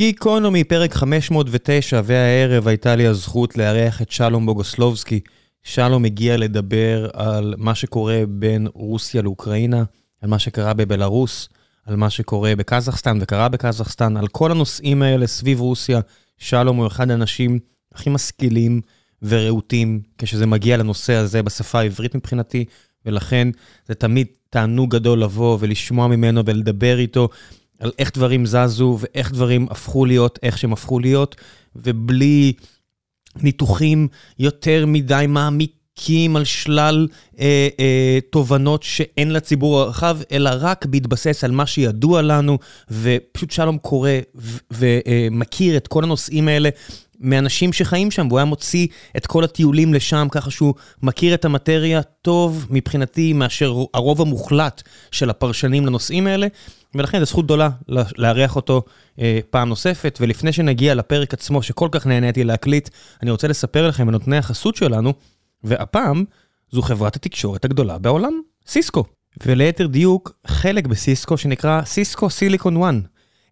גיקונומי, פרק 509, והערב הייתה לי הזכות לארח את שלום בוגוסלובסקי. שלום הגיע לדבר על מה שקורה בין רוסיה לאוקראינה, על מה שקרה בבלארוס, על מה שקורה בקזחסטן וקרה בקזחסטן, על כל הנושאים האלה סביב רוסיה. שלום הוא אחד האנשים הכי משכילים ורהוטים כשזה מגיע לנושא הזה בשפה העברית מבחינתי, ולכן זה תמיד תענוג גדול לבוא ולשמוע ממנו ולדבר איתו על איך דברים זזו ואיך דברים הפכו להיות איך שהם הפכו להיות, ובלי ניתוחים יותר מדי מעמיקים על שלל אה, אה, תובנות שאין לציבור הרחב, אלא רק בהתבסס על מה שידוע לנו, ופשוט שלום קורא ומכיר את כל הנושאים האלה מאנשים שחיים שם, והוא היה מוציא את כל הטיולים לשם, ככה שהוא מכיר את המטריה טוב מבחינתי מאשר הרוב המוחלט של הפרשנים לנושאים האלה, ולכן זו זכות גדולה לארח אותו אה, פעם נוספת. ולפני שנגיע לפרק עצמו, שכל כך נהניתי להקליט, אני רוצה לספר לכם על נותני החסות שלנו, והפעם זו חברת התקשורת הגדולה בעולם, סיסקו. וליתר דיוק, חלק בסיסקו שנקרא סיסקו סיליקון 1.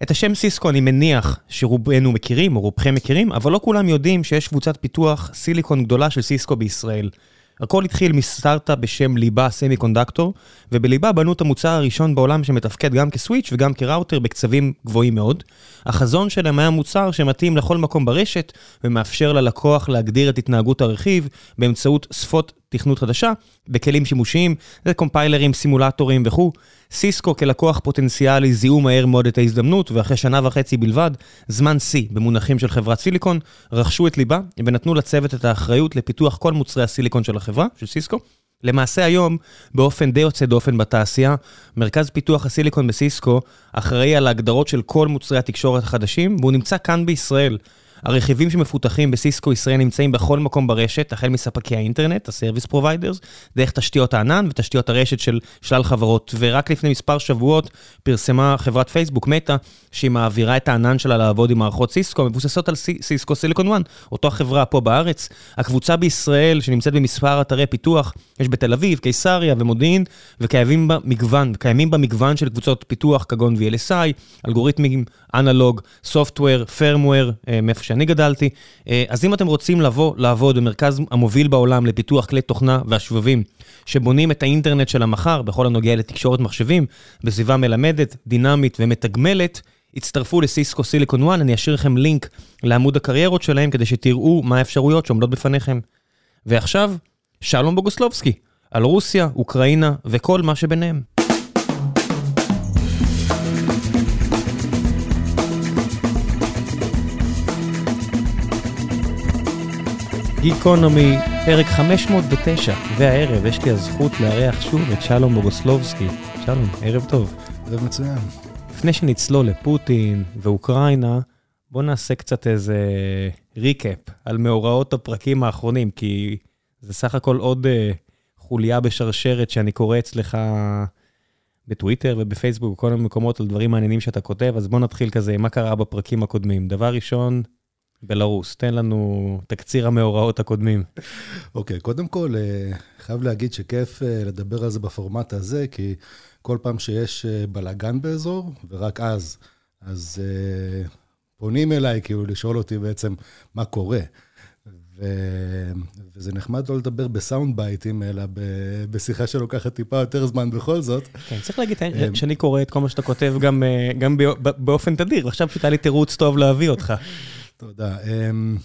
את השם סיסקו אני מניח שרובנו מכירים, או רובכם מכירים, אבל לא כולם יודעים שיש קבוצת פיתוח סיליקון גדולה של סיסקו בישראל. הכל התחיל מסטארט-אפ בשם ליבה סמי קונדקטור, ובליבה בנו את המוצר הראשון בעולם שמתפקד גם כסוויץ' וגם כראוטר בקצבים גבוהים מאוד. החזון שלהם היה מוצר שמתאים לכל מקום ברשת, ומאפשר ללקוח להגדיר את התנהגות הרכיב באמצעות שפות תכנות חדשה, בכלים שימושיים, זה קומפיילרים, סימולטורים וכו'. סיסקו כלקוח פוטנציאלי זיהו מהר מאוד את ההזדמנות, ואחרי שנה וחצי בלבד, זמן שיא במונחים של חברת סיליקון, רכשו את ליבה ונתנו לצוות את האחריות לפיתוח כל מוצרי הסיליקון של החברה, של סיסקו. למעשה היום, באופן די יוצא דופן בתעשייה, מרכז פיתוח הסיליקון בסיסקו אחראי על ההגדרות של כל מוצרי התקשורת החדשים, והוא נמצא כאן בישראל. הרכיבים שמפותחים בסיסקו ישראל נמצאים בכל מקום ברשת, החל מספקי האינטרנט, ה-Service Providers, דרך תשתיות הענן ותשתיות הרשת של שלל חברות. ורק לפני מספר שבועות פרסמה חברת פייסבוק, מטא, שהיא מעבירה את הענן שלה לעבוד עם מערכות סיסקו, מבוססות על סיסקו סיליקון 1, אותו החברה פה בארץ. הקבוצה בישראל, שנמצאת במספר אתרי פיתוח, יש בתל אביב, קיסריה ומודיעין, וקיימים בה מגוון, בה מגוון של קבוצות פיתוח כגון VLSI, אלגוריתמים, אנלוג, סופטוור, פרמוור, מאיפה שאני גדלתי. אה, אז אם אתם רוצים לבוא לעבוד במרכז המוביל בעולם לפיתוח כלי תוכנה והשבבים, שבונים את האינטרנט של המחר, בכל הנוגע לתקשורת מחשבים, בסביבה מלמדת, דינמית ומתגמלת, הצטרפו לסיסקו סיליקון 1, אני אשאיר לכם לינק לעמוד הקריירות שלהם כדי שתראו מה האפשרויות שעומדות בפניכם. ועכשיו, שלום בוגוסלובסקי, על רוסיה, אוקראינה וכל מה שביניהם. גיקונומי, פרק 509, והערב יש לי הזכות לארח שוב את שלום בוגוסלובסקי. שלום, ערב טוב. ערב מצוין. לפני שנצלול לפוטין ואוקראינה, בוא נעשה קצת איזה ריקאפ על מאורעות הפרקים האחרונים, כי זה סך הכל עוד uh, חוליה בשרשרת שאני קורא אצלך בטוויטר ובפייסבוק ובכל מיני מקומות על דברים מעניינים שאתה כותב, אז בוא נתחיל כזה, מה קרה בפרקים הקודמים. דבר ראשון, בלרוס, תן לנו תקציר המאורעות הקודמים. אוקיי, okay, קודם כל, אה, חייב להגיד שכיף אה, לדבר על זה בפורמט הזה, כי כל פעם שיש אה, בלאגן באזור, ורק אז, אז פונים אליי, כאילו, לשאול אותי בעצם מה קורה. ו... וזה נחמד לא לדבר בסאונד בייטים, אלא ב... בשיחה שלוקחת טיפה יותר זמן בכל זאת. כן, צריך להגיד שאני קורא את כל מה שאתה כותב גם, גם באופן תדיר, ועכשיו פשוט היה לי תירוץ טוב להביא אותך. תודה. אמ,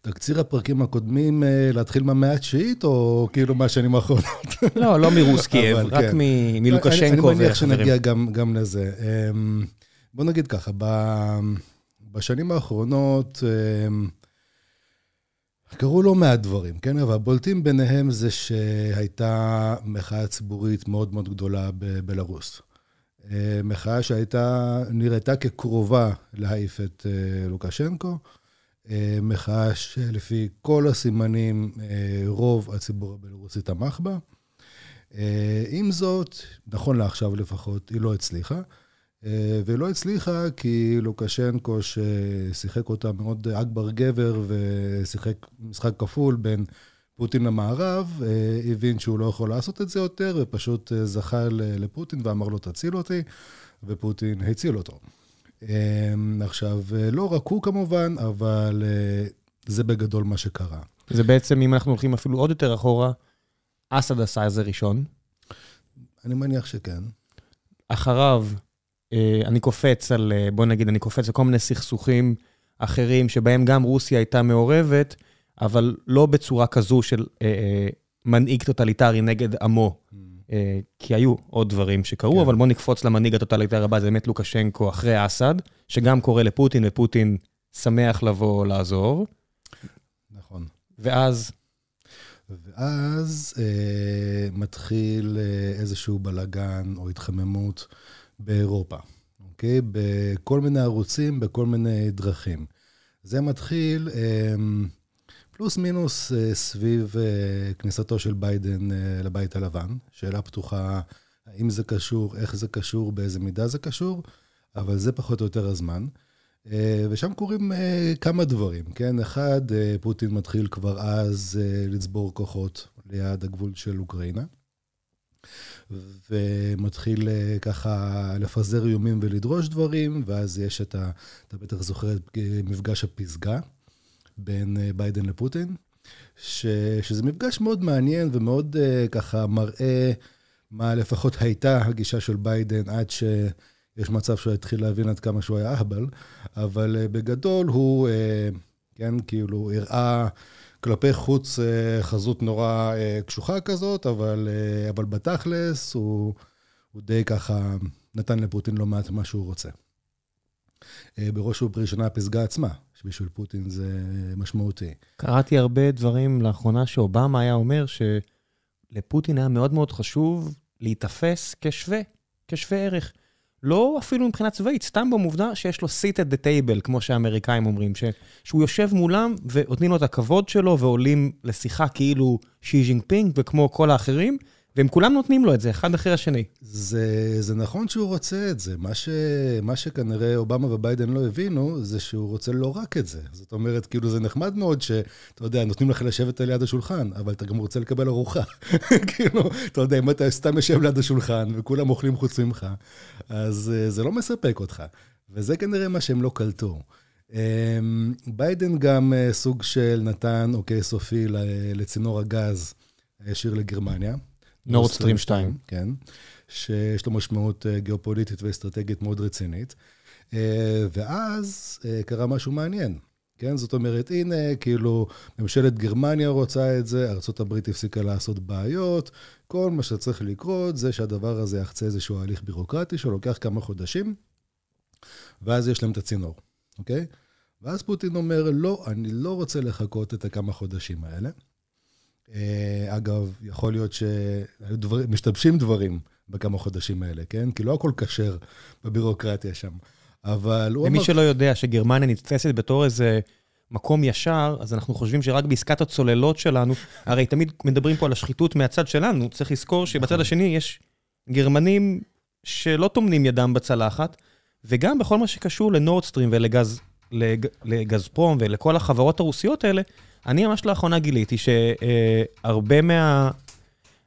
תקציר הפרקים הקודמים, אה, להתחיל מהמאה התשיעית, או כאילו מהשנים האחרונות? לא, לא מרוסקייב, רק כן. מלוקשנקו אני מניח שנגיע גם לזה. אמ, בוא נגיד ככה, בשנים האחרונות אמ, קרו לא מעט דברים, כן? אבל הבולטים ביניהם זה שהייתה מחאה ציבורית מאוד מאוד גדולה בבלארוס. אה, מחאה שהייתה, נראתה כקרובה להעיף את אה, לוקשנקו. אה, מחאה שלפי כל הסימנים, רוב הציבור הבלרוסי תמך בה. עם זאת, נכון לעכשיו לפחות, היא לא הצליחה. והיא לא הצליחה כי לוקשנקו, ששיחק אותה מאוד אכבר גבר ושיחק משחק כפול בין פוטין למערב, אה, הבין שהוא לא יכול לעשות את זה יותר, ופשוט אה, זכה לפוטין ואמר לו, תציל אותי, ופוטין הציל אותו. עכשיו, לא רק הוא כמובן, אבל זה בגדול מה שקרה. זה בעצם, אם אנחנו הולכים אפילו עוד יותר אחורה, אסד עשה את זה ראשון. אני מניח שכן. אחריו, אה, אני קופץ על, אה, בוא נגיד, אני קופץ על כל מיני סכסוכים אחרים, שבהם גם רוסיה הייתה מעורבת, אבל לא בצורה כזו של אה, אה, מנהיג טוטליטרי נגד עמו. Mm. אה, כי היו עוד דברים שקרו, כן. אבל בוא נקפוץ למנהיג הטוטליטרי הבא, זה באמת לוקשנקו אחרי אסד, שגם קורא לפוטין, ופוטין שמח לבוא לעזור. נכון. ואז? ואז אה, מתחיל אה, איזשהו בלגן או התחממות באירופה, אוקיי? בכל מיני ערוצים, בכל מיני דרכים. זה מתחיל אה, פלוס מינוס אה, סביב אה, כניסתו של ביידן אה, לבית הלבן. שאלה פתוחה, האם זה קשור, איך זה קשור, באיזה מידה זה קשור, אבל זה פחות או יותר הזמן. ושם קורים כמה דברים, כן? אחד, פוטין מתחיל כבר אז לצבור כוחות ליד הגבול של אוקראינה, ומתחיל ככה לפזר איומים ולדרוש דברים, ואז יש את ה... אתה בטח זוכר את מפגש הפסגה בין ביידן לפוטין, ש, שזה מפגש מאוד מעניין ומאוד ככה מראה מה לפחות הייתה הגישה של ביידן עד ש... יש מצב שהוא התחיל להבין עד כמה שהוא היה אהבל, אבל uh, בגדול הוא, uh, כן, כאילו, הראה כלפי חוץ uh, חזות נורא uh, קשוחה כזאת, אבל, uh, אבל בתכלס הוא, הוא די ככה נתן לפוטין לא מעט מה שהוא רוצה. Uh, בראש ובראשונה הפסגה עצמה, שבשביל פוטין זה משמעותי. קראתי הרבה דברים לאחרונה שאובמה היה אומר שלפוטין היה מאוד מאוד חשוב להיתפס כשווה, כשווה ערך. לא אפילו מבחינה צבאית, סתם במובדה שיש לו seat at the table, כמו שהאמריקאים אומרים, ש, שהוא יושב מולם ונותנים לו את הכבוד שלו ועולים לשיחה כאילו שי ז'ינגפינג וכמו כל האחרים, והם כולם נותנים לו את זה, אחד אחרי השני. זה, זה נכון שהוא רוצה את זה. מה, ש, מה שכנראה אובמה וביידן לא הבינו, זה שהוא רוצה לא רק את זה. זאת אומרת, כאילו, זה נחמד מאוד שאתה יודע, נותנים לך לשבת על יד השולחן, אבל אתה גם רוצה לקבל ארוחה. כאילו, אתה יודע, אם אתה סתם יושב ליד השולחן וכולם אוכלים חוץ ממך, אז uh, זה לא מספק אותך. וזה כנראה מה שהם לא קלטו. Um, ביידן גם uh, סוג של נתן אוקיי סופי לצינור הגז הישיר לגרמניה. נורדסטרים 2. כן, שיש לו משמעות אה, גיאופוליטית ואסטרטגית מאוד רצינית. אה, ואז אה, קרה משהו מעניין. כן, זאת אומרת, הנה, כאילו, ממשלת גרמניה רוצה את זה, ארה"ב הפסיקה לעשות בעיות, כל מה שצריך לקרות זה שהדבר הזה יחצה איזשהו הליך בירוקרטי שלוקח כמה חודשים, ואז יש להם את הצינור, אוקיי? ואז פוטין אומר, לא, אני לא רוצה לחכות את הכמה חודשים האלה. אה, אגב, יכול להיות שמשתבשים דברים בכמה חודשים האלה, כן? כי לא הכל כשר בבירוקרטיה שם. אבל הוא אמר... למי שלא יודע שגרמניה נתפסת בתור איזה מקום ישר, אז אנחנו חושבים שרק בעסקת הצוללות שלנו, הרי תמיד מדברים פה על השחיתות מהצד שלנו, צריך לזכור שבצד נכון. השני יש גרמנים שלא טומנים ידם בצלחת, וגם בכל מה שקשור לנורדסטרים ולגז, לג, לגזפרום ולכל החברות הרוסיות האלה, אני ממש לאחרונה גיליתי שהרבה מה...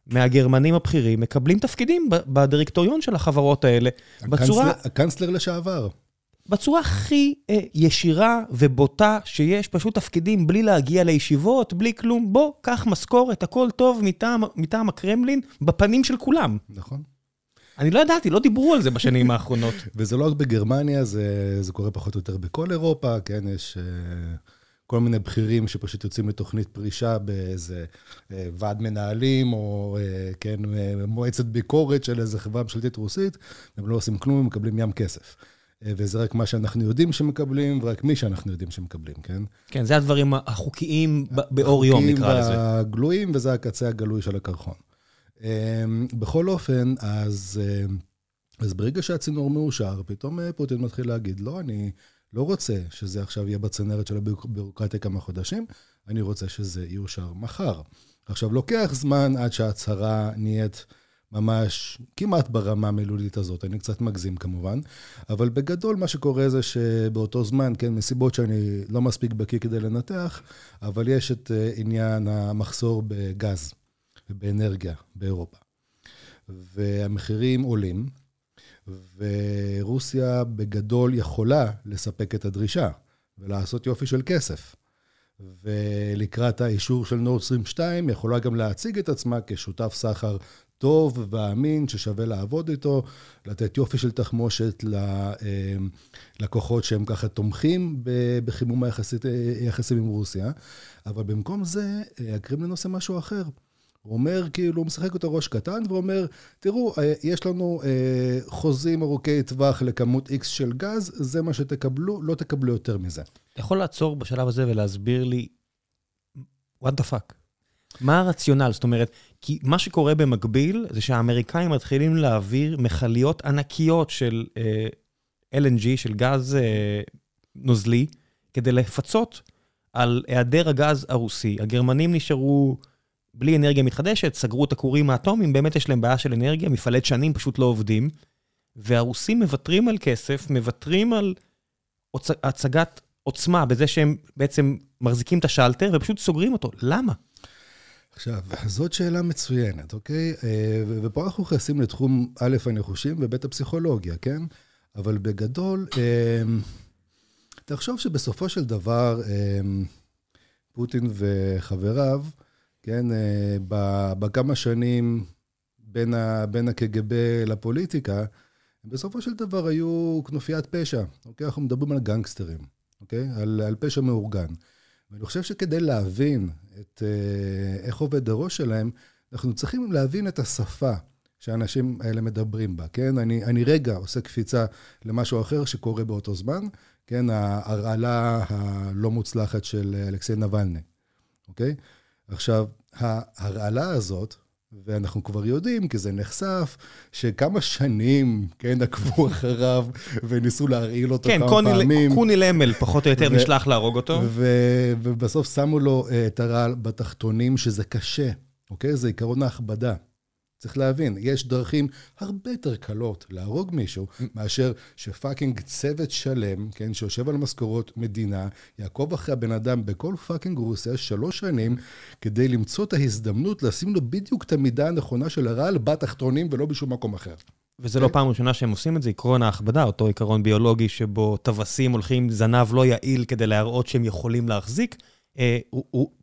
מהגרמנים הבכירים מקבלים תפקידים בדירקטוריון של החברות האלה. בצורה... הקנצלר לשעבר. בצורה הכי אה, ישירה ובוטה שיש, פשוט תפקידים בלי להגיע לישיבות, בלי כלום. בוא, קח משכורת, הכל טוב מטעם, מטעם הקרמלין, בפנים של כולם. נכון. אני לא ידעתי, לא דיברו על זה בשנים האחרונות. וזה לא רק בגרמניה, זה, זה קורה פחות או יותר בכל אירופה, כן, יש... אה... כל מיני בכירים שפשוט יוצאים לתוכנית פרישה באיזה אה, ועד מנהלים, או אה, כן, אה, מועצת ביקורת של איזה חברה ממשלתית רוסית, הם לא עושים כלום, הם מקבלים ים כסף. וזה רק מה שאנחנו יודעים שמקבלים, ורק מי שאנחנו יודעים שמקבלים, כן? כן, זה הדברים החוקיים באור יום, נקרא לזה. החוקיים והגלויים, וזה הקצה הגלוי של הקרחון. בכל אופן, אז, אז ברגע שהצינור מאושר, פתאום פוטין מתחיל להגיד, לא, אני... לא רוצה שזה עכשיו יהיה בצנרת של הביורוקרטיה כמה חודשים, אני רוצה שזה יאושר מחר. עכשיו, לוקח זמן עד שההצהרה נהיית ממש כמעט ברמה המילולית הזאת, אני קצת מגזים כמובן, אבל בגדול מה שקורה זה שבאותו זמן, כן, מסיבות שאני לא מספיק בקיא כדי לנתח, אבל יש את אה, עניין המחסור בגז ובאנרגיה באירופה. והמחירים עולים, ורוסיה בגדול יכולה לספק את הדרישה ולעשות יופי של כסף. ולקראת האישור של נורדסטרים 2, יכולה גם להציג את עצמה כשותף סחר טוב ואמין, ששווה לעבוד איתו, לתת יופי של תחמושת ללקוחות שהם ככה תומכים בחימום היחסים עם רוסיה, אבל במקום זה, הקרמלין עושה משהו אחר. הוא אומר, כאילו, הוא משחק אותו ראש קטן, ואומר, תראו, יש לנו אה, חוזים ארוכי טווח לכמות X של גז, זה מה שתקבלו, לא תקבלו יותר מזה. אתה יכול לעצור בשלב הזה ולהסביר לי, what the fuck? מה הרציונל? זאת אומרת, כי מה שקורה במקביל, זה שהאמריקאים מתחילים להעביר מכליות ענקיות של אה, LNG, של גז אה, נוזלי, כדי לפצות על היעדר הגז הרוסי. הגרמנים נשארו בלי אנרגיה מתחדשת, סגרו את הכורים האטומיים, באמת יש להם בעיה של אנרגיה, מפעלי דשנים פשוט לא עובדים. והרוסים מוותרים על כסף, מוותרים על הצ... הצגת עוצמה בזה שהם בעצם מחזיקים את השלטר ופשוט סוגרים אותו. למה? עכשיו, זאת שאלה מצוינת, אוקיי? אה, ופה אנחנו נכנסים לתחום א' הנחושים וב' הפסיכולוגיה, כן? אבל בגדול, אה, תחשוב שבסופו של דבר, אה, פוטין וחבריו, כן, בכמה שנים בין, ה, בין הקג"ב לפוליטיקה, בסופו של דבר היו כנופיית פשע, אוקיי? אנחנו מדברים על גנגסטרים, אוקיי? על, על פשע מאורגן. ואני חושב שכדי להבין את אה, איך עובד הראש שלהם, אנחנו צריכים להבין את השפה שהאנשים האלה מדברים בה, כן? אני, אני רגע עושה קפיצה למשהו אחר שקורה באותו זמן, כן? ההרעלה הלא מוצלחת של אלכסיי נבלני, אוקיי? עכשיו, ההרעלה הזאת, ואנחנו כבר יודעים, כי זה נחשף, שכמה שנים, כן, עקבו אחריו וניסו להרעיל אותו כן, כמה קוני, פעמים. כן, קוני למל, פחות או יותר, נשלח להרוג אותו. ובסוף שמו לו uh, את הרעל בתחתונים, שזה קשה, אוקיי? זה עיקרון ההכבדה. צריך להבין, יש דרכים הרבה יותר קלות להרוג מישהו, מאשר ש fucking צוות שלם, כן, שיושב על משכורות מדינה, יעקוב אחרי הבן אדם בכל fucking רוסיה שלוש שנים, כדי למצוא את ההזדמנות לשים לו בדיוק את המידה הנכונה של הרעל בתחתונים ולא בשום מקום אחר. וזה לא פעם ראשונה שהם עושים את זה, עקרון ההכבדה, אותו עיקרון ביולוגי שבו טווסים הולכים זנב לא יעיל כדי להראות שהם יכולים להחזיק. אה,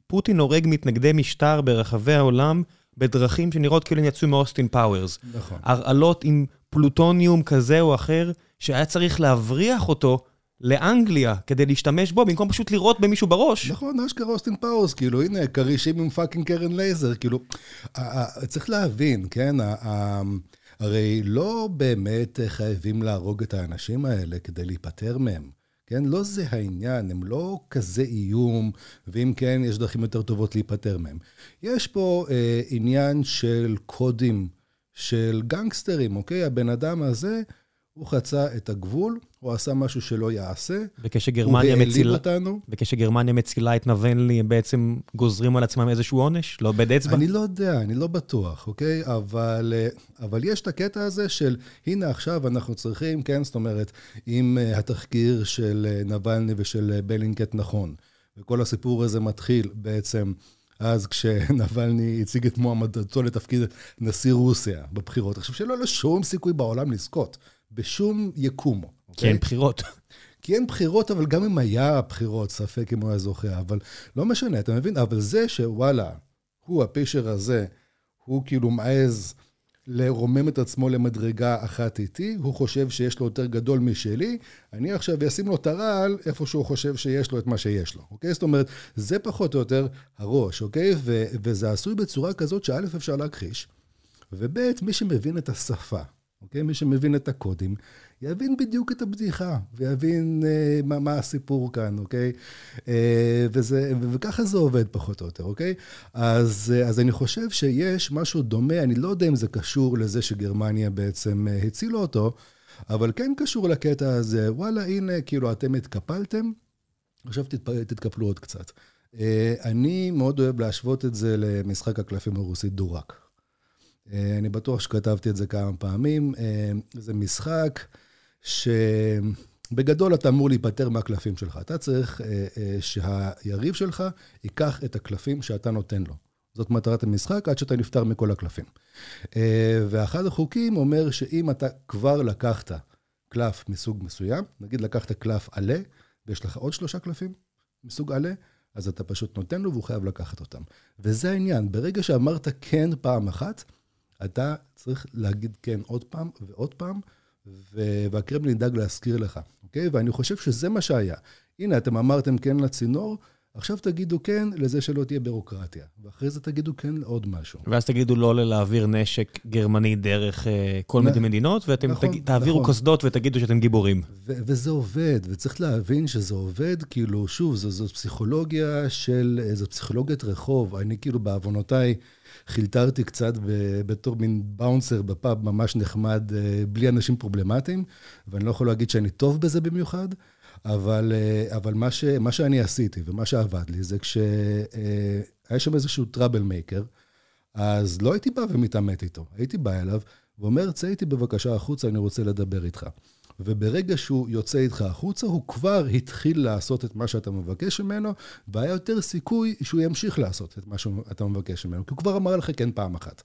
פוטין הורג מתנגדי משטר ברחבי העולם. בדרכים שנראות כאילו הם יצאו מאוסטין פאוורס. נכון. הרעלות עם פלוטוניום כזה או אחר, שהיה צריך להבריח אותו לאנגליה כדי להשתמש בו, במקום פשוט לירות במישהו בראש. נכון, אשכרה אוסטין פאוורס, כאילו, הנה, כרישים עם fucking קרן לייזר, כאילו, צריך להבין, כן, הרי לא באמת חייבים להרוג את האנשים האלה כדי להיפטר מהם. כן? לא זה העניין, הם לא כזה איום, ואם כן, יש דרכים יותר טובות להיפטר מהם. יש פה אה, עניין של קודים של גנגסטרים, אוקיי? הבן אדם הזה, הוא חצה את הגבול, הוא עשה משהו שלא יעשה, הוא העליב אותנו. וכשגרמניה מצילה את נבנלי, הם בעצם גוזרים על עצמם איזשהו עונש? לא עובד אצבע? אני לא יודע, אני לא בטוח, אוקיי? אבל, אה, אבל יש את הקטע הזה של, הנה עכשיו אנחנו צריכים, כן, זאת אומרת, אם uh, התחקיר של uh, נבלני ושל בלינקט נכון, וכל הסיפור הזה מתחיל בעצם... אז כשנבלני הציג את מועמדתו לתפקיד נשיא רוסיה בבחירות. עכשיו, שלא לו שום סיכוי בעולם לזכות. בשום יקום. כי אוקיי? אין בחירות. כי אין בחירות, אבל גם אם היה בחירות, ספק אם הוא היה זוכה, אבל לא משנה, אתה מבין? אבל זה שוואלה, הוא, הפישר הזה, הוא כאילו מעז לרומם את עצמו למדרגה אחת איתי, הוא חושב שיש לו יותר גדול משלי, אני עכשיו אשים לו את הרעל איפה שהוא חושב שיש לו את מה שיש לו, אוקיי? זאת אומרת, זה פחות או יותר הראש, אוקיי? ו- וזה עשוי בצורה כזאת שא' אפשר להכחיש, וב' מי שמבין את השפה, אוקיי? מי שמבין את הקודים, יבין בדיוק את הבדיחה, ויבין אה, מה, מה הסיפור כאן, אוקיי? אה, וזה, וככה זה עובד פחות או יותר, אוקיי? אז, אה, אז אני חושב שיש משהו דומה, אני לא יודע אם זה קשור לזה שגרמניה בעצם אה, הצילה אותו, אבל כן קשור לקטע הזה, וואלה, הנה, כאילו, אתם התקפלתם, עכשיו תתפ... תתקפלו עוד קצת. אה, אני מאוד אוהב להשוות את זה למשחק הקלפים הרוסי דורק. אה, אני בטוח שכתבתי את זה כמה פעמים. אה, זה משחק שבגדול אתה אמור להיפטר מהקלפים שלך. אתה צריך אה, שהיריב שלך ייקח את הקלפים שאתה נותן לו. זאת מטרת המשחק, עד שאתה נפטר מכל הקלפים. ואחד החוקים אומר שאם אתה כבר לקחת קלף מסוג מסוים, נגיד לקחת קלף עלה, ויש לך עוד שלושה קלפים מסוג עלה, אז אתה פשוט נותן לו והוא חייב לקחת אותם. וזה העניין, ברגע שאמרת כן פעם אחת, אתה צריך להגיד כן עוד פעם ועוד פעם, והקרמלין ידאג להזכיר לך, אוקיי? ואני חושב שזה מה שהיה. הנה, אתם אמרתם כן לצינור, עכשיו תגידו כן לזה שלא תהיה בירוקרטיה, ואחרי זה תגידו כן לעוד משהו. ואז תגידו לא להעביר נשק גרמני דרך uh, כל מיני מדינות, ואתם נכון, תג... תעבירו נכון. קסדות ותגידו שאתם גיבורים. וזה עובד, וצריך להבין שזה עובד, כאילו, שוב, זו, זו פסיכולוגיה של, זו פסיכולוגיית רחוב. אני כאילו, בעוונותיי, חילטרתי קצת בתור מין באונסר בפאב ממש נחמד, אה, בלי אנשים פרובלמטיים, ואני לא יכול להגיד שאני טוב בזה במיוחד. אבל, אה, אבל מה, ש, מה שאני עשיתי ומה שעבד לי זה כשהיה שם איזשהו טראבל מייקר, אז לא הייתי בא ומתעמת איתו, הייתי בא אליו ואומר, צא איתי בבקשה החוצה, אני רוצה לדבר איתך. וברגע שהוא יוצא איתך החוצה, הוא כבר התחיל לעשות את מה שאתה מבקש ממנו, והיה יותר סיכוי שהוא ימשיך לעשות את מה שאתה מבקש ממנו, כי הוא כבר אמר לך כן פעם אחת.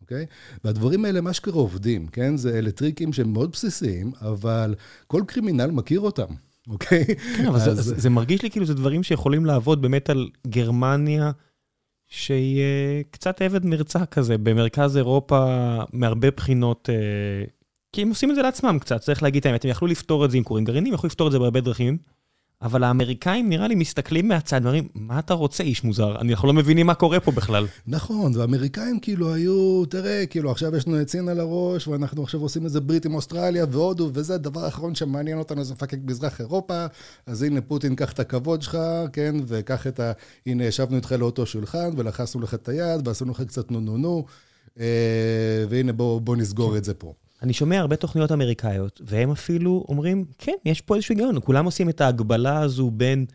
אוקיי? והדברים האלה, מה שקרה עובדים, כן? זה אלה טריקים שהם מאוד בסיסיים, אבל כל קרימינל מכיר אותם. אוקיי? כן, אבל אז... זה, זה מרגיש לי כאילו זה דברים שיכולים לעבוד באמת על גרמניה, שהיא uh, קצת עבד מרצה כזה, במרכז אירופה, מהרבה בחינות, uh, כי הם עושים את זה לעצמם קצת, צריך להגיד את האמת, הם יכלו לפתור את זה עם כורים גרעינים, יכלו לפתור את זה בהרבה דרכים. אבל האמריקאים נראה לי מסתכלים מהצד ואומרים, מה אתה רוצה, איש מוזר? אנחנו לא מבינים מה קורה פה בכלל. נכון, והאמריקאים כאילו היו, תראה, כאילו עכשיו יש לנו עצין על הראש, ואנחנו עכשיו עושים איזה ברית עם אוסטרליה והודו, וזה הדבר האחרון שמעניין אותנו, זה מפקק מזרח אירופה, אז הנה פוטין, קח את הכבוד שלך, כן, וקח את ה... הנה, ישבנו איתך לאותו שולחן, ולחסנו לך את היד, ועשינו לך קצת נו נו נו, אה, והנה בוא, בוא נסגור את זה פה. אני שומע הרבה תוכניות אמריקאיות, והם אפילו אומרים, כן, יש פה איזשהו היגיון, כולם עושים את ההגבלה הזו בין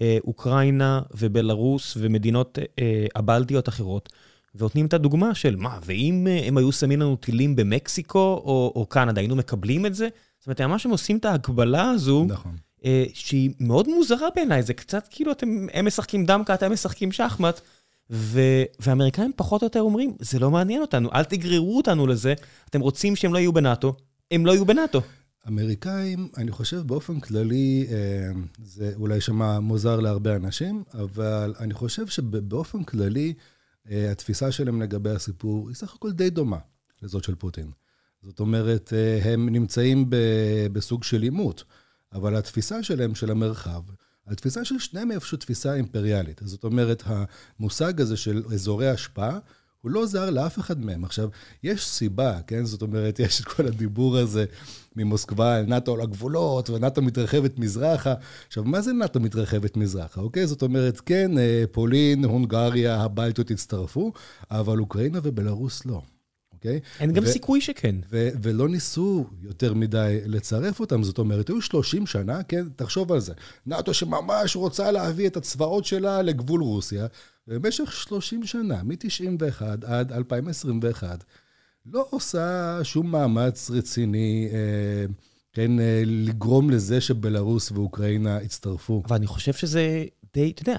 אה, אוקראינה ובלרוס ומדינות אה, הבלטיות אחרות, ונותנים את הדוגמה של, מה, ואם אה, הם היו שמים לנו טילים במקסיקו או, או קנדה, היינו מקבלים את זה? זאת אומרת, ממש הם עושים את ההגבלה הזו, נכון. אה, שהיא מאוד מוזרה בעיניי, זה קצת כאילו אתם, הם משחקים דמקה, אתם משחקים שחמט. ו- ואמריקאים פחות או יותר אומרים, זה לא מעניין אותנו, אל תגררו אותנו לזה, אתם רוצים שהם לא יהיו בנאטו, הם לא יהיו בנאטו. אמריקאים, אני חושב באופן כללי, אה, זה אולי שמע מוזר להרבה אנשים, אבל אני חושב שבאופן כללי, אה, התפיסה שלהם לגבי הסיפור היא סך הכל די דומה לזאת של פוטין. זאת אומרת, אה, הם נמצאים בסוג של עימות, אבל התפיסה שלהם, של המרחב, התפיסה של שניהם היא איפשהו תפיסה אימפריאלית. זאת אומרת, המושג הזה של אזורי השפעה, הוא לא זר לאף אחד מהם. עכשיו, יש סיבה, כן? זאת אומרת, יש את כל הדיבור הזה ממוסקבה על נאט"ו על הגבולות, ונאט"ו מתרחבת מזרחה. עכשיו, מה זה נאט"ו מתרחבת מזרחה, אוקיי? זאת אומרת, כן, אה, פולין, הונגריה, הבלטיות הצטרפו, אבל אוקראינה ובלארוס לא. אוקיי? אין גם סיכוי שכן. ולא ניסו יותר מדי לצרף אותם, זאת אומרת, היו 30 שנה, כן? תחשוב על זה. נאט"ו שממש רוצה להביא את הצבאות שלה לגבול רוסיה, במשך 30 שנה, מ-91 עד 2021, לא עושה שום מאמץ רציני, אה, כן, אה, לגרום לזה שבלרוס ואוקראינה יצטרפו. אבל אני חושב שזה די, אתה יודע,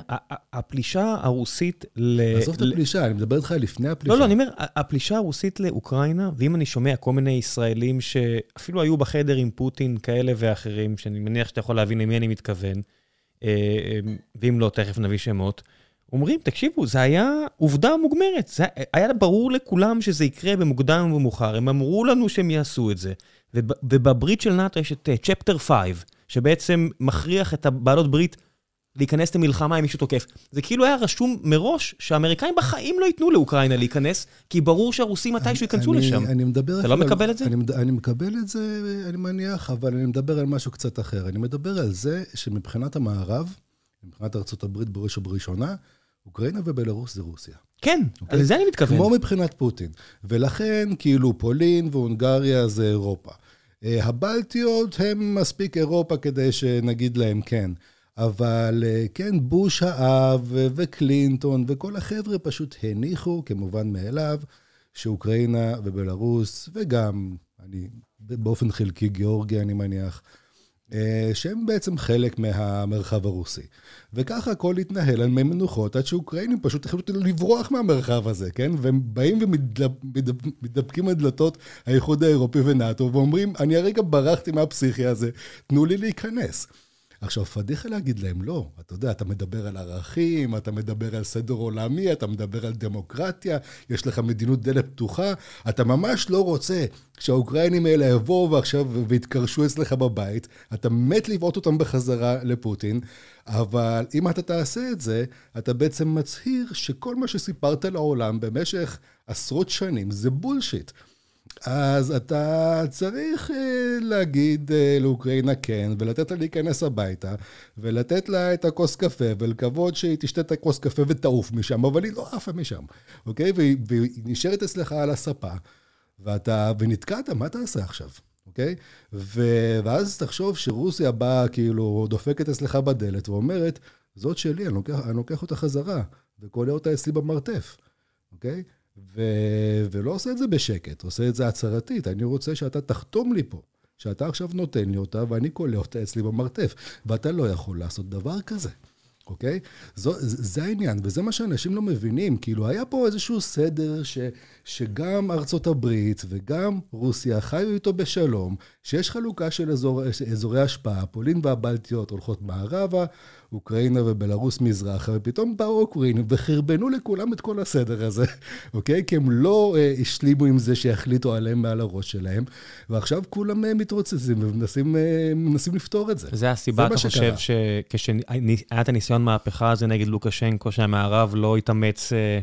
הפלישה הרוסית ל... עזוב את הפלישה, אני מדבר איתך לפני הפלישה. לא, לא, אני אומר, הפלישה הרוסית לאוקראינה, ואם אני שומע כל מיני ישראלים שאפילו היו בחדר עם פוטין כאלה ואחרים, שאני מניח שאתה יכול להבין למי אני מתכוון, אה, אה, ואם לא, תכף נביא שמות, אומרים, תקשיבו, זה היה עובדה מוגמרת. זה היה ברור לכולם שזה יקרה במוקדם ובמאוחר. הם אמרו לנו שהם יעשו את זה. ובברית של נאט"ו יש את צ'פטר uh, 5, שבעצם מכריח את הבעלות ברית להיכנס למלחמה עם מישהו תוקף. זה כאילו היה רשום מראש שהאמריקאים בחיים לא ייתנו לאוקראינה להיכנס, כי ברור שהרוסים מתישהו ייכנסו לשם. אני מדבר... אתה לא מקבל את זה? אני, אני מקבל את זה, אני מניח, אבל אני מדבר על משהו קצת אחר. אני מדבר על זה שמבחינת המערב, מבחינת ארה"ב בראש ובראשונה, אוקראינה ובלרוס זה רוסיה. כן, okay? אוקיי? לזה אני מתכוון. כמו מבחינת פוטין. ולכן, כאילו, פולין והונגריה זה אירופה. אה, הבלטיות הם מספיק אירופה כדי שנגיד להם כן. אבל אה, כן, בוש האב וקלינטון וכל החבר'ה פשוט הניחו, כמובן מאליו, שאוקראינה ובלארוס, וגם, אני, באופן חלקי גיאורגיה, אני מניח, אה, שהם בעצם חלק מהמרחב הרוסי. וככה הכל התנהל על מי מנוחות, עד שאוקראינים פשוט החליטו לברוח מהמרחב הזה, כן? והם באים ומתדפקים על דלתות האיחוד האירופי ונאט"ו, ואומרים, אני הרגע ברחתי מהפסיכי הזה, תנו לי להיכנס. עכשיו, פדיחה להגיד להם, לא, אתה יודע, אתה מדבר על ערכים, אתה מדבר על סדר עולמי, אתה מדבר על דמוקרטיה, יש לך מדיניות דלת פתוחה, אתה ממש לא רוצה שהאוקראינים האלה יבואו ועכשיו ויתקרשו אצלך בבית, אתה מת לבעוט אותם בחזרה לפוטין, אבל אם אתה תעשה את זה, אתה בעצם מצהיר שכל מה שסיפרת לעולם במשך עשרות שנים זה בולשיט. אז אתה צריך uh, להגיד uh, לאוקראינה כן, ולתת לה להיכנס הביתה, ולתת לה את הכוס קפה, ולקוות שהיא תשתה את הכוס קפה ותעוף משם, אבל היא לא עפה משם, אוקיי? והיא, והיא נשארת אצלך על הספה, ואתה, ונתקעת, מה תעשה עכשיו? אוקיי? ו, ואז תחשוב שרוסיה באה, כאילו, דופקת אצלך בדלת ואומרת, זאת שלי, אני לוקח, אני לוקח אותה חזרה, וקולע אותה אצלי במרתף, אוקיי? ו... ולא עושה את זה בשקט, עושה את זה הצהרתית. אני רוצה שאתה תחתום לי פה, שאתה עכשיו נותן לי אותה ואני קולע אותה אצלי במרתף, ואתה לא יכול לעשות דבר כזה. אוקיי? זו, זה העניין, וזה מה שאנשים לא מבינים. כאילו, היה פה איזשהו סדר ש, שגם ארצות הברית וגם רוסיה חיו איתו בשלום, שיש חלוקה של אזור, אזורי השפעה, פולין והבלטיות הולכות מערבה, אוקראינה ובלרוס מזרחה, ופתאום באו אוקראינים וחרבנו לכולם את כל הסדר הזה, אוקיי? כי הם לא אה, השלימו עם זה שיחליטו עליהם מעל הראש שלהם, ועכשיו כולם אה, מתרוצצים ומנסים אה, לפתור את זה. זה הסיבה, אתה חושב, שכשהיה את הניסיון מהפכה הזה נגד לוקשנקו, שהמערב לא התאמץ... אה...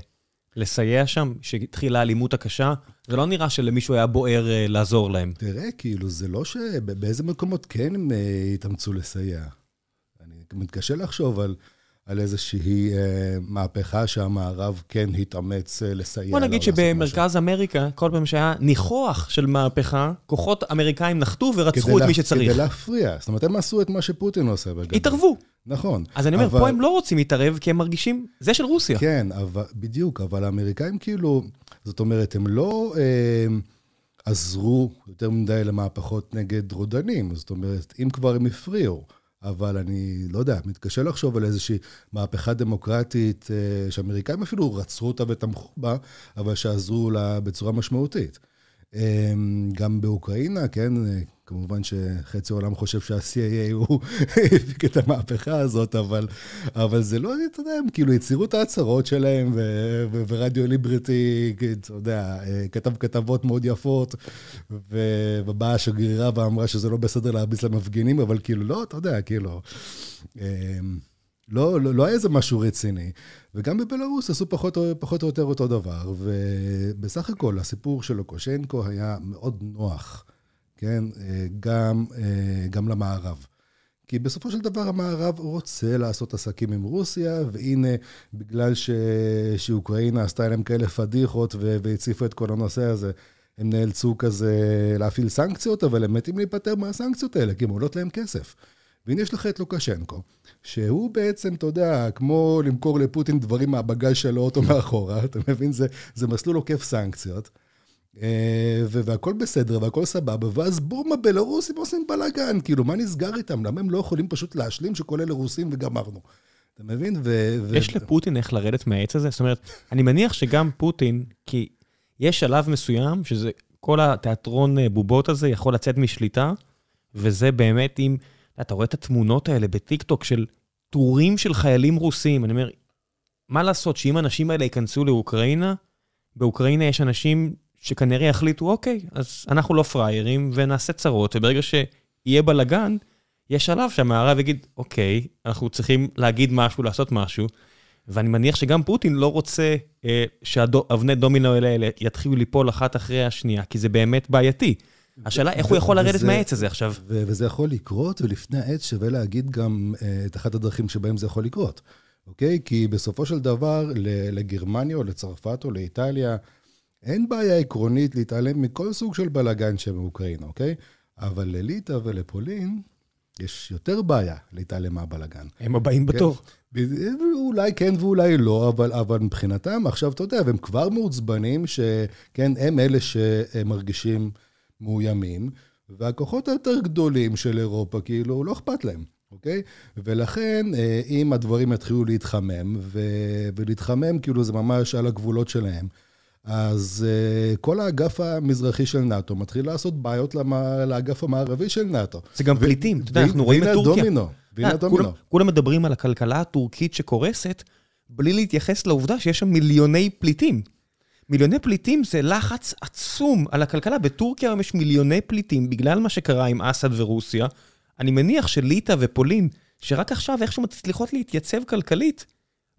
לסייע שם, שהתחילה האלימות הקשה, זה לא נראה שלמישהו היה בוער uh, לעזור להם. תראה, כאילו, זה לא שבאיזה מקומות כן הם uh, התאמצו לסייע. מתקשה לחשוב על, על איזושהי אה, מהפכה שהמערב כן התאמץ אה, לסייע. בוא נגיד שבמרכז. אמריקה, כל פעם שהיה ניחוח של מהפכה, כוחות אמריקאים נחתו ורצחו את לה, מי שצריך. כדי להפריע. זאת אומרת, הם עשו את מה שפוטין עושה בגדול. התערבו. נכון. אז אני אומר, אבל... פה הם לא רוצים להתערב, כי הם מרגישים, זה של רוסיה. כן, אבל, בדיוק, אבל האמריקאים כאילו, זאת אומרת, הם לא... אה, עזרו יותר מדי למהפכות נגד רודנים, זאת אומרת, אם כבר הם הפריעו. אבל אני לא יודע, מתקשה לחשוב על איזושהי מהפכה דמוקרטית, אה, שאמריקאים אפילו רצו אותה ותמכו בה, אבל שעזרו לה בצורה משמעותית. אמ, גם באוקראינה, כן, כמובן שחצי העולם חושב שה-CIA הוא הפיק את המהפכה הזאת, אבל, אבל זה לא, אתה יודע, הם כאילו הצהירו את ההצהרות שלהם, ו- ו- ורדיו ליברטי, אתה יודע, כתב כתבות מאוד יפות, ובאה השגרירה ואמרה שזה לא בסדר להרביץ למפגינים, אבל כאילו, לא, אתה יודע, כאילו... לא, לא, לא היה איזה משהו רציני. וגם בבלארוס עשו פחות, פחות או יותר אותו דבר, ובסך הכל הסיפור של לוקושנקו היה מאוד נוח, כן? גם, גם למערב. כי בסופו של דבר המערב רוצה לעשות עסקים עם רוסיה, והנה, בגלל ש... שאוקראינה עשתה להם כאלה פדיחות והציפה את כל הנושא הזה, הם נאלצו כזה להפעיל סנקציות, אבל הם מתים להיפטר מהסנקציות האלה, כי הן עולות להם כסף. והנה יש לך את לוקשנקו, שהוא בעצם, אתה יודע, כמו למכור לפוטין דברים מהבגז של האוטו מאחורה, אתה מבין? זה, זה מסלול עוקף סנקציות. אה, והכל בסדר והכל סבבה, ואז בום, הבלרוסים עושים בלאגן, כאילו, מה נסגר איתם? למה הם לא יכולים פשוט להשלים שכל אלה רוסים וגמרנו? אתה מבין? ו... יש לפוטין איך לרדת מהעץ הזה? זאת אומרת, אני מניח שגם פוטין, כי יש שלב מסוים שזה, כל התיאטרון אה, בובות הזה יכול לצאת משליטה, וזה באמת אם... אתה רואה את התמונות האלה בטיקטוק של טורים של חיילים רוסים, אני אומר, מה לעשות שאם האנשים האלה ייכנסו לאוקראינה, באוקראינה יש אנשים שכנראה יחליטו, אוקיי, אז אנחנו לא פראיירים ונעשה צרות, וברגע שיהיה בלאגן, יש שלב שהמערב יגיד, אוקיי, אנחנו צריכים להגיד משהו, לעשות משהו, ואני מניח שגם פוטין לא רוצה אה, שאבני דומינו האלה יתחילו ליפול אחת אחרי השנייה, כי זה באמת בעייתי. השאלה איך הוא יכול לרדת מהעץ הזה עכשיו. וזה יכול לקרות, ולפני העץ שווה להגיד גם אה, את אחת הדרכים שבהם זה יכול לקרות, אוקיי? כי בסופו של דבר, לגרמניה או לצרפת או לאיטליה, אין בעיה עקרונית להתעלם מכל סוג של בלאגן שבאוקראינה, אוקיי? אבל לליטא ולפולין, יש יותר בעיה להתעלם מהבלאגן. הם הבאים כן? בתור. אולי כן ואולי לא, אבל, אבל מבחינתם, עכשיו, אתה יודע, והם כבר מעוצבנים, שכן, הם אלה שמרגישים מאוימים, והכוחות היותר גדולים של אירופה, כאילו, לא אכפת להם, אוקיי? ולכן, אה, אם הדברים יתחילו להתחמם, ו- ולהתחמם, כאילו, זה ממש על הגבולות שלהם, אז uh, כל האגף המזרחי של נאט"ו מתחיל לעשות בעיות למה, לאגף המערבי של נאט"ו. זה גם פליטים, אתה יודע, אנחנו רואים את טורקיה. דומינו, והנה אה, דומינו. כולם- כולם מדברים על הכלכלה הטורקית שקורסת, בלי להתייחס לעובדה שיש שם מיליוני פליטים. מיליוני פליטים זה לחץ עצום על הכלכלה. בטורקיה היום יש מיליוני פליטים בגלל מה שקרה עם אסד ורוסיה. אני מניח שליטא ופולין, שרק עכשיו איכשהו מצליחות להתייצב כלכלית,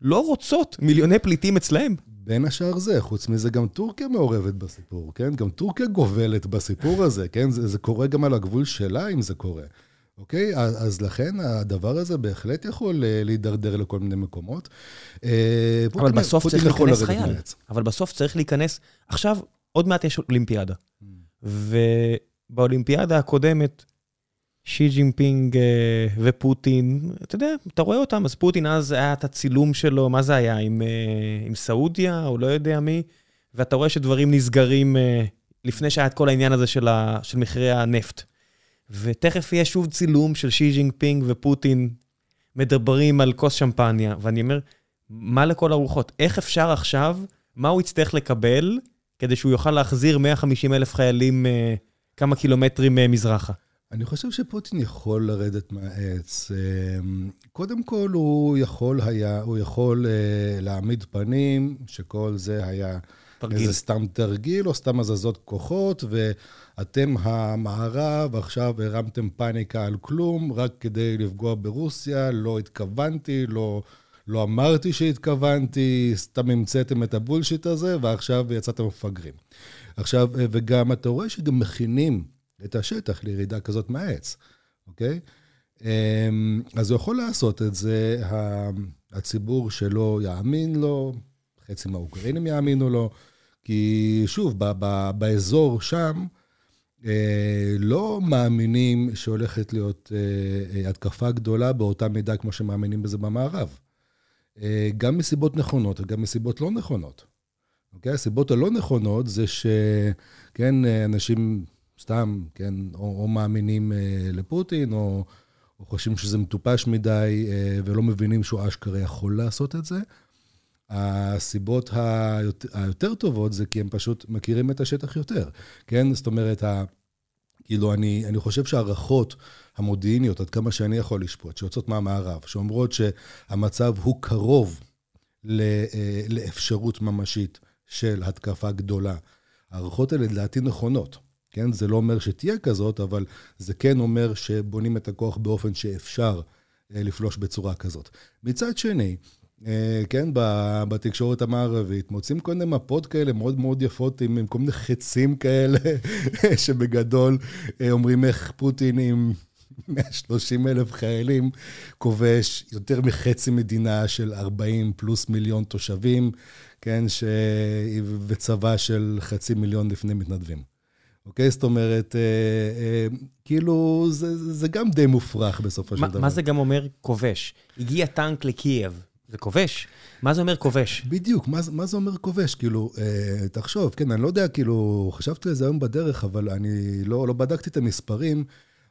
לא רוצות מיליוני פליטים אצלהם. בין השאר זה, חוץ מזה גם טורקיה מעורבת בסיפור, כן? גם טורקיה גובלת בסיפור הזה, כן? זה, זה קורה גם על הגבול שלה אם זה קורה, אוקיי? אז, אז לכן הדבר הזה בהחלט יכול אה, להידרדר לכל מיני מקומות. אה, אבל בסוף צריך להיכנס חייל. מהעץ. אבל בסוף צריך להיכנס... עכשיו, עוד מעט יש אולימפיאדה. ובאולימפיאדה הקודמת, שי ג'ינפינג אה, ופוטין, אתה יודע, אתה רואה אותם, אז פוטין אז היה את הצילום שלו, מה זה היה, עם, עם סעודיה, או לא יודע מי, ואתה רואה שדברים נסגרים לפני שהיה את כל העניין הזה של, ה, של מחירי הנפט. ותכף יהיה שוב צילום של שי ג'ינפינג ופוטין מדברים על כוס שמפניה, ואני אומר, מה לכל הרוחות? איך אפשר עכשיו, מה הוא יצטרך לקבל כדי שהוא יוכל להחזיר 150 אלף חיילים אה, כמה קילומטרים אה, מזרחה? אני חושב שפוטין יכול לרדת מהעץ. אמ, קודם כל, הוא יכול היה, הוא יכול אה, להעמיד פנים שכל זה היה תרגיל. איזה סתם תרגיל או סתם הזזות כוחות, ואתם המערב, עכשיו הרמתם פאניקה על כלום, רק כדי לפגוע ברוסיה, לא התכוונתי, לא, לא אמרתי שהתכוונתי, סתם המצאתם את הבולשיט הזה, ועכשיו יצאתם מפגרים. עכשיו, אה, וגם אתה רואה שגם מכינים את השטח לירידה כזאת מהעץ, אוקיי? אמ, אז הוא יכול לעשות את זה, הציבור שלו יאמין לו, חצי מהאוקראינים יאמינו לו, כי שוב, ב- ב- באזור שם, לא מאמינים שהולכת להיות אה, אה, התקפה גדולה באותה מידה כמו שמאמינים בזה במערב. אה, גם מסיבות נכונות וגם מסיבות לא נכונות. אוקיי? הסיבות הלא נכונות זה שכן, אה, אנשים סתם, כן, או, או מאמינים אה, לפוטין, או, או חושבים שזה מטופש מדי, אה, ולא מבינים שהוא אשכרה יכול לעשות את זה. הסיבות היותר, היותר טובות זה כי הם פשוט מכירים את השטח יותר, כן? זאת אומרת, ה, כאילו, אני, אני חושב שההערכות המודיעיניות, עד כמה שאני יכול לשפוט, שיוצאות מהמערב, שאומרות שהמצב הוא קרוב ל, אה, לאפשרות ממשית של התקפה גדולה. ההערכות האלה לדעתי נכונות, כן? זה לא אומר שתהיה כזאת, אבל זה כן אומר שבונים את הכוח באופן שאפשר אה, לפלוש בצורה כזאת. מצד שני, כן, ב- בתקשורת המערבית, מוצאים כל מיני מפות כאלה מאוד מאוד יפות עם, עם כל מיני חצים כאלה, שבגדול אה, אומרים איך פוטין עם 130 אלף חיילים כובש יותר מחצי מדינה של 40 פלוס מיליון תושבים, כן, ש... וצבא של חצי מיליון לפני מתנדבים. אוקיי? זאת אומרת, אה, אה, כאילו, זה, זה גם די מופרך בסופו של דבר. מה זה גם אומר כובש? הגיע טנק לקייב, זה כובש? מה זה אומר כובש? בדיוק, מה, מה זה אומר כובש? כאילו, אה, תחשוב, כן, אני לא יודע, כאילו, חשבתי על זה היום בדרך, אבל אני לא, לא בדקתי את המספרים,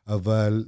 אבל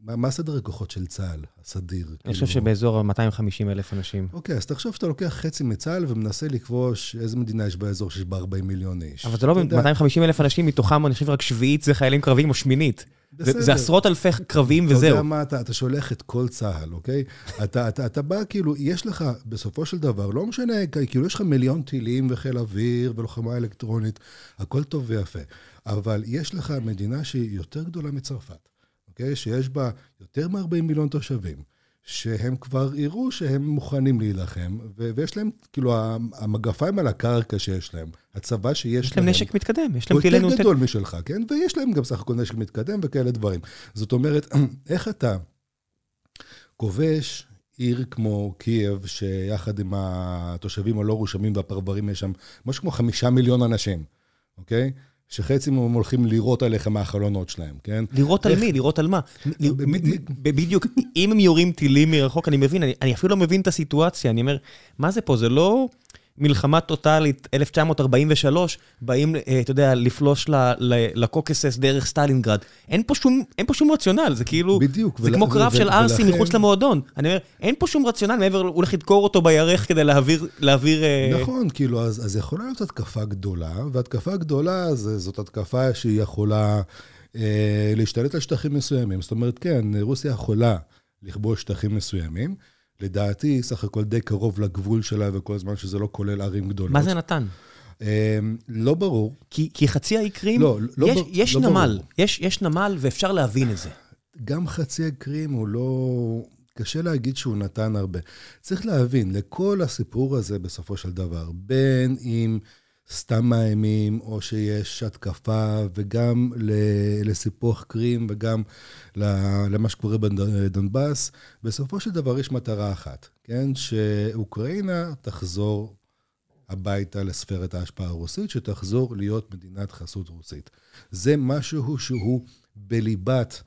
מה, מה סדר הכוחות של צה"ל, הסדיר? אני חושב שבאזור ה-250 אלף אנשים. אוקיי, אז תחשוב שאתה לוקח חצי מצה"ל ומנסה לכבוש איזה מדינה יש באזור שיש בה 40 מיליון איש. אבל זה לא אתה יודע, 250 אלף אנשים, מתוכם אני חושב רק שביעית זה חיילים קרביים או שמינית. זה, בסדר. זה עשרות אלפי קרביים אתה יודע וזהו. מה, אתה, אתה שולח את כל צה"ל, אוקיי? אתה, אתה, אתה בא, כאילו, יש לך, בסופו של דבר, לא משנה, כאילו, יש לך מיליון טילים וחיל אוויר ולוחמה אלקטרונית, הכל טוב ויפה. אבל יש לך מדינה שהיא יותר גדולה מצרפת, אוקיי? שיש בה יותר מ-40 מיליון תושבים, שהם כבר יראו שהם מוכנים להילחם, ו- ויש להם, כאילו, המגפיים על הקרקע שיש להם, הצבא שיש יש להם נשק מתקדם, יש להם הוא טילי יותר נ"ט. גדול משלך, כן? ויש להם גם סך הכל נשק מתקדם וכאלה דברים. זאת אומרת, איך אתה כובש עיר כמו קייב, שיחד עם התושבים הלא רושמים והפרברים יש שם משהו כמו חמישה מיליון אנשים, אוקיי? שחצי מהם הולכים לירות עליך מהחלונות שלהם, כן? לירות על מי? לירות על מה? בדיוק. אם הם יורים טילים מרחוק, אני מבין, אני אני אפילו לא מבין את הסיטואציה, אני אומר, מה זה פה? זה לא מלחמה טוטאלית, 1943, באים, אה, אתה יודע, לפלוש לקווקז דרך סטלינגרד. אין פה שום, אין פה שום רציונל, זה כאילו... בדיוק. זה כמו קרב של ערסים מחוץ למועדון. אני אומר, אין פה שום רציונל מעבר, הוא הולך לדקור אותו בירך כדי להעביר... להעביר נכון, כאילו, אז, אז יכולה להיות התקפה גדולה, והתקפה גדולה זאת התקפה שהיא יכולה אה, להשתלט על שטחים מסוימים. זאת אומרת, כן, רוסיה יכולה לכבוש שטחים מסוימים. לדעתי, סך הכל די קרוב לגבול שלה, וכל זמן שזה לא כולל ערים גדולות. מה זה נתן? לא ברור. כי, כי חצי האי קרים, לא, לא, יש, בר, יש לא נמל, ברור. יש, יש נמל ואפשר להבין את זה. גם חצי האי קרים הוא לא... קשה להגיד שהוא נתן הרבה. צריך להבין, לכל הסיפור הזה בסופו של דבר, בין אם סתם מאיימים, או שיש התקפה, וגם לסיפוח קרים, וגם למה שקורה בדונבאס, בסופו של דבר יש מטרה אחת, כן? שאוקראינה תחזור הביתה לספרת ההשפעה הרוסית, שתחזור להיות מדינת חסות רוסית. זה משהו שהוא בליבת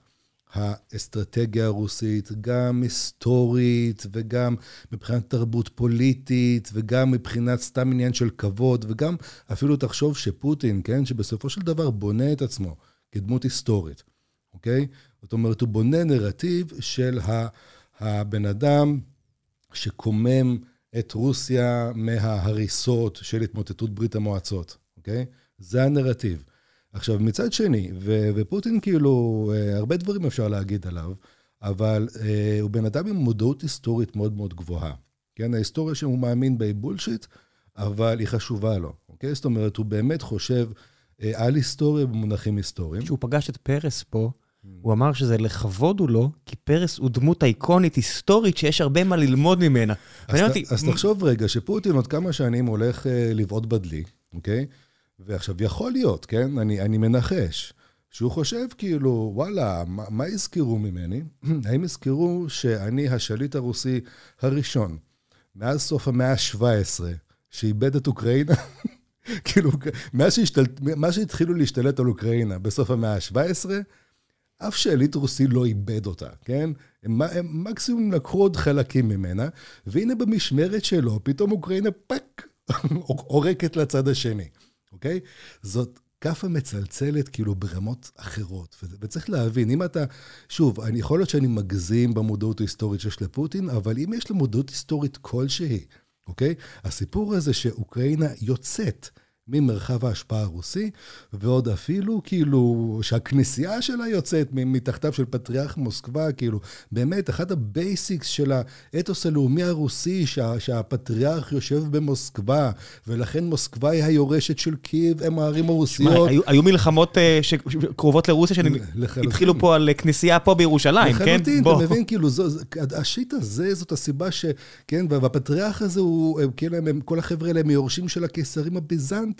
האסטרטגיה הרוסית, גם היסטורית וגם מבחינת תרבות פוליטית וגם מבחינת סתם עניין של כבוד וגם אפילו תחשוב שפוטין, כן, שבסופו של דבר בונה את עצמו כדמות היסטורית, אוקיי? זאת אומרת, הוא בונה נרטיב של הבן אדם שקומם את רוסיה מההריסות של התמוטטות ברית המועצות, אוקיי? זה הנרטיב. עכשיו, מצד שני, ו- ופוטין כאילו, הרבה דברים אפשר להגיד עליו, אבל אה, הוא בן אדם עם מודעות היסטורית מאוד מאוד גבוהה. כן, ההיסטוריה שהוא מאמין בה היא בולשיט, אבל היא חשובה לו, אוקיי? זאת אומרת, הוא באמת חושב אה, על היסטוריה במונחים היסטוריים. כשהוא פגש את פרס פה, הוא אמר שזה לכבוד הוא לו, כי פרס הוא דמות איקונית היסטורית שיש הרבה מה ללמוד ממנה. אז, ת, אותי... אז תחשוב רגע, שפוטין עוד כמה שנים הולך אה, לבעוט בדלי, אוקיי? ועכשיו, יכול להיות, כן? אני, אני מנחש, שהוא חושב כאילו, וואלה, מה, מה יזכרו ממני? האם יזכרו שאני השליט הרוסי הראשון, מאז סוף המאה ה-17, שאיבד את אוקראינה? כאילו, מאז, שהשתל... שהתחילו להשתלט על אוקראינה בסוף המאה ה-17, אף שליט רוסי לא איבד אותה, כן? הם, הם מקסימום לקחו עוד חלקים ממנה, והנה במשמרת שלו, פתאום אוקראינה fuck, עורקת לצד השני. אוקיי? זאת כאפה מצלצלת כאילו ברמות אחרות. וצריך להבין, אם אתה, שוב, אני יכול להיות שאני מגזים במודעות ההיסטורית שיש לפוטין, אבל אם יש לו מודעות היסטורית כלשהי, אוקיי? הסיפור הזה שאוקראינה יוצאת ממרחב ההשפעה הרוסי, ועוד אפילו כאילו שהכנסייה שלה יוצאת מתחתיו של פטריארך מוסקבה, כאילו באמת אחד ה basics של האתוס הלאומי הרוסי, שה, שהפטריארך יושב במוסקבה, ולכן מוסקבה היא היורשת של קייב, הם הערים הרוסיות. שמה, היו, היו מלחמות uh, שקרובות לרוסיה, שהתחילו פה על כנסייה פה בירושלים, לחלוטין, כן? לחלוטין, אתה מבין, כאילו, זו, ה shit הזה, זאת הסיבה ש... כן, והפטריארך הזה הוא, כן, הם, כל החבר'ה האלה הם יורשים של הקיסרים הביזנטים.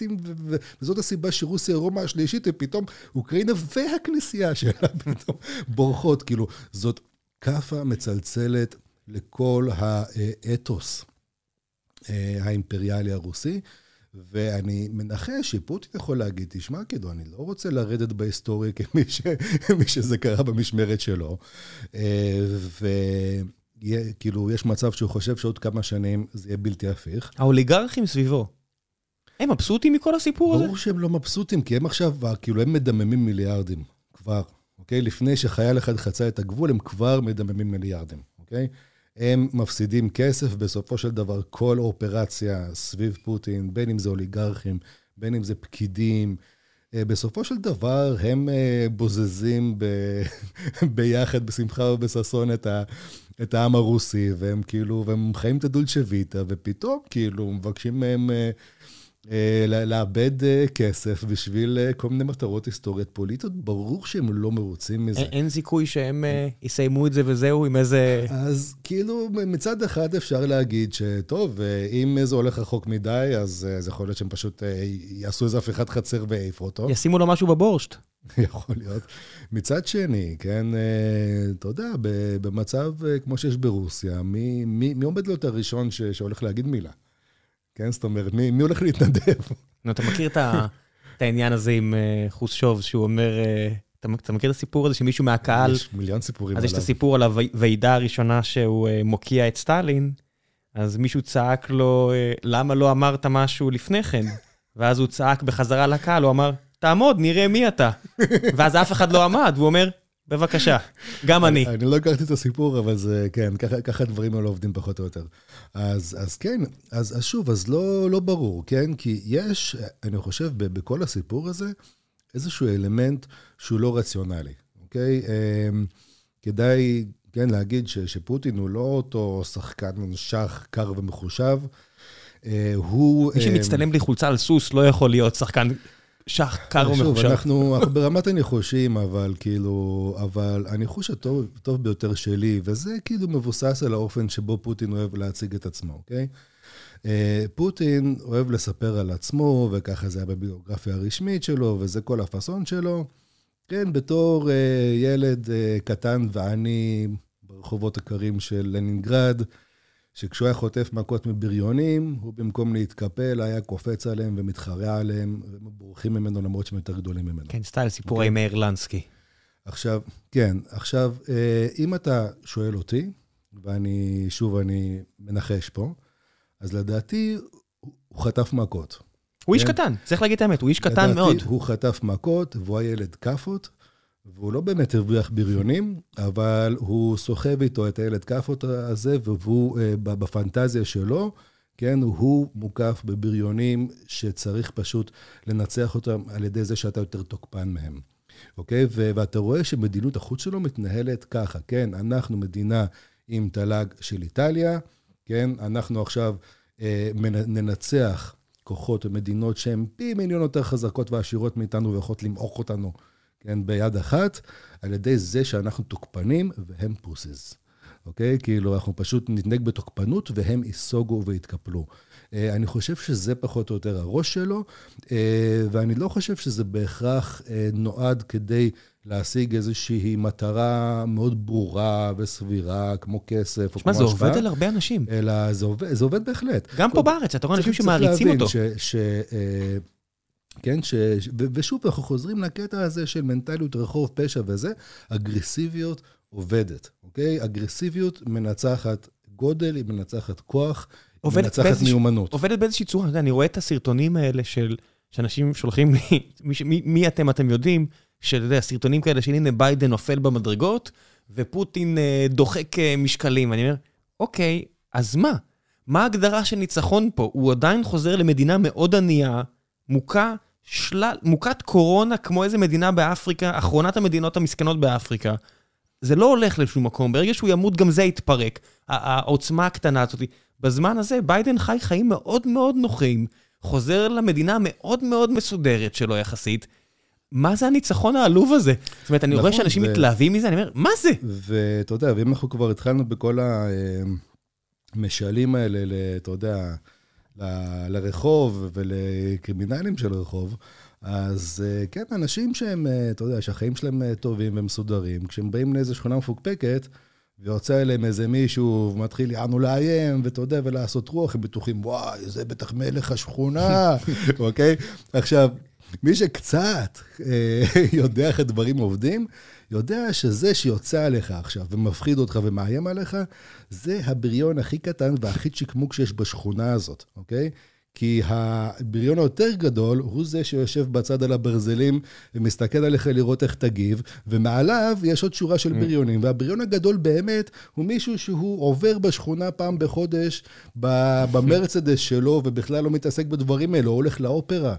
וזאת הסיבה שרוסיה, רומא השלישית, ופתאום אוקראינה והכנסייה שלה פתאום בורחות. כאילו, זאת כאפה מצלצלת לכל האתוס האימפריאלי הרוסי. ואני מנחש שפוטין יכול להגיד, תשמע, כאילו, אני לא רוצה לרדת בהיסטוריה כמי ש... שזה קרה במשמרת שלו. וכאילו, יש מצב שהוא חושב שעוד כמה שנים זה יהיה בלתי הפיך. האוליגרכים סביבו. הם מבסוטים מכל הסיפור הזה? ברור שהם לא מבסוטים, כי הם עכשיו, כאילו, הם מדממים מיליארדים, כבר, אוקיי? לפני שחייל אחד חצה את הגבול, הם כבר מדממים מיליארדים, אוקיי? הם מפסידים כסף, בסופו של דבר, כל אופרציה סביב פוטין, בין אם זה אוליגרכים, בין אם זה פקידים, בסופו של דבר, הם בוזזים ב... ביחד, בשמחה ובששון, את, ה... את העם הרוסי, והם כאילו, והם חיים את הדולצ'ה ויטה, ופתאום, כאילו, מבקשים מהם... לאבד כסף בשביל כל מיני מטרות היסטוריות פוליטיות, ברור שהם לא מרוצים מזה. אין סיכוי שהם יסיימו את זה וזהו עם איזה... אז כאילו, מצד אחד אפשר להגיד שטוב, אם זה הולך רחוק מדי, אז זה יכול להיות שהם פשוט יעשו איזה הפיכת חצר ויעיפו אותו. ישימו לו משהו בבורשט. יכול להיות. מצד שני, כן, אתה יודע, במצב כמו שיש ברוסיה, מי, מי, מי עומד להיות הראשון ש, שהולך להגיד מילה? כן, זאת אומרת, מי, מי הולך להתנדב? נו, אתה מכיר את העניין הזה עם חוששוב, שהוא אומר, אתה, אתה מכיר את הסיפור הזה שמישהו מהקהל... יש מיליון סיפורים עליו. אז יש את הסיפור על הוועידה הראשונה שהוא מוקיע את סטלין, אז מישהו צעק לו, אה, למה לא אמרת משהו לפני כן? ואז הוא צעק בחזרה לקהל, הוא אמר, תעמוד, נראה מי אתה. ואז אף אחד לא עמד, והוא אומר, בבקשה, גם אני. אני לא הכרתי את הסיפור, אבל זה, כן, ככה הדברים האלה עובדים פחות או יותר. אז, אז כן, אז, אז שוב, אז לא, לא ברור, כן? כי יש, אני חושב, בכל הסיפור הזה, איזשהו אלמנט שהוא לא רציונלי, אוקיי? אמ, כדאי, כן, להגיד ש, שפוטין הוא לא אותו שחקן שח, קר ומחושב. אה, הוא... מי שמצטלם אמ, בלי חולצה על סוס לא יכול להיות שחקן שח קר ומחושב. שוב, אנחנו, אנחנו ברמת הניחושים, אבל כאילו, אבל הניחוש הטוב ביותר שלי, וזה כאילו מבוסס על האופן שבו פוטין אוהב להציג את עצמו, אוקיי? אה, פוטין אוהב לספר על עצמו, וככה זה היה בביוגרפיה הרשמית שלו, וזה כל הפאסון שלו. כן, בתור אה, ילד אה, קטן ועני ברחובות הקרים של לנינגרד, שכשהוא היה חוטף מכות מבריונים, הוא במקום להתקפל, היה קופץ עליהם ומתחרע עליהם, והם בורחים ממנו למרות שהם יותר גדולים ממנו. כן, סטייל סיפורי okay. מאיר לנסקי. עכשיו, כן, עכשיו, אה, אם אתה שואל אותי, ואני, שוב, אני מנחש פה, אז לדעתי, הוא חטף מכות. הוא איש כן? קטן, צריך להגיד את האמת, הוא איש קטן מאוד. לדעתי, הוא חטף מכות, והוא היה ילד כאפות, והוא לא באמת הרוויח בריונים, אבל הוא סוחב איתו את הילד כאפות הזה, והוא, אה, בפנטזיה שלו, כן, הוא מוקף בבריונים שצריך פשוט לנצח אותם על ידי זה שאתה יותר תוקפן מהם. אוקיי? ואתה רואה שמדיניות החוץ שלו מתנהלת ככה, כן? אנחנו מדינה עם תל"ג של איטליה, כן? אנחנו עכשיו אה, ננצח כוחות ומדינות שהן פי מיליון יותר חזקות ועשירות מאיתנו ויכולות למעוך אותנו כן, ביד אחת, על ידי זה שאנחנו תוקפנים והם פוסס. אוקיי? כאילו, אנחנו פשוט נתנהג בתוקפנות והם ייסוגו ויתקפלו. אה, אני חושב שזה פחות או יותר הראש שלו, אה, ואני לא חושב שזה בהכרח אה, נועד כדי להשיג איזושהי מטרה מאוד ברורה וסבירה, כמו כסף או כמו השפעה. מה, זה עובד על הרבה אנשים. אלא זה עובד, זה עובד בהחלט. גם פה בארץ, אתה רואה אנשים שמעריצים אותו. ש... ש כן, ש... ו... ושוב, אנחנו חוזרים לקטע הזה של מנטליות רחוב, פשע וזה, אגרסיביות עובדת, אוקיי? אגרסיביות מנצחת גודל, היא מנצחת כוח, היא מנצחת באיזוש... מיומנות. עובדת באיזושהי צורה, אני רואה את הסרטונים האלה של, שאנשים שולחים לי, מי, מי, מי אתם, אתם יודעים, של, אתה יודע, סרטונים כאלה של הנה ביידן נופל במדרגות, ופוטין אה, דוחק אה, משקלים. אני אומר, אוקיי, אז מה? מה ההגדרה של ניצחון פה? הוא עדיין חוזר למדינה מאוד ענייה, מוכה שלל, מוכת קורונה כמו איזה מדינה באפריקה, אחרונת המדינות המסכנות באפריקה. זה לא הולך לשום מקום, ברגע שהוא ימות גם זה יתפרק, העוצמה הקטנה הזאת. בזמן הזה ביידן חי חיים מאוד מאוד נוחים, חוזר למדינה מאוד מאוד מסודרת שלו יחסית. מה זה הניצחון העלוב הזה? זאת אומרת, אני נכון, רואה שאנשים ו... מתלהבים מזה, אני אומר, מה זה? ואתה יודע, ואם אנחנו כבר התחלנו בכל המשלים האלה, אתה יודע, ל, לרחוב ולקרימינלים של רחוב, אז אה, כן, אנשים שהם, אה, אתה יודע, שהחיים שלהם אה, טובים ומסודרים, כשהם באים לאיזו שכונה מפוקפקת, ויוצא אליהם איזה מישהו ומתחיל יענו לאיים, ואתה יודע, ולעשות רוח, הם בטוחים, וואי, זה בטח מלך השכונה, אוקיי? עכשיו, מי שקצת יודע איך הדברים עובדים, יודע שזה שיוצא עליך עכשיו ומפחיד אותך ומאיים עליך, זה הבריון הכי קטן והכי צ'יקמוק שיש בשכונה הזאת, אוקיי? כי הבריון היותר גדול הוא זה שיושב בצד על הברזלים ומסתכל עליך לראות איך תגיב, ומעליו יש עוד שורה של mm. בריונים, והבריון הגדול באמת הוא מישהו שהוא עובר בשכונה פעם בחודש במרצדס שלו, ובכלל לא מתעסק בדברים האלו, הוא הולך לאופרה.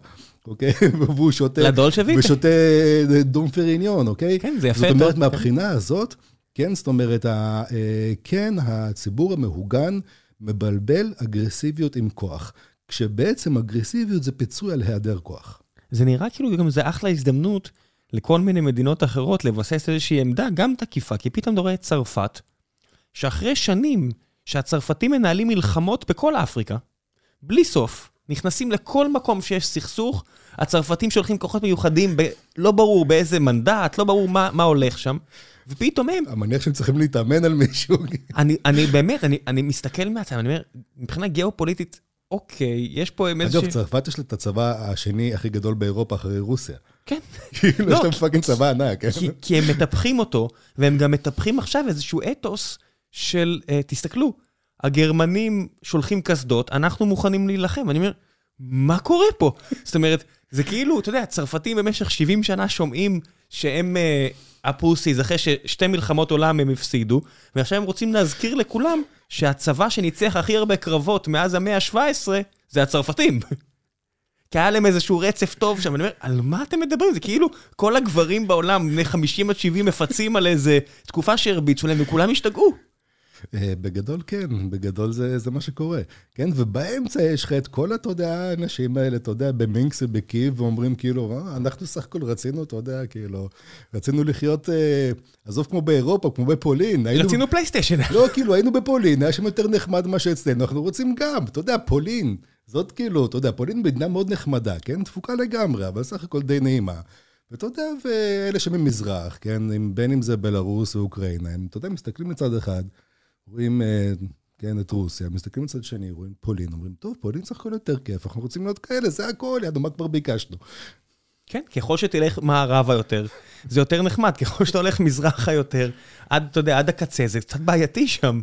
אוקיי? והוא שותה... לדולצ'ה ויטה. ושותה דום פריניון, אוקיי? כן, זה יפה. זאת אומרת, מהבחינה הזאת, כן, זאת אומרת, אה, כן, הציבור המהוגן מבלבל אגרסיביות עם כוח. כשבעצם אגרסיביות זה פיצוי על היעדר כוח. זה נראה כאילו גם זה אחלה הזדמנות לכל מיני מדינות אחרות לבסס איזושהי עמדה גם תקיפה, כי פתאום אתה רואה את צרפת, שאחרי שנים שהצרפתים מנהלים מלחמות בכל אפריקה, בלי סוף, נכנסים לכל מקום שיש סכסוך, הצרפתים שולחים כוחות מיוחדים, ב... לא ברור באיזה מנדט, לא ברור מה, מה הולך שם, ופתאום הם... המניח שהם צריכים להתאמן על מישהו. אני, אני באמת, אני, אני מסתכל מהצד, אני אומר, מבחינה גיאופוליטית, אוקיי, יש פה איזה... אגב, צרפת יש לה את הצבא השני הכי גדול באירופה אחרי רוסיה. כן. כאילו, יש להם fucking צבא ענק, כן? כי הם מטפחים אותו, והם גם מטפחים עכשיו איזשהו אתוס של, תסתכלו, הגרמנים שולחים קסדות, אנחנו מוכנים להילחם. אני אומר, מה קורה פה? זאת אומרת, זה כאילו, אתה יודע, הצרפתים במשך 70 שנה שומעים שהם ה pussies, אחרי ששתי מלחמות עולם הם הפסידו, ועכשיו הם רוצים להזכיר לכולם שהצבא שניצח הכי הרבה קרבות מאז המאה ה-17 זה הצרפתים. כי היה להם איזשהו רצף טוב שם, אני אומר, על מה אתם מדברים? זה כאילו כל הגברים בעולם, בני 50 עד 70, מפצים על איזה תקופה שהרביצו להם, וכולם השתגעו. אה, בגדול כן, בגדול זה, זה מה שקורה. כן, ובאמצע יש לך את כל, אתה יודע, האנשים האלה, אתה יודע, במינקס ובקייב, ואומרים כאילו, אה, אנחנו סך הכל רצינו, אתה יודע, כאילו, רצינו לחיות, אה, עזוב כמו באירופה, כמו בפולין. היינו, רצינו פלייסטיישן. לא, כאילו, היינו בפולין, היה שם יותר נחמד ממה שאצלנו, אנחנו רוצים גם, אתה יודע, פולין. זאת כאילו, אתה יודע, פולין מדינה מאוד נחמדה, כן? תפוקה לגמרי, אבל סך הכל די נעימה. ואתה יודע, ואלה שממזרח, כן? בין אם זה בלרוס ואוקראינה, הם, אתה יודע, מסתכלים מצד אחד, רואים, אה, כן, את רוסיה, מסתכלים מצד שני, רואים פולין, אומרים, טוב, פולין סך הכל יותר כיף, אנחנו רוצים להיות כאלה, זה הכל, ידענו, מה כבר ביקשנו? כן, ככל שתלך מערבה יותר, זה יותר נחמד, ככל שאתה הולך מזרחה יותר, עד, אתה יודע, עד הקצה, זה קצת בעייתי שם.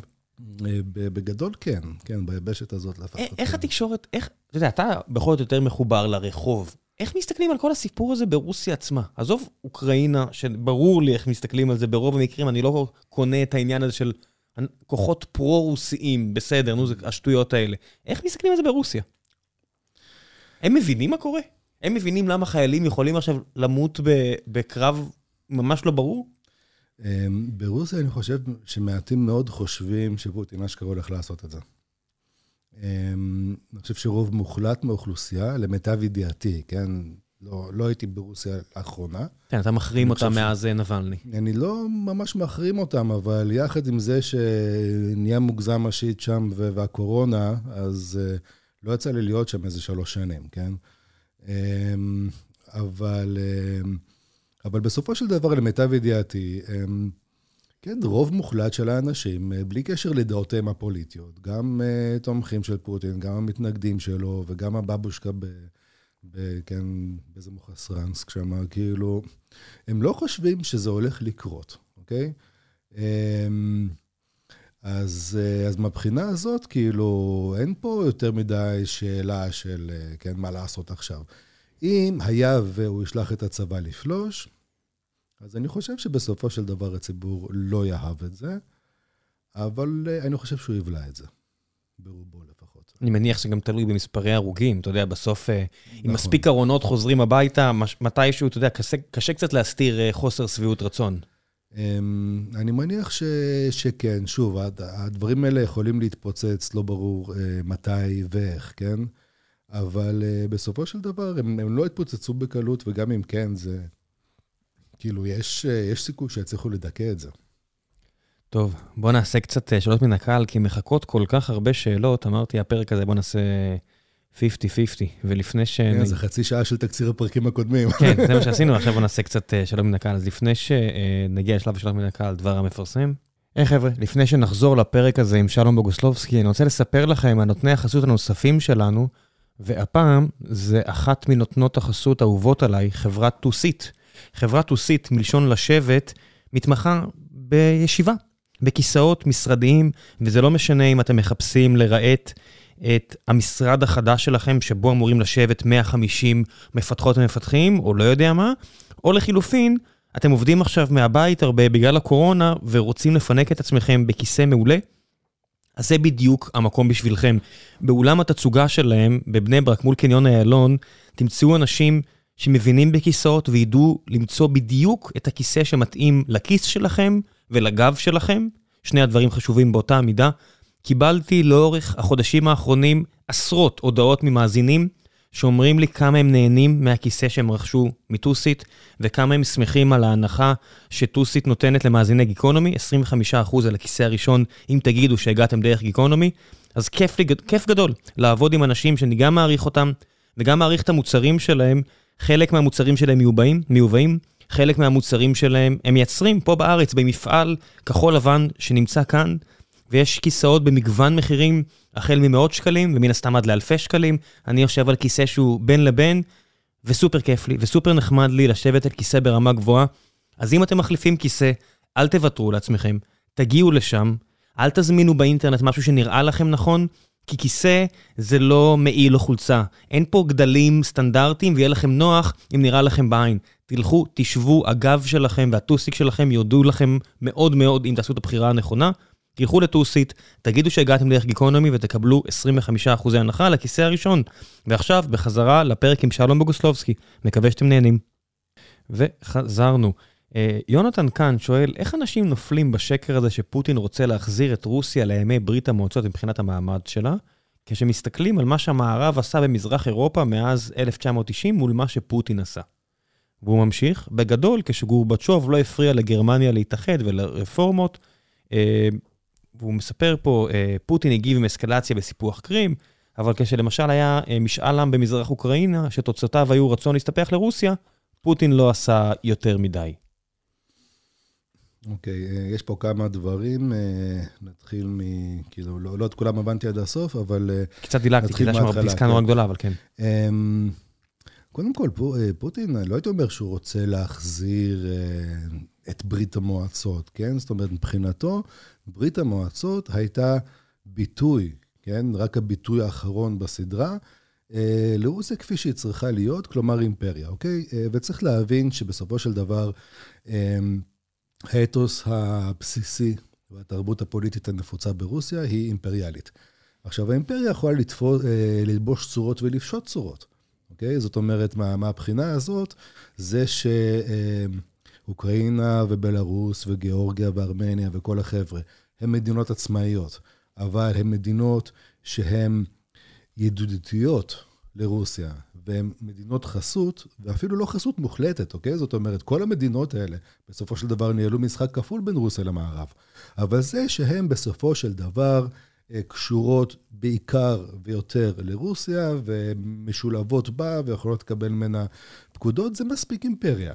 אה, בגדול כן, כן, ביבשת הזאת לפחות. איך התקשורת, איך, אתה יודע, אתה בכל זאת יותר מחובר לרחוב. איך מסתכלים על כל הסיפור הזה ברוסיה עצמה? עזוב אוקראינה, שברור לי איך מסתכלים על זה ברוב המקרים, אני לא קונה את העניין הזה של כוחות פרו-רוסיים, בסדר, נו, זה השטויות האלה. איך מסתכלים על זה ברוסיה? הם מבינים מה קורה? הם מבינים למה חיילים יכולים עכשיו למות בקרב ממש לא ברור? אמ, ברוסיה אני חושב שמעטים מאוד חושבים שפוטין אשכרה הולך לעשות את זה. אמ, אני חושב שרוב מוחלט מהאוכלוסייה, למיטב ידיעתי, כן, לא, לא הייתי ברוסיה לאחרונה. כן, אתה מחרים אותם מאז ש... נבלני. אני לא ממש מחרים אותם, אבל יחד עם זה שנהיה מוגזם השיט שם והקורונה, אז uh, לא יצא לי להיות שם איזה שלוש שנים, כן? Um, אבל, um, אבל בסופו של דבר, למיטב ידיעתי, um, כן, רוב מוחלט של האנשים, בלי קשר לדעותיהם הפוליטיות, גם תומכים של פוטין, גם המתנגדים שלו וגם הבבושקה ב... כן, באיזה מוחסרנסק שם, כאילו, הם לא חושבים שזה הולך לקרות, אוקיי? אמ, אז, אז מהבחינה הזאת, כאילו, אין פה יותר מדי שאלה של, כן, מה לעשות עכשיו. אם היה והוא ישלח את הצבא לפלוש, אז אני חושב שבסופו של דבר הציבור לא יאהב את זה, אבל אני חושב שהוא יבלע את זה, ברובו לפחות. אני מניח שזה גם תלוי במספרי הרוגים, אתה יודע, בסוף, אה, נכון. אם מספיק ארונות חוזרים הביתה, מתישהו, אתה יודע, קשה, קשה קצת להסתיר אה, חוסר שביעות רצון. אמ, אני מניח ש, שכן, שוב, הדברים האלה יכולים להתפוצץ, לא ברור אה, מתי ואיך, כן? אבל בסופו של דבר הם, הם לא התפוצצו בקלות, וגם אם כן, זה... כאילו, יש, יש סיכוי שיצליחו לדכא את זה. טוב, בוא נעשה קצת אה, שאלות מן הקהל, כי מחכות כל כך הרבה שאלות. אמרתי, הפרק הזה, בוא נעשה 50-50, ולפני ש... כן, זה חצי שעה של תקציר הפרקים הקודמים. כן, זה מה שעשינו, עכשיו בוא נעשה קצת אה, שאלות מן הקהל. אז לפני שנגיע לשלב השאלות מן הקהל, דבר המפרסם. היי hey, חבר'ה, לפני שנחזור לפרק הזה עם שלום בוגוסלובסקי, אני רוצה לספר לכם על נותני החסות הנוספים שלנו, והפעם זה אחת מנותנות החסות האהובות עליי, חברת טוסית. חברת טוסית, מלשון לשבת, מתמחה בישיבה. בכיסאות משרדיים, וזה לא משנה אם אתם מחפשים לרהט את המשרד החדש שלכם, שבו אמורים לשבת 150 מפתחות ומפתחים, או לא יודע מה, או לחילופין, אתם עובדים עכשיו מהבית הרבה בגלל הקורונה, ורוצים לפנק את עצמכם בכיסא מעולה, אז זה בדיוק המקום בשבילכם. באולם התצוגה שלהם, בבני ברק מול קניון איילון, תמצאו אנשים שמבינים בכיסאות וידעו למצוא בדיוק את הכיסא שמתאים לכיס שלכם, ולגב שלכם, שני הדברים חשובים באותה מידה. קיבלתי לאורך החודשים האחרונים עשרות הודעות ממאזינים שאומרים לי כמה הם נהנים מהכיסא שהם רכשו מטוסית, וכמה הם שמחים על ההנחה שטוסית נותנת למאזיני גיקונומי, 25% על הכיסא הראשון, אם תגידו שהגעתם דרך גיקונומי. אז כיף, לי, כיף גדול לעבוד עם אנשים שאני גם מעריך אותם, וגם מעריך את המוצרים שלהם. חלק מהמוצרים שלהם מיובאים, מיובאים חלק מהמוצרים שלהם הם מייצרים פה בארץ במפעל כחול לבן שנמצא כאן, ויש כיסאות במגוון מחירים, החל ממאות שקלים ומן הסתם עד לאלפי שקלים. אני יושב על כיסא שהוא בין לבין, וסופר כיף לי וסופר נחמד לי לשבת על כיסא ברמה גבוהה. אז אם אתם מחליפים כיסא, אל תוותרו לעצמכם, תגיעו לשם. אל תזמינו באינטרנט משהו שנראה לכם נכון, כי כיסא זה לא מעיל או חולצה. אין פה גדלים סטנדרטיים ויהיה לכם נוח אם נראה לכם בעין. תלכו, תשבו, הגב שלכם והטוסיק שלכם יודו לכם מאוד מאוד אם תעשו את הבחירה הנכונה. תלכו לטוסית, תגידו שהגעתם דרך גיקונומי ותקבלו 25% הנחה לכיסא הראשון. ועכשיו, בחזרה לפרק עם שלום בוגוסלובסקי. מקווה שאתם נהנים. וחזרנו. אה, יונתן כאן שואל, איך אנשים נופלים בשקר הזה שפוטין רוצה להחזיר את רוסיה לימי ברית המועצות מבחינת המעמד שלה, כשמסתכלים על מה שהמערב עשה במזרח אירופה מאז 1990 מול מה שפוטין עשה? והוא ממשיך, בגדול, כשגורבצ'וב לא הפריע לגרמניה להתאחד ולרפורמות, אה, והוא מספר פה, אה, פוטין הגיב עם אסקלציה בסיפוח קרים, אבל כשלמשל היה משאל עם במזרח אוקראינה, שתוצאותיו היו רצון להסתפח לרוסיה, פוטין לא עשה יותר מדי. אוקיי, okay, אה, יש פה כמה דברים, אה, נתחיל מ... כאילו, לא, לא את כולם הבנתי עד הסוף, אבל... אה, קצת דילגתי, כי זה שם פסקה נורא כן. גדולה, אבל כן. אמ, קודם כל, פוטין, לא הייתי אומר שהוא רוצה להחזיר את ברית המועצות, כן? זאת אומרת, מבחינתו, ברית המועצות הייתה ביטוי, כן? רק הביטוי האחרון בסדרה. לרוסיה כפי שהיא צריכה להיות, כלומר אימפריה, אוקיי? וצריך להבין שבסופו של דבר, אמ, האתוס הבסיסי והתרבות הפוליטית הנפוצה ברוסיה היא אימפריאלית. עכשיו, האימפריה יכולה לתפוס, אה, ללבוש צורות ולפשוט צורות, אוקיי? זאת אומרת, מה, מהבחינה הזאת, זה שאוקראינה ובלארוס וגיאורגיה וארמניה וכל החבר'ה, הן מדינות עצמאיות, אבל הן מדינות שהן ידידותיות לרוסיה, והן מדינות חסות, ואפילו לא חסות מוחלטת, אוקיי? זאת אומרת, כל המדינות האלה בסופו של דבר ניהלו משחק כפול בין רוסיה למערב. אבל זה שהן בסופו של דבר קשורות בעיקר ויותר לרוסיה, ומשולבות בה ויכולות לקבל ממנה פקודות, זה מספיק אימפריה.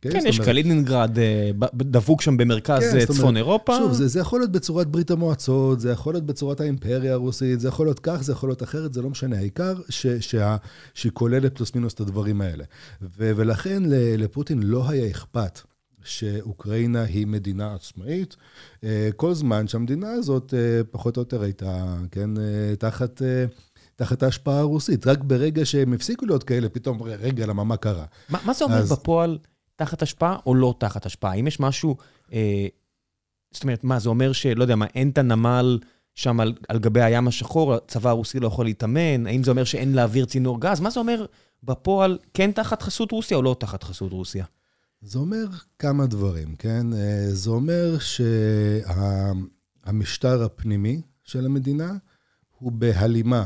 כן, יש קלינינגרד אה, דבוק שם במרכז כן, אה, צפון אירופה. שוב, זה, זה יכול להיות בצורת ברית המועצות, זה יכול להיות בצורת האימפריה הרוסית, זה יכול להיות כך, זה יכול להיות אחרת, זה לא משנה. העיקר ש, שה, שהיא כוללת פלוס מינוס את הדברים האלה. ו, ולכן לפוטין לא היה אכפת שאוקראינה היא מדינה עצמאית, אה, כל זמן שהמדינה הזאת פחות או יותר הייתה, כן, תחת... תחת ההשפעה הרוסית. רק ברגע שהם הפסיקו להיות כאלה, פתאום, רגע, למה, מה קרה? מה, מה זה אומר אז... בפועל תחת השפעה או לא תחת השפעה? האם יש משהו, אה, זאת אומרת, מה, זה אומר שלא יודע מה, אין את הנמל שם על, על גבי הים השחור, הצבא הרוסי לא יכול להתאמן? האם זה אומר שאין להעביר צינור גז? מה זה אומר בפועל, כן תחת חסות רוסיה או לא תחת חסות רוסיה? זה אומר כמה דברים, כן? אה, זה אומר שהמשטר הפנימי של המדינה הוא בהלימה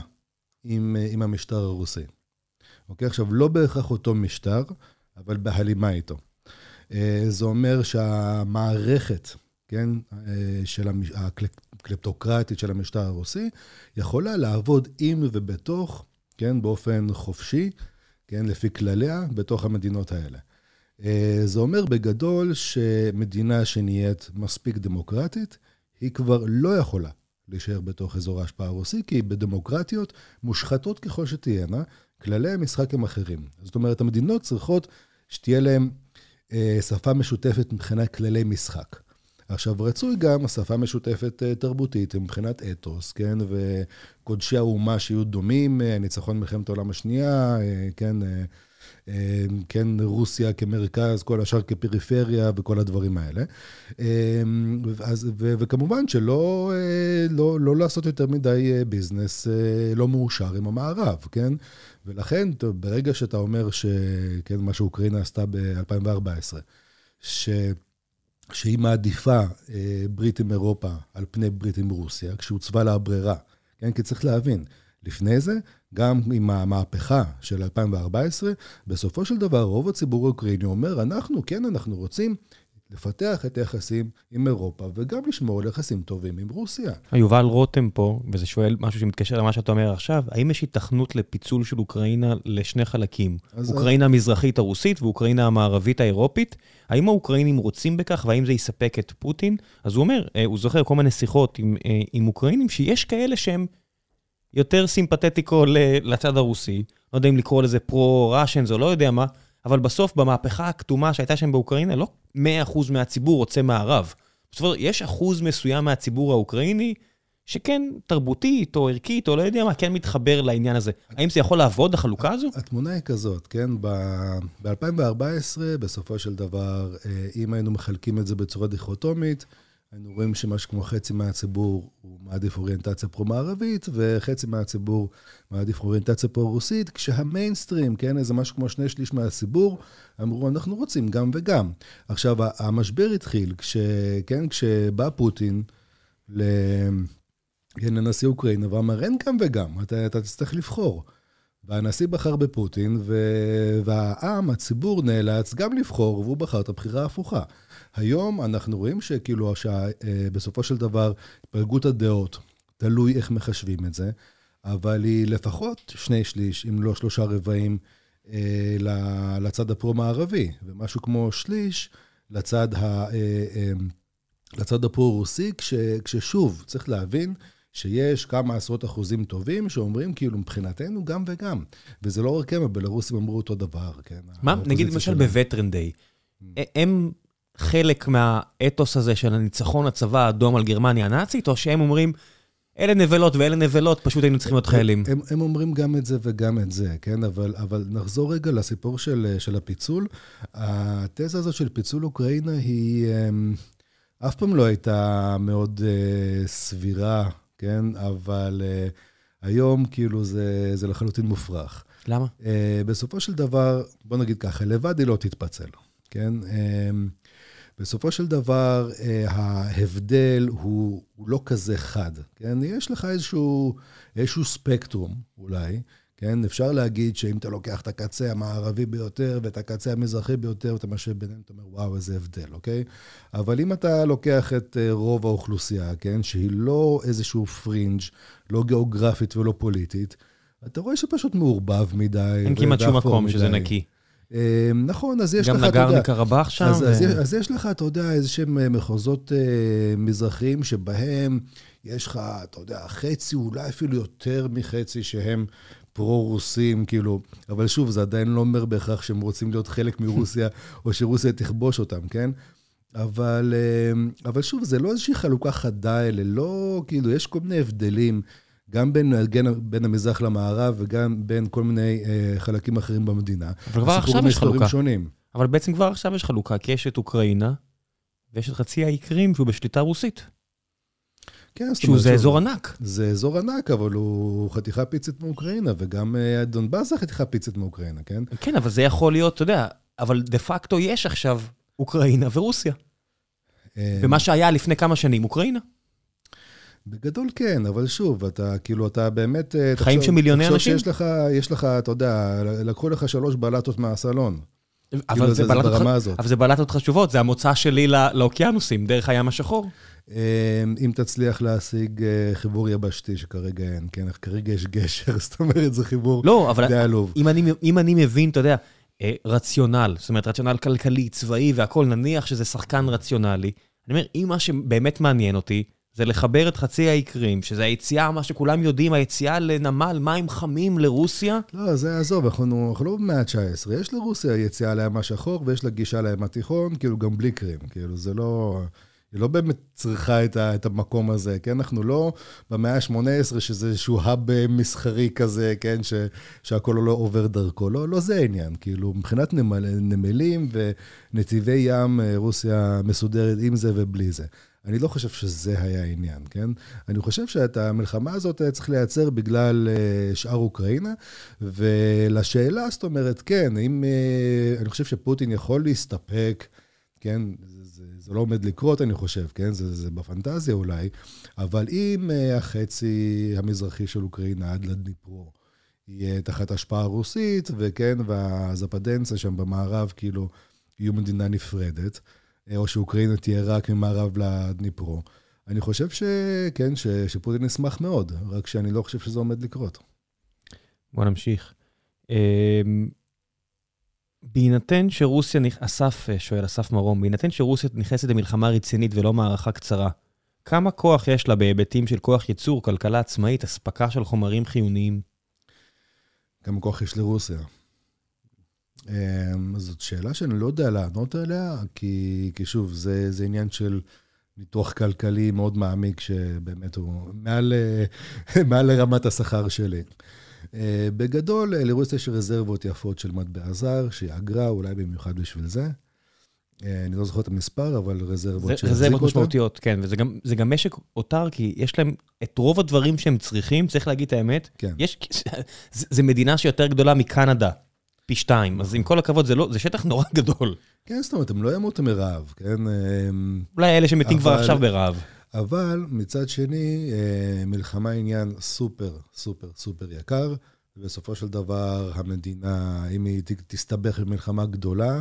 עם, עם המשטר הרוסי. אוקיי? עכשיו, לא בהכרח אותו משטר, אבל בהלימה איתו. אה, זה אומר שהמערכת, כן, אה, של הקלפטוקרטית של המשטר הרוסי, יכולה לעבוד עם ובתוך, כן, באופן חופשי, כן, לפי כלליה, בתוך המדינות האלה. אה, זה אומר בגדול שמדינה שנהיית מספיק דמוקרטית, היא כבר לא יכולה להישאר בתוך אזור ההשפעה הרוסי, כי בדמוקרטיות, מושחתות ככל שתהיינה, כללי המשחק הם אחרים. זאת אומרת, המדינות צריכות שתהיה להן אה, שפה משותפת מבחינת כללי משחק. עכשיו, רצוי גם שפה משותפת אה, תרבותית מבחינת אתוס, כן? וקודשי האומה שיהיו דומים, אה, ניצחון מלחמת העולם השנייה, אה, כן? אה, כן, רוסיה כמרכז, כל השאר כפריפריה וכל הדברים האלה. אה, אז, ו, וכמובן שלא אה, לא, לא לעשות יותר מדי ביזנס לא מאושר עם המערב, כן? ולכן, טוב, ברגע שאתה אומר שכן, מה שאוקראינה עשתה ב-2014, ש... שהיא מעדיפה אה, ברית עם אירופה על פני ברית עם רוסיה, כשהוצבה לה הברירה, כן? כי צריך להבין, לפני זה, גם עם המהפכה של 2014, בסופו של דבר רוב הציבור האוקראיני אומר, אנחנו, כן, אנחנו רוצים לפתח את היחסים עם אירופה, וגם לשמור על יחסים טובים עם רוסיה. יובל רותם פה, וזה שואל משהו שמתקשר למה שאתה אומר עכשיו, האם יש התכנות לפיצול של אוקראינה לשני חלקים? אוקראינה המזרחית הרוסית ואוקראינה המערבית האירופית? האם האוקראינים רוצים בכך, והאם זה יספק את פוטין? אז הוא אומר, אה, הוא זוכר כל מיני שיחות עם, אה, עם אוקראינים, שיש כאלה שהם יותר סימפתטיקו לצד הרוסי, לא יודע אם לקרוא לזה פרו-ראשנס או לא יודע מה, אבל בסוף, במהפכה הכתומה שהייתה שם באוקראינה, לא 100% מהציבור רוצה מערב. זאת אומרת, יש אחוז מסוים מהציבור האוקראיני, שכן תרבותית או ערכית, או לא יודע מה, כן מתחבר לעניין הזה. האם זה יכול לעבוד, החלוקה הזו? התמונה היא כזאת, כן? ב-2014, בסופו של דבר, אה, אם היינו מחלקים את זה בצורה דיכוטומית, היינו רואים שמשהו כמו חצי מהציבור הוא מעדיף אוריינטציה פרו-מערבית, וחצי מהציבור מעדיף אוריינטציה פרו-רוסית, כשהמיינסטרים, כן, איזה משהו כמו שני שליש מהציבור, אמרו, אנחנו רוצים גם וגם. עכשיו, המשבר התחיל, כש, כן, כשבא פוטין ל... כן, לנשיא אוקראינה, ואמר, אין גם וגם, אתה, אתה תצטרך לבחור. והנשיא בחר בפוטין, ו... והעם, הציבור, נאלץ גם לבחור, והוא בחר את הבחירה ההפוכה. היום אנחנו רואים שכאילו, שבסופו של דבר, התפלגות הדעות, תלוי איך מחשבים את זה, אבל היא לפחות שני שליש, אם לא שלושה רבעים, אה, לצד הפרו-מערבי, ומשהו כמו שליש לצד, ה, אה, אה, לצד הפרו-רוסי, כש, כששוב, צריך להבין, שיש כמה עשרות אחוזים טובים שאומרים, כאילו, מבחינתנו גם וגם. וזה לא רק הם, הבלרוסים אמרו אותו דבר, כן? מה, נגיד למשל בווטרן דיי, mm. הם חלק מהאתוס הזה של הניצחון הצבא האדום על גרמניה הנאצית, או שהם אומרים, אלה נבלות ואלה נבלות, פשוט היינו צריכים להיות חיילים. הם, הם אומרים גם את זה וגם את זה, כן? אבל, אבל נחזור רגע לסיפור של, של הפיצול. התזה הזאת של פיצול אוקראינה היא אמ, אף פעם לא הייתה מאוד uh, סבירה, כן? אבל uh, היום כאילו זה, זה לחלוטין מופרך. למה? Uh, בסופו של דבר, בוא נגיד ככה, לבד היא לא תתפצל, כן? Uh, בסופו של דבר, אה, ההבדל הוא, הוא לא כזה חד, כן? יש לך איזשהו, איזשהו ספקטרום, אולי, כן? אפשר להגיד שאם אתה לוקח את הקצה המערבי ביותר ואת הקצה המזרחי ביותר, ואתה משווה ביניהם, אתה אומר, וואו, איזה הבדל, אוקיי? אבל אם אתה לוקח את אה, רוב האוכלוסייה, כן? שהיא לא איזשהו פרינג', לא גיאוגרפית ולא פוליטית, אתה רואה שפשוט מעורבב מדי. אין כמעט שום מקום מדי. שזה נקי. אמ, נכון, אז יש לך, אתה יודע... גם נגרני קרבאח שם? אז, ו... אז, אז יש לך, אתה יודע, איזה שהם אה, מחוזות uh, מזרחיים שבהם יש לך, אתה יודע, חצי, אולי אפילו יותר מחצי שהם פרו-רוסים, כאילו, אבל שוב, זה עדיין לא אומר בהכרח שהם רוצים להיות חלק מרוסיה, או שרוסיה תכבוש אותם, כן? אבל, אמ, אבל שוב, זה לא איזושהי חלוקה חדה, אלה לא, כאילו, יש כל מיני הבדלים. גם בין, בין המזרח למערב וגם בין כל מיני אה, חלקים אחרים במדינה. אבל כבר עכשיו יש חלוקה. שונים. אבל בעצם כבר עכשיו יש חלוקה, כי יש את אוקראינה, ויש את חצי האי קרים שהוא בשליטה רוסית. כן, זאת אומרת... שהוא אזור ענק. זה אזור ענק, אבל הוא חתיכה פיצית מאוקראינה, וגם אה, דונבאס זה חתיכה פיצית מאוקראינה, כן? כן, אבל זה יכול להיות, אתה יודע, אבל דה פקטו יש עכשיו אוקראינה ורוסיה. אה, ומה שהיה לפני כמה שנים, אוקראינה. בגדול כן, אבל שוב, אתה כאילו, אתה באמת... אה, חיים של מיליוני אנשים? תחשוב שיש לך, יש לך, אתה יודע, לקחו לך שלוש בלטות מהסלון. אבל כאילו, זה, זה בלטות, ברמה הזאת. אבל זה בלטות חשובות, זה המוצא שלי לא, לאוקיינוסים, דרך הים השחור. אמ, אם תצליח להשיג אה, חיבור יבשתי, שכרגע אין, כן, כרגע יש גשר, זאת אומרת, זה חיבור לא, אבל די עלוב. אם אני, אם אני מבין, אתה יודע, אה, רציונל, זאת אומרת, רציונל כלכלי, צבאי והכול, נניח שזה שחקן רציונלי, אני אומר, אם מה שבאמת מעניין אותי, זה לחבר את חצי האי קרים, שזה היציאה, מה שכולם יודעים, היציאה לנמל מים חמים לרוסיה. לא, זה עזוב, אנחנו, לא במאה ה-19. יש לרוסיה יציאה לים השחור ויש לה גישה לים התיכון, כאילו גם בלי קרים. כאילו, זה לא... היא לא באמת צריכה את, ה, את המקום הזה, כן? אנחנו לא במאה ה-18, שזה איזשהו האב מסחרי כזה, כן? ש, שהכול לא עובר דרכו. לא, לא זה העניין. כאילו, מבחינת נמל, נמלים ונתיבי ים, רוסיה מסודרת עם זה ובלי זה. אני לא חושב שזה היה העניין, כן? אני חושב שאת המלחמה הזאת צריך לייצר בגלל uh, שאר אוקראינה, ולשאלה, זאת אומרת, כן, אם... Uh, אני חושב שפוטין יכול להסתפק, כן? זה, זה, זה לא עומד לקרות, אני חושב, כן? זה, זה בפנטזיה אולי, אבל אם החצי המזרחי של אוקראינה עד לדניפרו, יהיה תחת השפעה רוסית, וכן, והזפדנצה שם במערב, כאילו, יהיו מדינה נפרדת. או שאוקראינה תהיה רק ממערב לדניפרו. אני חושב שכן, ש, שפוטין ישמח מאוד, רק שאני לא חושב שזה עומד לקרות. בוא נמשיך. אמ, בהינתן שרוסיה, אסף שואל, אסף מרום, בהינתן שרוסיה נכנסת למלחמה רצינית ולא מערכה קצרה, כמה כוח יש לה בהיבטים של כוח ייצור, כלכלה עצמאית, אספקה של חומרים חיוניים? כמה כוח יש לרוסיה? אמ, זאת שאלה שאני לא יודע לענות עליה, כי, כי שוב, זה, זה עניין של ניתוח כלכלי מאוד מעמיק, שבאמת הוא מעל, מעל לרמת השכר שלי. בגדול, לרוסיה יש רזרבות יפות של מטבע זר, שהיא אגרה אולי במיוחד בשביל זה. אני לא זוכר את המספר, אבל רזרבות שהחזיקו אותן. רזרבות משמעותיות, כן, וזה גם, גם משק אותר, כי יש להם את רוב הדברים שהם צריכים, צריך להגיד את האמת. כן. יש, זה, זה מדינה שיותר גדולה מקנדה, פי שתיים, אז עם כל הכבוד, זה, לא, זה שטח נורא גדול. כן, זאת אומרת, הם לא ימותו מרעב, כן? אולי אלה שמתים כבר עכשיו ברעב. אבל מצד שני, מלחמה עניין סופר, סופר, סופר יקר, ובסופו של דבר המדינה, אם היא תסתבך במלחמה גדולה,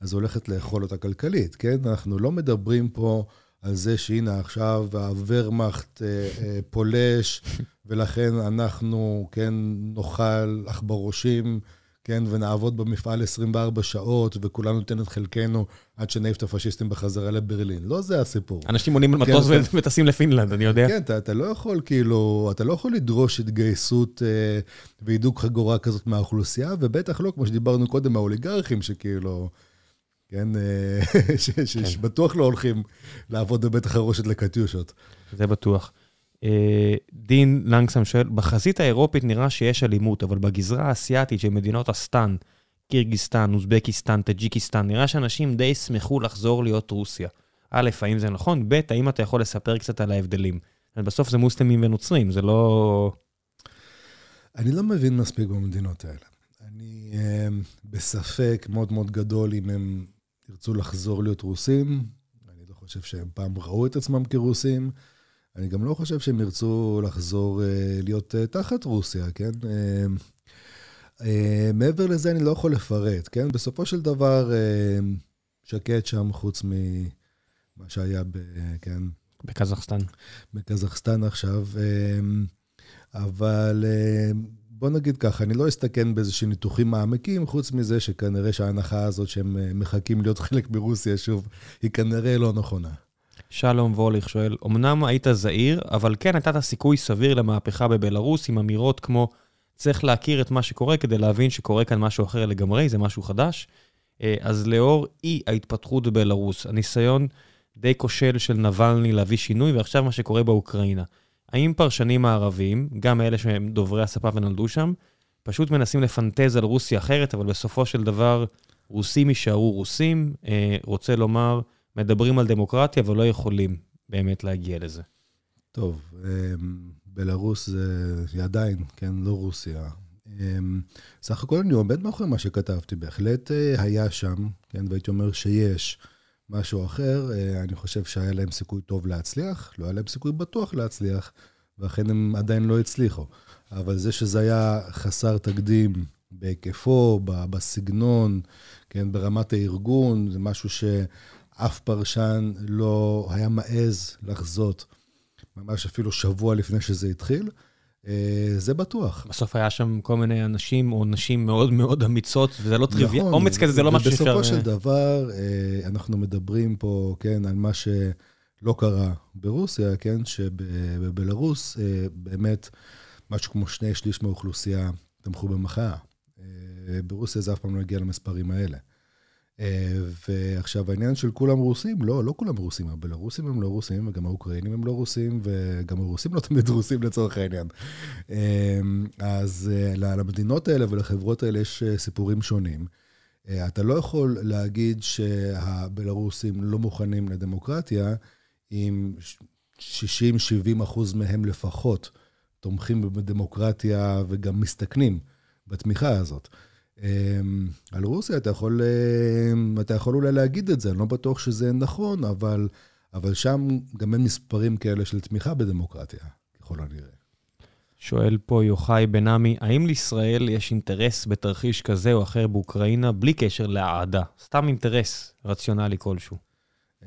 אז הולכת לאכול אותה כלכלית, כן? אנחנו לא מדברים פה על זה שהנה עכשיו הוורמאכט אה, אה, פולש, ולכן אנחנו, כן, נאכל עכברושים, כן, ונעבוד במפעל 24 שעות, וכולנו ניתן את חלקנו עד שנעיף את הפשיסטים בחזרה לברלין. לא זה הסיפור. אנשים עונים על כן, מטוס כן, וטסים לפינלנד, אני יודע. כן, אתה, אתה לא יכול, כאילו, אתה לא יכול לדרוש התגייסות אה, והידוק חגורה כזאת מהאוכלוסייה, ובטח לא, כמו שדיברנו קודם, האוליגרכים, שכאילו... כן, אה, שבטוח לא הולכים לעבוד בבית החרושת לקטיושות. זה בטוח. אה, דין לנגסם שואל, בחזית האירופית נראה שיש אלימות, אבל בגזרה האסייתית של מדינות הסטן, קירגיסטן, אוזבקיסטן, טג'יקיסטן, נראה שאנשים די ישמחו לחזור להיות רוסיה. א', האם זה נכון? ב', האם אתה יכול לספר קצת על ההבדלים? בסוף זה מוסלמים ונוצרים, זה לא... אני לא מבין מספיק במדינות האלה. אני אה, בספק מאוד מאוד גדול אם הם ירצו לחזור להיות רוסים. אני לא חושב שהם פעם ראו את עצמם כרוסים. אני גם לא חושב שהם ירצו לחזור אה, להיות אה, תחת רוסיה, כן? אה, מעבר לזה אני לא יכול לפרט, כן? בסופו של דבר, שקט שם, חוץ ממה שהיה ב... כן? בקזחסטן. בקזחסטן עכשיו. אבל בוא נגיד ככה, אני לא אסתכן באיזשהם ניתוחים מעמיקים, חוץ מזה שכנראה שההנחה הזאת שהם מחכים להיות חלק מרוסיה שוב, היא כנראה לא נכונה. שלום ווליך שואל, אמנם היית זהיר, אבל כן נתת סיכוי סביר למהפכה בבלארוס עם אמירות כמו, צריך להכיר את מה שקורה כדי להבין שקורה כאן משהו אחר לגמרי, זה משהו חדש. אה, אז לאור אי ההתפתחות בבלארוס, הניסיון די כושל של נבלני להביא שינוי, ועכשיו מה שקורה באוקראינה. האם פרשנים הערבים, גם אלה שהם דוברי השפה ונולדו שם, פשוט מנסים לפנטז על רוסיה אחרת, אבל בסופו של דבר רוסים יישארו רוסים, אה, רוצה לומר, מדברים על דמוקרטיה ולא יכולים באמת להגיע לזה. טוב, אה, בלרוס זה עדיין, כן, לא רוסיה. אה, סך הכל אני עומד מאחורי מה שכתבתי, בהחלט אה, היה שם, כן, והייתי אומר שיש משהו אחר, אני חושב שהיה להם סיכוי טוב להצליח, לא היה להם סיכוי בטוח להצליח, ואכן הם עדיין לא הצליחו. אבל זה שזה היה חסר תקדים בהיקפו, בסגנון, כן, ברמת הארגון, זה משהו שאף פרשן לא היה מעז לחזות, ממש אפילו שבוע לפני שזה התחיל. אה, זה בטוח. בסוף היה שם כל מיני אנשים או נשים מאוד מאוד אמיצות, וזה לא טריוויאלי. נכון, אומץ כזה זה לא משהו שאפשר... ובסופו של דבר, אה, אנחנו מדברים פה, כן, על מה ש... לא קרה ברוסיה, כן, שבבלארוס אה, באמת משהו כמו שני שליש מהאוכלוסייה תמכו במחאה. אה, ברוסיה זה אף פעם לא הגיע למספרים האלה. אה, ועכשיו, העניין של כולם רוסים, לא, לא כולם רוסים, הבלארוסים הם לא רוסים, וגם האוקראינים הם לא רוסים, וגם הרוסים לא תמיד רוסים לצורך העניין. אז למדינות האלה ולחברות האלה יש סיפורים שונים. אתה לא יכול להגיד שהבלארוסים לא מוכנים לדמוקרטיה, עם 60-70 אחוז מהם לפחות תומכים בדמוקרטיה וגם מסתכנים בתמיכה הזאת. אמ, על רוסיה אתה יכול, אמ, אתה יכול אולי להגיד את זה, אני לא בטוח שזה נכון, אבל, אבל שם גם אין מספרים כאלה של תמיכה בדמוקרטיה, ככל הנראה. שואל פה יוחאי בן עמי, האם לישראל יש אינטרס בתרחיש כזה או אחר באוקראינה בלי קשר לאהדה? סתם אינטרס רציונלי כלשהו.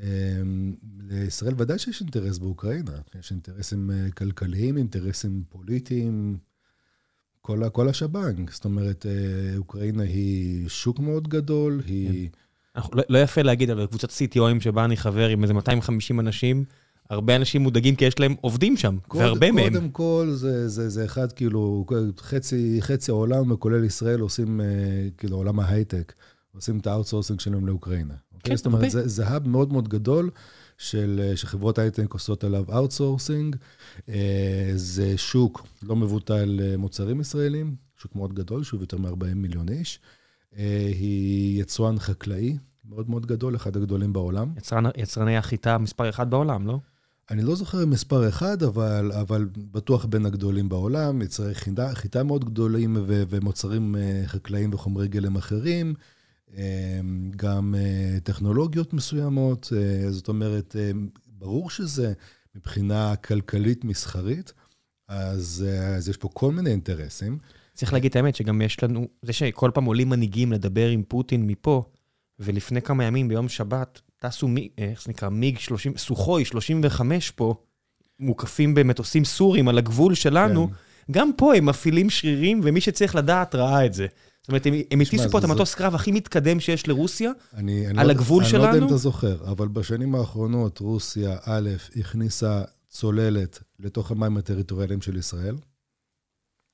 אמ, לישראל ודאי שיש אינטרס באוקראינה. יש אינטרסים אה, כלכליים, אינטרסים פוליטיים, כל, כל השב"נג. זאת אומרת, אה, אוקראינה היא שוק מאוד גדול, היא... כן. לא, לא יפה להגיד, אבל קבוצת CTOים שבה אני חבר עם איזה 250 אנשים, הרבה אנשים מודאגים כי יש להם עובדים שם, קוד, והרבה קודם מהם. קודם כל, זה, זה, זה אחד, כאילו, חצי, חצי העולם, כולל ישראל, עושים, אה, כאילו, עולם ההייטק, עושים את ה outsourcing שלהם לאוקראינה. כן, זאת אומרת, זה, זה hub מאוד מאוד גדול של, שחברות הייטק עושות עליו outsourcing. זה שוק לא מבוטל מוצרים ישראלים, שוק מאוד גדול, שוב יותר מ-40 מיליון איש. היא יצואן חקלאי מאוד מאוד גדול, אחד הגדולים בעולם. יצרן, יצרני החיטה מספר אחד בעולם, לא? אני לא זוכר מספר אחד, אבל, אבל בטוח בין הגדולים בעולם, יצרי חיטה, חיטה מאוד גדולים ו, ומוצרים חקלאיים וחומרי גלם אחרים. גם טכנולוגיות מסוימות, זאת אומרת, ברור שזה מבחינה כלכלית-מסחרית, אז, אז יש פה כל מיני אינטרסים. צריך להגיד את האמת, שגם יש לנו, זה שכל פעם עולים מנהיגים לדבר עם פוטין מפה, ולפני כמה ימים, ביום שבת, טסו, איך זה נקרא, מיג 30, סוחוי 35 פה, מוקפים במטוסים סורים על הגבול שלנו, כן. גם פה הם מפעילים שרירים, ומי שצריך לדעת ראה את זה. זאת אומרת, הם, הטיסו פה את המטוס קרב הכי מתקדם שיש לרוסיה, על לא, הגבול שלנו. אני לא יודע אם אתה זוכר, אבל בשנים האחרונות רוסיה, א', הכניסה צוללת לתוך המים הטריטוריאליים של ישראל.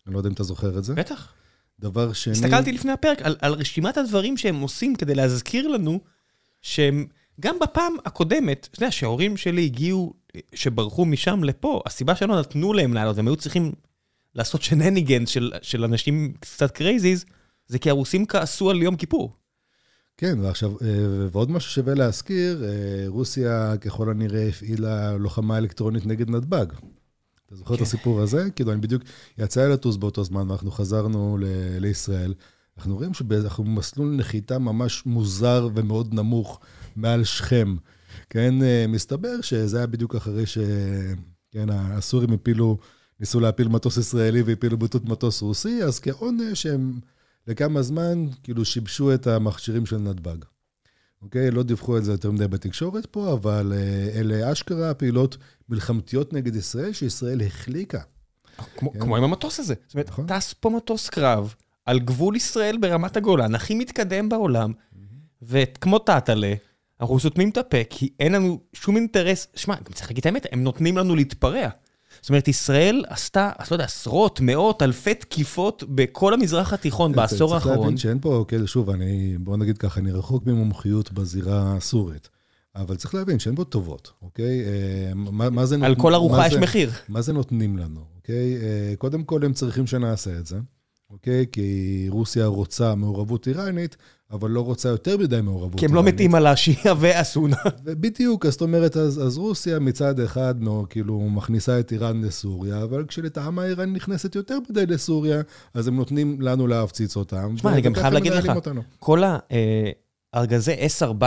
אני לא יודע אם אתה זוכר את זה. בטח. דבר שני... הסתכלתי לפני הפרק על, על רשימת הדברים שהם עושים כדי להזכיר לנו שהם, גם בפעם הקודמת, אתה יודע, שההורים שלי הגיעו, שברחו משם לפה, הסיבה שלא נתנו להם לעלות, הם היו צריכים לעשות shenanigans של, של אנשים קצת crazies, זה כי הרוסים כעסו על יום כיפור. כן, ועכשיו, אה, ועוד משהו שווה להזכיר, אה, רוסיה ככל הנראה הפעילה לוחמה אלקטרונית נגד נתב"ג. אתה זוכר את הסיפור הזה? כאילו, אני בדיוק, יצא לטוס באותו זמן, ואנחנו חזרנו לישראל. אנחנו רואים שאנחנו במסלול נחיתה ממש מוזר ומאוד נמוך מעל שכם. כן, אה, מסתבר שזה היה בדיוק אחרי ש... כן, הסורים הפילו, ניסו להפיל מטוס ישראלי והפילו בטות מטוס רוסי, אז כעונש הם לכמה זמן כאילו שיבשו את המכשירים של נתב"ג. אוקיי? לא דיווחו את זה יותר מדי בתקשורת פה, אבל אה, אלה אשכרה פעילות מלחמתיות נגד ישראל, שישראל החליקה. כמו, כן? כמו עם המטוס הזה. זאת אומרת, נכון. טס פה מטוס קרב על גבול ישראל ברמת הגולן, הכי מתקדם בעולם, וכמו טאטאלה, אנחנו סותמים את הפה, כי אין לנו שום אינטרס. שמע, גם צריך להגיד את האמת, הם נותנים לנו להתפרע. זאת אומרת, ישראל עשתה, לא יודע, עשרות, מאות, אלפי תקיפות בכל המזרח התיכון בעשור האחרון. צריך להבין שאין פה, כן, שוב, אני, בוא נגיד ככה, אני רחוק ממומחיות בזירה הסורית. אבל צריך להבין שאין פה טובות, אוקיי? אה, מה, מה זה... על כל ארוחה יש מחיר. מה זה נותנים לנו, אוקיי? אה, קודם כל, הם צריכים שנעשה את זה, אוקיי? כי רוסיה רוצה מעורבות איראנית, אבל לא רוצה יותר מדי מעורבות. כי הם לא מתים על השיעה והסונה. בדיוק, זאת אומרת, אז, אז רוסיה מצד אחד כאילו מכניסה את איראן לסוריה, אבל כשלטעמה איראן נכנסת יותר מדי לסוריה, אז הם נותנים לנו להפציץ אותם. תשמע, אני גם חייב להגיד לך, אותנו. כל הארגזי S400,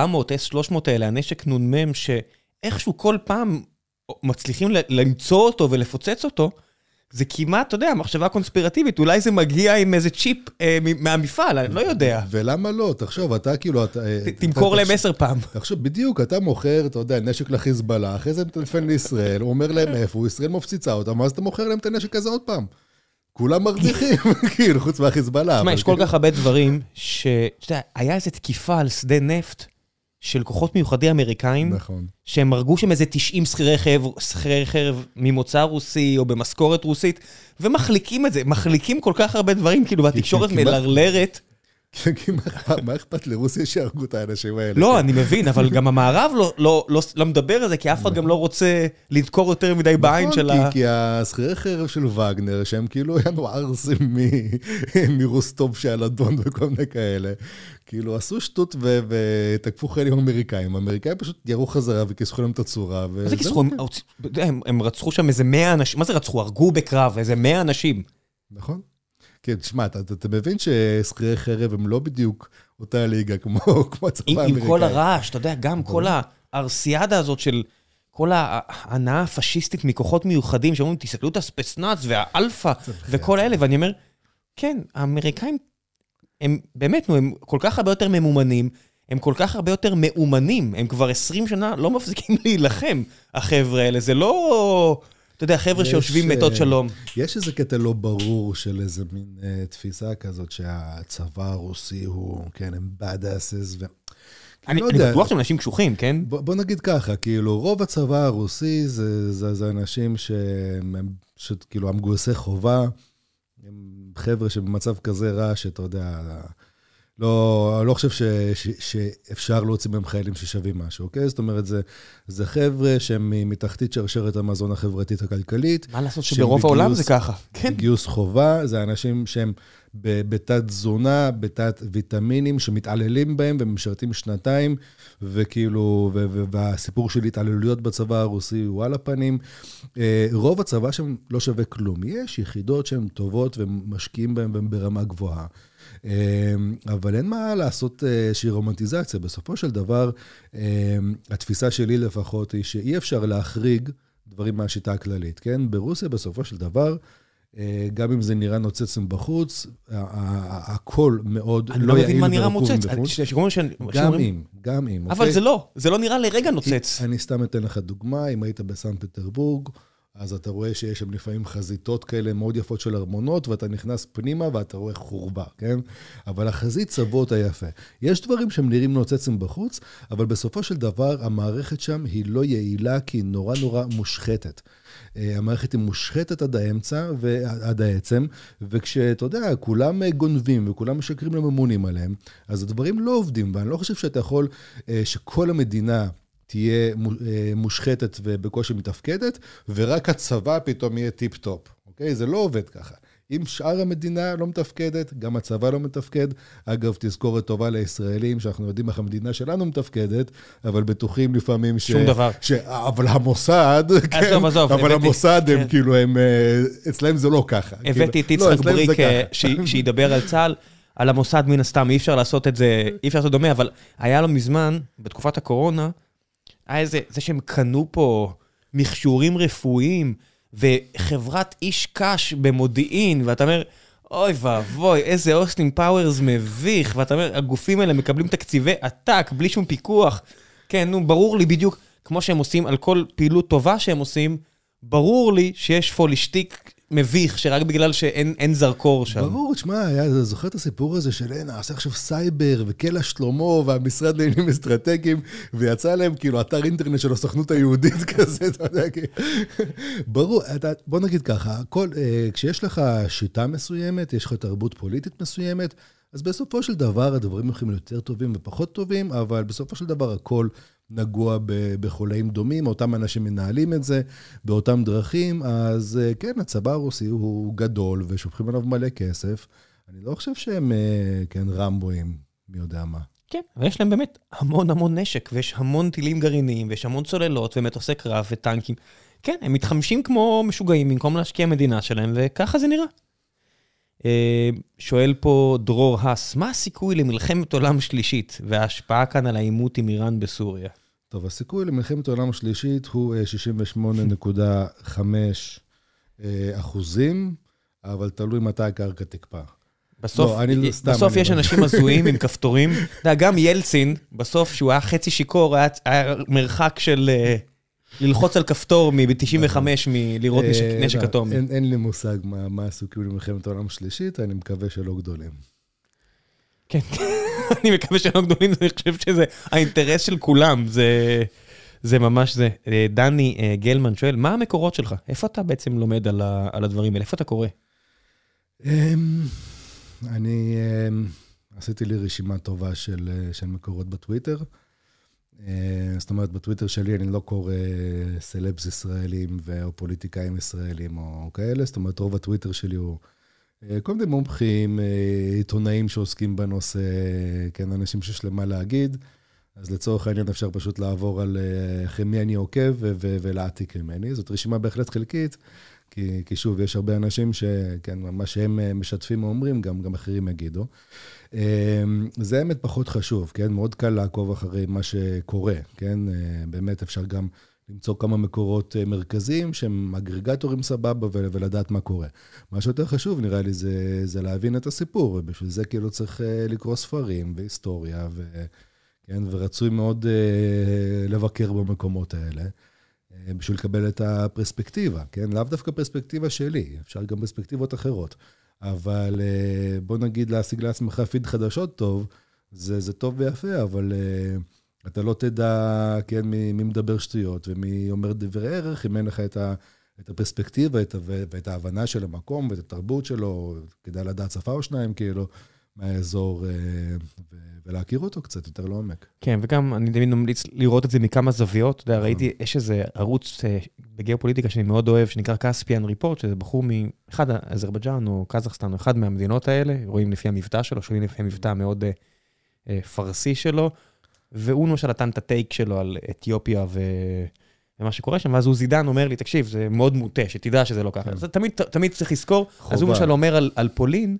S300 האלה, הנשק נ"מ, שאיכשהו כל פעם מצליחים למצוא אותו ולפוצץ אותו, זה כמעט, אתה יודע, מחשבה קונספירטיבית, אולי זה מגיע עם איזה צ'יפ אה, מהמפעל, אני לא יודע. ולמה לא? תחשוב, אתה כאילו... אתה, ת, תמכור להם עשר פעם. תחשוב, בדיוק, אתה מוכר, אתה יודע, נשק לחיזבאללה, אחרי זה אתה מטלפן לישראל, הוא אומר להם איפה, ישראל מפציצה אותם, ואז אתה מוכר להם את הנשק הזה עוד פעם. כולם מרוויחים, כאילו, חוץ מהחיזבאללה. תשמע, יש כל כאילו- כך הרבה דברים, שאתה יודע, היה איזו תקיפה על שדה נפט, של כוחות מיוחדים אמריקאים, נכון. שהם הרגו שם איזה 90 שכירי חרב, שכירי חרב ממוצא רוסי או במשכורת רוסית, ומחליקים את זה, מחליקים כל כך הרבה דברים, כאילו, והתקשורת מלרלרת. מה אכפת לרוסיה שיהרגו את האנשים האלה? לא, אני מבין, אבל גם המערב לא, לא, לא, לא מדבר על זה, כי אף אחד גם לא רוצה לדקור יותר מדי בעין של ה... נכון, כי השכירי חרב של וגנר, שהם כאילו היו ערסים מרוסטוב שעל אדון וכל מיני כאלה, כאילו עשו שטות ותקפו חיילים אמריקאים, האמריקאים פשוט ירו חזרה וכיסחו להם את הצורה. מה זה כיסחו? הם רצחו שם איזה 100 אנשים, מה זה רצחו? הרגו בקרב איזה 100 אנשים. נכון. כן, תשמע, אתה, אתה מבין ששכירי חרב הם לא בדיוק אותה ליגה כמו, כמו הצבא האמריקאי. עם כל הרעש, אתה יודע, גם כל הארסיאדה הזאת של כל ההנאה הפשיסטית מכוחות מיוחדים, שאומרים, תסתכלו את הספצנץ והאלפא וכל האלה, ואני אומר, כן, האמריקאים, הם באמת, הם כל כך הרבה יותר ממומנים, הם כל כך הרבה יותר מאומנים, הם כבר 20 שנה לא מפסיקים להילחם, החבר'ה האלה, זה לא... אתה יודע, חבר'ה שיושבים מתות אה, שלום. יש איזה קטע לא ברור של איזה מין uh, תפיסה כזאת שהצבא הרוסי הוא, כן, הם bad asses. ו... אני, לא אני בטוח שהם אנשים קשוחים, כן? בוא, בוא נגיד ככה, כאילו, רוב הצבא הרוסי זה, זה, זה אנשים שהם, כאילו, המגויסי חובה, הם חבר'ה שבמצב כזה רע, שאתה יודע, לא, לא חושב ש, ש, שאפשר להוציא מהם חיילים ששווים משהו, אוקיי? זאת אומרת, זה, זה חבר'ה שהם מתחתית שרשרת המזון החברתית הכלכלית. מה לעשות שברוב העולם זה ככה, כן. גיוס חובה, זה אנשים שהם בתת תזונה, בתת ויטמינים, שמתעללים בהם ומשרתים שנתיים, וכאילו, ו, ו, והסיפור של התעללויות בצבא הרוסי הוא על הפנים. אה, רוב הצבא שם לא שווה כלום. יש יחידות שהן טובות ומשקיעים בהן והן ברמה גבוהה. אה, אבל אין מה לעשות אה, איזושהי רומנטיזציה. בסופו של דבר, התפיסה שלי לפחות היא שאי אפשר להחריג דברים מהשיטה הכללית, כן? ברוסיה בסופו של דבר, אה, גם אם זה נראה נוצץ מבחוץ, הכל מאוד לא, לא יעיל ורקוב מבחוץ. גם אם, גם אם. אבל זה לא, זה לא נראה לרגע נוצץ. אני סתם אתן לך דוגמה, אם היית בסן פטרבורג, אז אתה רואה שיש שם לפעמים חזיתות כאלה מאוד יפות של ארמונות, ואתה נכנס פנימה ואתה רואה חורבה, כן? אבל החזית צבוע אותה יפה. יש דברים שהם נראים נוצצים בחוץ, אבל בסופו של דבר המערכת שם היא לא יעילה, כי היא נורא נורא מושחתת. אה, המערכת היא מושחתת עד האמצע ועד העצם, וכשאתה יודע, כולם אה, גונבים וכולם משקרים לממונים עליהם, אז הדברים לא עובדים, ואני לא חושב שאתה יכול, אה, שכל המדינה... תהיה מושחתת ובקושי מתפקדת, ורק הצבא פתאום יהיה טיפ-טופ, אוקיי? זה לא עובד ככה. אם שאר המדינה לא מתפקדת, גם הצבא לא מתפקד. אגב, תזכורת טובה לישראלים, שאנחנו יודעים איך המדינה שלנו מתפקדת, אבל בטוחים לפעמים ש... שום דבר. ש... אבל המוסד, כן, עזוב, עזוב, אבל הבאתי, המוסד, הם כן. כאילו, הם, אה, אצלם זה לא ככה. הבאתי את כאילו, יצחק לא, בריק אה, שידבר על צה"ל. על המוסד מן הסתם, אי אפשר לעשות את זה, אי אפשר לעשות דומה, אבל היה לו מזמן, בתקופת הקורונה, היה איזה, זה שהם קנו פה מכשורים רפואיים, וחברת איש קש במודיעין, ואתה אומר, אוי ואבוי, איזה אוסטין פאוורס מביך, ואתה אומר, הגופים האלה מקבלים תקציבי עתק, בלי שום פיקוח. כן, נו, ברור לי בדיוק, כמו שהם עושים על כל פעילות טובה שהם עושים, ברור לי שיש פולישטיק מביך, שרק בגלל שאין זרקור שם. ברור, תשמע, זוכר את הסיפור הזה של, אין, נעשה עכשיו סייבר, וקלע שלמה, והמשרד לעניינים אסטרטגיים, ויצא להם כאילו אתר אינטרנט של הסוכנות היהודית כזה, אתה יודע, כי... ברור, אתה, בוא נגיד ככה, כל, אה, כשיש לך שיטה מסוימת, יש לך תרבות פוליטית מסוימת, אז בסופו של דבר הדברים יכולים להיות יותר טובים ופחות טובים, אבל בסופו של דבר הכל נגוע בחולאים דומים, אותם אנשים מנהלים את זה באותם דרכים, אז אה, כן, הצבא הרוסי הוא גדול ושופכים עליו מלא כסף. אני לא חושב שהם, אה, כן, רמבואים, מי יודע מה. כן, ויש להם באמת המון המון נשק, ויש המון טילים גרעיניים, ויש המון צוללות ומטוסי קרב וטנקים. כן, הם מתחמשים כמו משוגעים במקום להשקיע מדינה שלהם, וככה זה נראה. אה, שואל פה דרור האס, מה הסיכוי למלחמת עולם שלישית וההשפעה כאן על העימות עם איראן בסוריה? טוב, הסיכוי למלחמת העולם השלישית הוא 68.5 אה, אחוזים, אבל תלוי מתי הקרקע תקפא. בסוף, לא, אני, סתם, בסוף אני יש לא... אנשים הזויים עם כפתורים. אתה יודע, גם ילצין, בסוף, שהוא היה חצי שיכור, היה, היה מרחק של ללחוץ על כפתור מ-95 מלראות נשק, נשק לא, אטומי. אין, לי מושג מה, מה הסיכוי למלחמת העולם השלישית, אני מקווה שלא גדולים. כן, אני מקווה שלא גדולים, אני חושב שזה האינטרס של כולם, זה, זה ממש זה. אה, דני אה, גלמן שואל, מה המקורות שלך? איפה אתה בעצם לומד על, ה, על הדברים האלה? איפה אתה קורא? אמ, אני אמ, עשיתי לי רשימה טובה של, אה, של מקורות בטוויטר. זאת אומרת, בטוויטר שלי אני לא קורא סלבס ישראלים או פוליטיקאים ישראלים או כאלה, זאת אומרת, רוב הטוויטר שלי הוא... אה, כל מיני מומחים, אה, עיתונאים שעוסקים בנושא, כן, אנשים שיש להם מה להגיד. אז לצורך העניין אפשר פשוט לעבור על אה, אחרי מי אני עוקב ולהעתיק ממני. זאת רשימה בהחלט חלקית, כי, כי שוב, יש הרבה אנשים שכן, מה שהם משתפים או אומרים, גם, גם אחרים יגידו. זה האמת פחות חשוב, כן? מאוד קל לעקוב אחרי מה שקורה, כן? באמת אפשר גם למצוא כמה מקורות אה, מרכזיים שהם אגרגטורים סבבה ולדעת מה קורה. מה שיותר חשוב, נראה לי, זה, זה להבין את הסיפור, ובשביל זה כאילו צריך אה, לקרוא ספרים והיסטוריה, ו, כן, ורצוי מאוד לבקר במקומות האלה, בשביל לקבל את הפרספקטיבה, כן? לאו דווקא פרספקטיבה שלי, אפשר גם פרספקטיבות אחרות. אבל uh, בוא נגיד להשיג לעצמך פיד חדשות טוב, זה, זה טוב ויפה, אבל... Uh, אתה לא תדע, כן, מי, מי מדבר שטויות ומי אומר דברי ערך, אם אין לך את, ה, את הפרספקטיבה את, ואת ההבנה של המקום ואת התרבות שלו, כדאי לדעת שפה או שניים, כאילו, מהאזור ולהכיר אותו קצת יותר לעומק. כן, וגם אני תמיד ממליץ לראות את זה מכמה זוויות. אתה יודע, נכון. ראיתי, יש איזה ערוץ בגיאופוליטיקה שאני מאוד אוהב, שנקרא כספיאן ריפורט, שזה בחור מאחד, אזרבייג'אן או קזחסטן, או אחד מהמדינות האלה, רואים לפי המבטא שלו, שומעים לפי המבטא מאוד פרסי שלו, והוא למשל נתן את הטייק שלו על אתיופיה ו... ומה שקורה שם, ואז עוזי דן אומר לי, תקשיב, זה מאוד מוטה, שתדע שזה לא ככה. אז תמיד, תמיד צריך לזכור. חובה. אז הוא למשל אומר על, על פולין,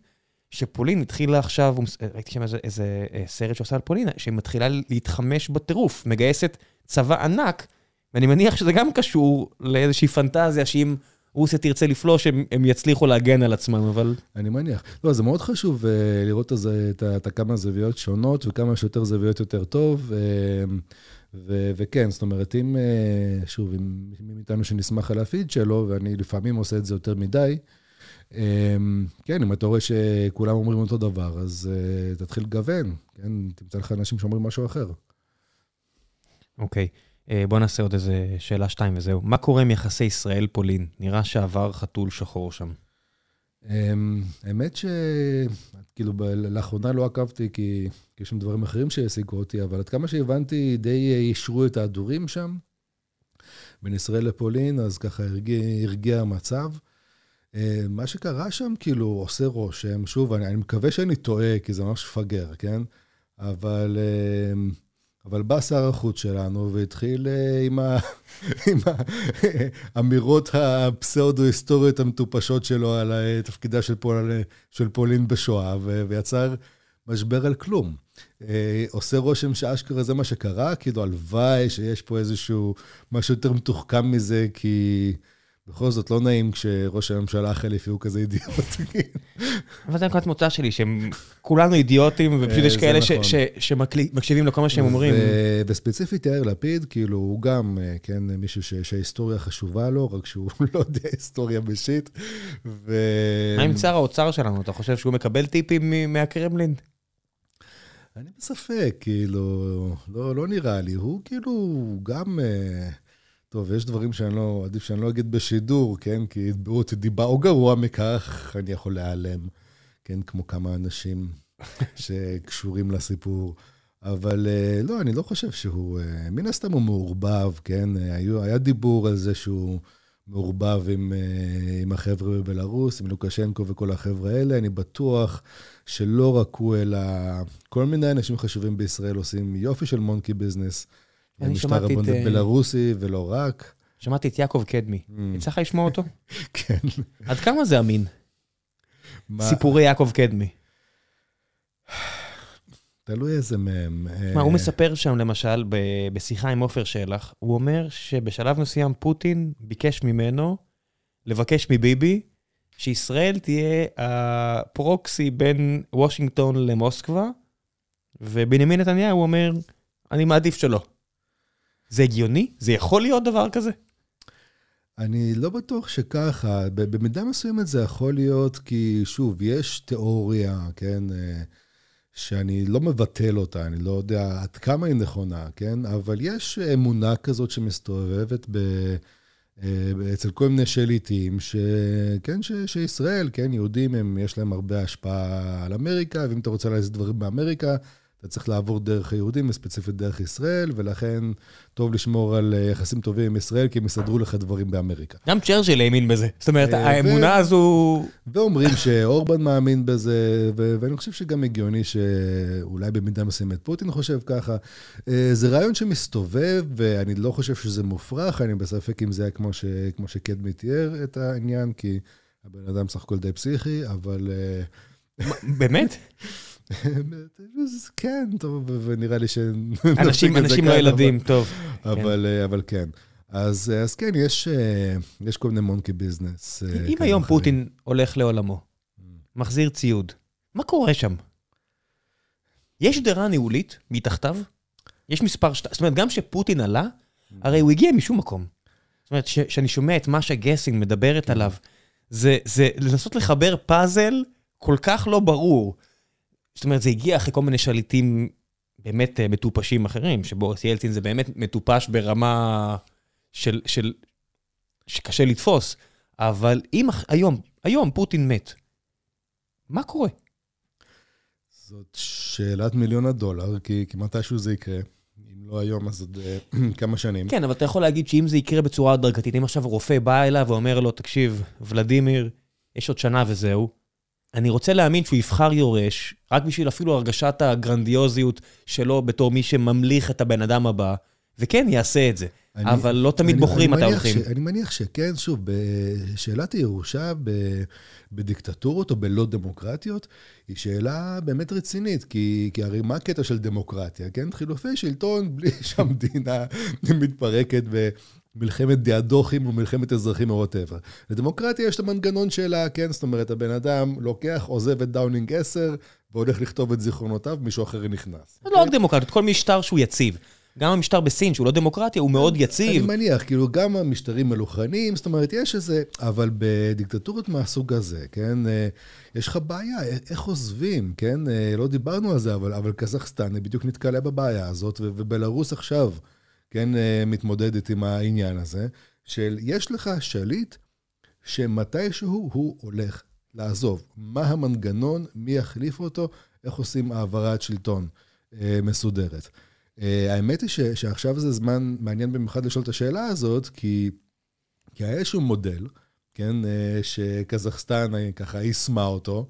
שפולין התחילה עכשיו, ראיתי שם איזה, איזה סרט שעושה על פולין, שהיא מתחילה להתחמש בטירוף, מגייסת צבא ענק, ואני מניח שזה גם קשור לאיזושהי פנטזיה שאם רוסיה תרצה לפלוש, הם, הם יצליחו להגן על עצמם, אבל... אני מניח. לא, זה מאוד חשוב uh, לראות את, את הכמה זוויות שונות, וכמה שיותר זוויות יותר טוב. Uh, ו- וכן, זאת אומרת, אם, שוב, אם מי מאיתנו שנשמח על הפיד שלו, ואני לפעמים עושה את זה יותר מדי, כן, אם אתה רואה שכולם אומרים אותו דבר, אז uh, תתחיל לגוון, כן? תמצא לך אנשים שאומרים משהו אחר. אוקיי. Okay. אה, בוא נעשה עוד איזה שאלה שתיים וזהו. מה קורה עם יחסי ישראל-פולין? נראה שעבר חתול שחור שם. אמ, האמת שכאילו לאחרונה לא עקבתי כי יש שם דברים אחרים שהעסיקו אותי, אבל עד כמה שהבנתי, די אישרו את ההדורים שם, בין ישראל לפולין, אז ככה הרגיע, הרגיע המצב. אמ, מה שקרה שם כאילו עושה רושם, שוב, אני, אני מקווה שאני טועה, כי זה ממש מפגר, כן? אבל אמ, אבל בא שר החוץ שלנו והתחיל אה, עם, ה... עם האמירות הפסאודו-היסטוריות המטופשות שלו על תפקידה של, פול... של פולין בשואה. ויצר משבר על כלום. אה, עושה רושם שאשכרה זה מה שקרה, כאילו הלוואי שיש פה איזשהו משהו יותר מתוחכם מזה, כי... בכל זאת, לא נעים כשראש הממשלה החליפי הוא כזה אידיוט. אבל זה נקודת מוצא שלי, שהם כולנו אידיוטים, ופשוט יש כאלה נכון. שמקשיבים לכל מה שהם אומרים. וספציפית יאיר לפיד, כאילו, הוא גם, אה, כן, מישהו שההיסטוריה חשובה לו, רק שהוא לא יודע היסטוריה בשיט. מה עם שר האוצר שלנו? אתה חושב שהוא מקבל טיפים מהקרמלין? אני בספק, כאילו, לא, לא נראה לי. הוא כאילו גם... טוב, יש דברים שאני לא, עדיף שאני לא אגיד בשידור, כן? כי יתבעו אותי דיבה, או גרוע מכך, אני יכול להיעלם, כן? כמו כמה אנשים שקשורים לסיפור. אבל אה, לא, אני לא חושב שהוא, אה, מן הסתם הוא מעורבב, כן? היה, היה דיבור על זה שהוא מעורבב עם, אה, עם החבר'ה בבלארוס, עם לוקשנקו וכל החבר'ה האלה. אני בטוח שלא רק הוא, אלא כל מיני אנשים חשובים בישראל עושים יופי של מונקי ביזנס. אני שמעתי את... משטר הבונדות בלרוסי ולא רק. שמעתי את יעקב קדמי. Mm. יצא לך לשמוע אותו? כן. עד כמה זה אמין? סיפורי יעקב קדמי. תלוי איזה מהם. מה, הוא מספר שם, למשל, בשיחה עם עופר שלח, הוא אומר שבשלב מסוים פוטין ביקש ממנו לבקש מביבי שישראל תהיה הפרוקסי בין וושינגטון למוסקבה, ובנימין נתניהו אומר, אני מעדיף שלא. זה הגיוני? זה יכול להיות דבר כזה? אני לא בטוח שככה. במידה מסוימת זה יכול להיות כי, שוב, יש תיאוריה, כן, אה, שאני לא מבטל אותה, אני לא יודע עד כמה היא נכונה, כן, אבל יש אמונה כזאת שמסתובבת ב... אה, אצל כל מיני שליטים, שכן, ש, שישראל, כן, יהודים, הם, יש להם הרבה השפעה על אמריקה, ואם אתה רוצה לעשות דברים באמריקה, אתה צריך לעבור דרך היהודים, וספציפית דרך ישראל, ולכן טוב לשמור על אה, יחסים טובים עם ישראל, כי הם יסדרו לך דברים באמריקה. גם צ'רצ'יל האמין בזה. זאת אומרת, אה, האמונה הזו... ואומרים שאורבן מאמין בזה, ואני חושב שגם הגיוני שאולי במידה מסוימת פוטין חושב ככה. אה, זה רעיון שמסתובב, ואני לא חושב שזה מופרך, אני בספק אם זה היה כמו, ש... כמו שקדמי תיאר את העניין, כי הבן אדם סך הכל די פסיכי, אבל... באמת? כן, טוב, ונראה לי ש... אנשים, אנשים לא ילדים, טוב. אבל, כן. אבל כן. אז, אז כן, יש, יש כל מיני מונקי ביזנס. אם היום אחרי. פוטין הולך לעולמו, מחזיר ציוד, מה קורה שם? יש שדרה ניהולית מתחתיו? יש מספר שת... זאת אומרת, גם כשפוטין עלה, הרי הוא הגיע משום מקום. זאת אומרת, כשאני שומע את מה שגסינג מדברת עליו, זה, זה לנסות לחבר פאזל כל כך לא ברור. זאת אומרת, זה הגיע אחרי כל מיני שליטים באמת אה, מטופשים אחרים, שבוריס ילצין זה באמת מטופש ברמה של, של... שקשה לתפוס. אבל אם היום, היום פוטין מת, מה קורה? זאת שאלת מיליון הדולר, כי, כי מתישהו זה יקרה. אם לא היום, אז עוד אה, כמה שנים. כן, אבל אתה יכול להגיד שאם זה יקרה בצורה הדרגתית, אם עכשיו רופא בא אליו ואומר לו, תקשיב, ולדימיר, יש עוד שנה וזהו, אני רוצה להאמין שהוא יבחר יורש, רק בשביל אפילו הרגשת הגרנדיוזיות שלו בתור מי שממליך את הבן אדם הבא, וכן, יעשה את זה. אני, אבל לא תמיד אני, בוחרים מתי הולכים. אני מניח שכן, שוב, בשאלת הירושה בדיקטטורות או בלא דמוקרטיות, היא שאלה באמת רצינית, כי, כי הרי מה הקטע של דמוקרטיה, כן? חילופי שלטון בלי שהמדינה מתפרקת במלחמת דיאדוכים או מלחמת אזרחים או whatever. לדמוקרטיה יש את המנגנון שלה, כן? זאת אומרת, הבן אדם לוקח, עוזב את דאונינג 10, והולך לכתוב את זיכרונותיו, מישהו אחר נכנס. זה לא רק דמוקרטיות, כל משטר שהוא יציב. גם המשטר בסין, שהוא לא דמוקרטיה, הוא מאוד יציב. אני מניח, כאילו, גם המשטרים מלוכנים, זאת אומרת, יש איזה... אבל בדיקטטורות מהסוג הזה, כן, אה, יש לך בעיה, איך עוזבים, כן? אה, לא דיברנו על זה, אבל, אבל קזחסטן בדיוק נתקלה בבעיה הזאת, ובלרוס עכשיו, כן, אה, מתמודדת עם העניין הזה, של יש לך שליט שמתישהו הוא הולך לעזוב. מה המנגנון, מי יחליף אותו, איך עושים העברת שלטון מסודרת. אה, האמת היא ש, שעכשיו זה זמן מעניין במיוחד לשאול את השאלה הזאת, כי, כי היה איזשהו מודל, כן, אה, שקזחסטן אה, ככה יישמה אותו,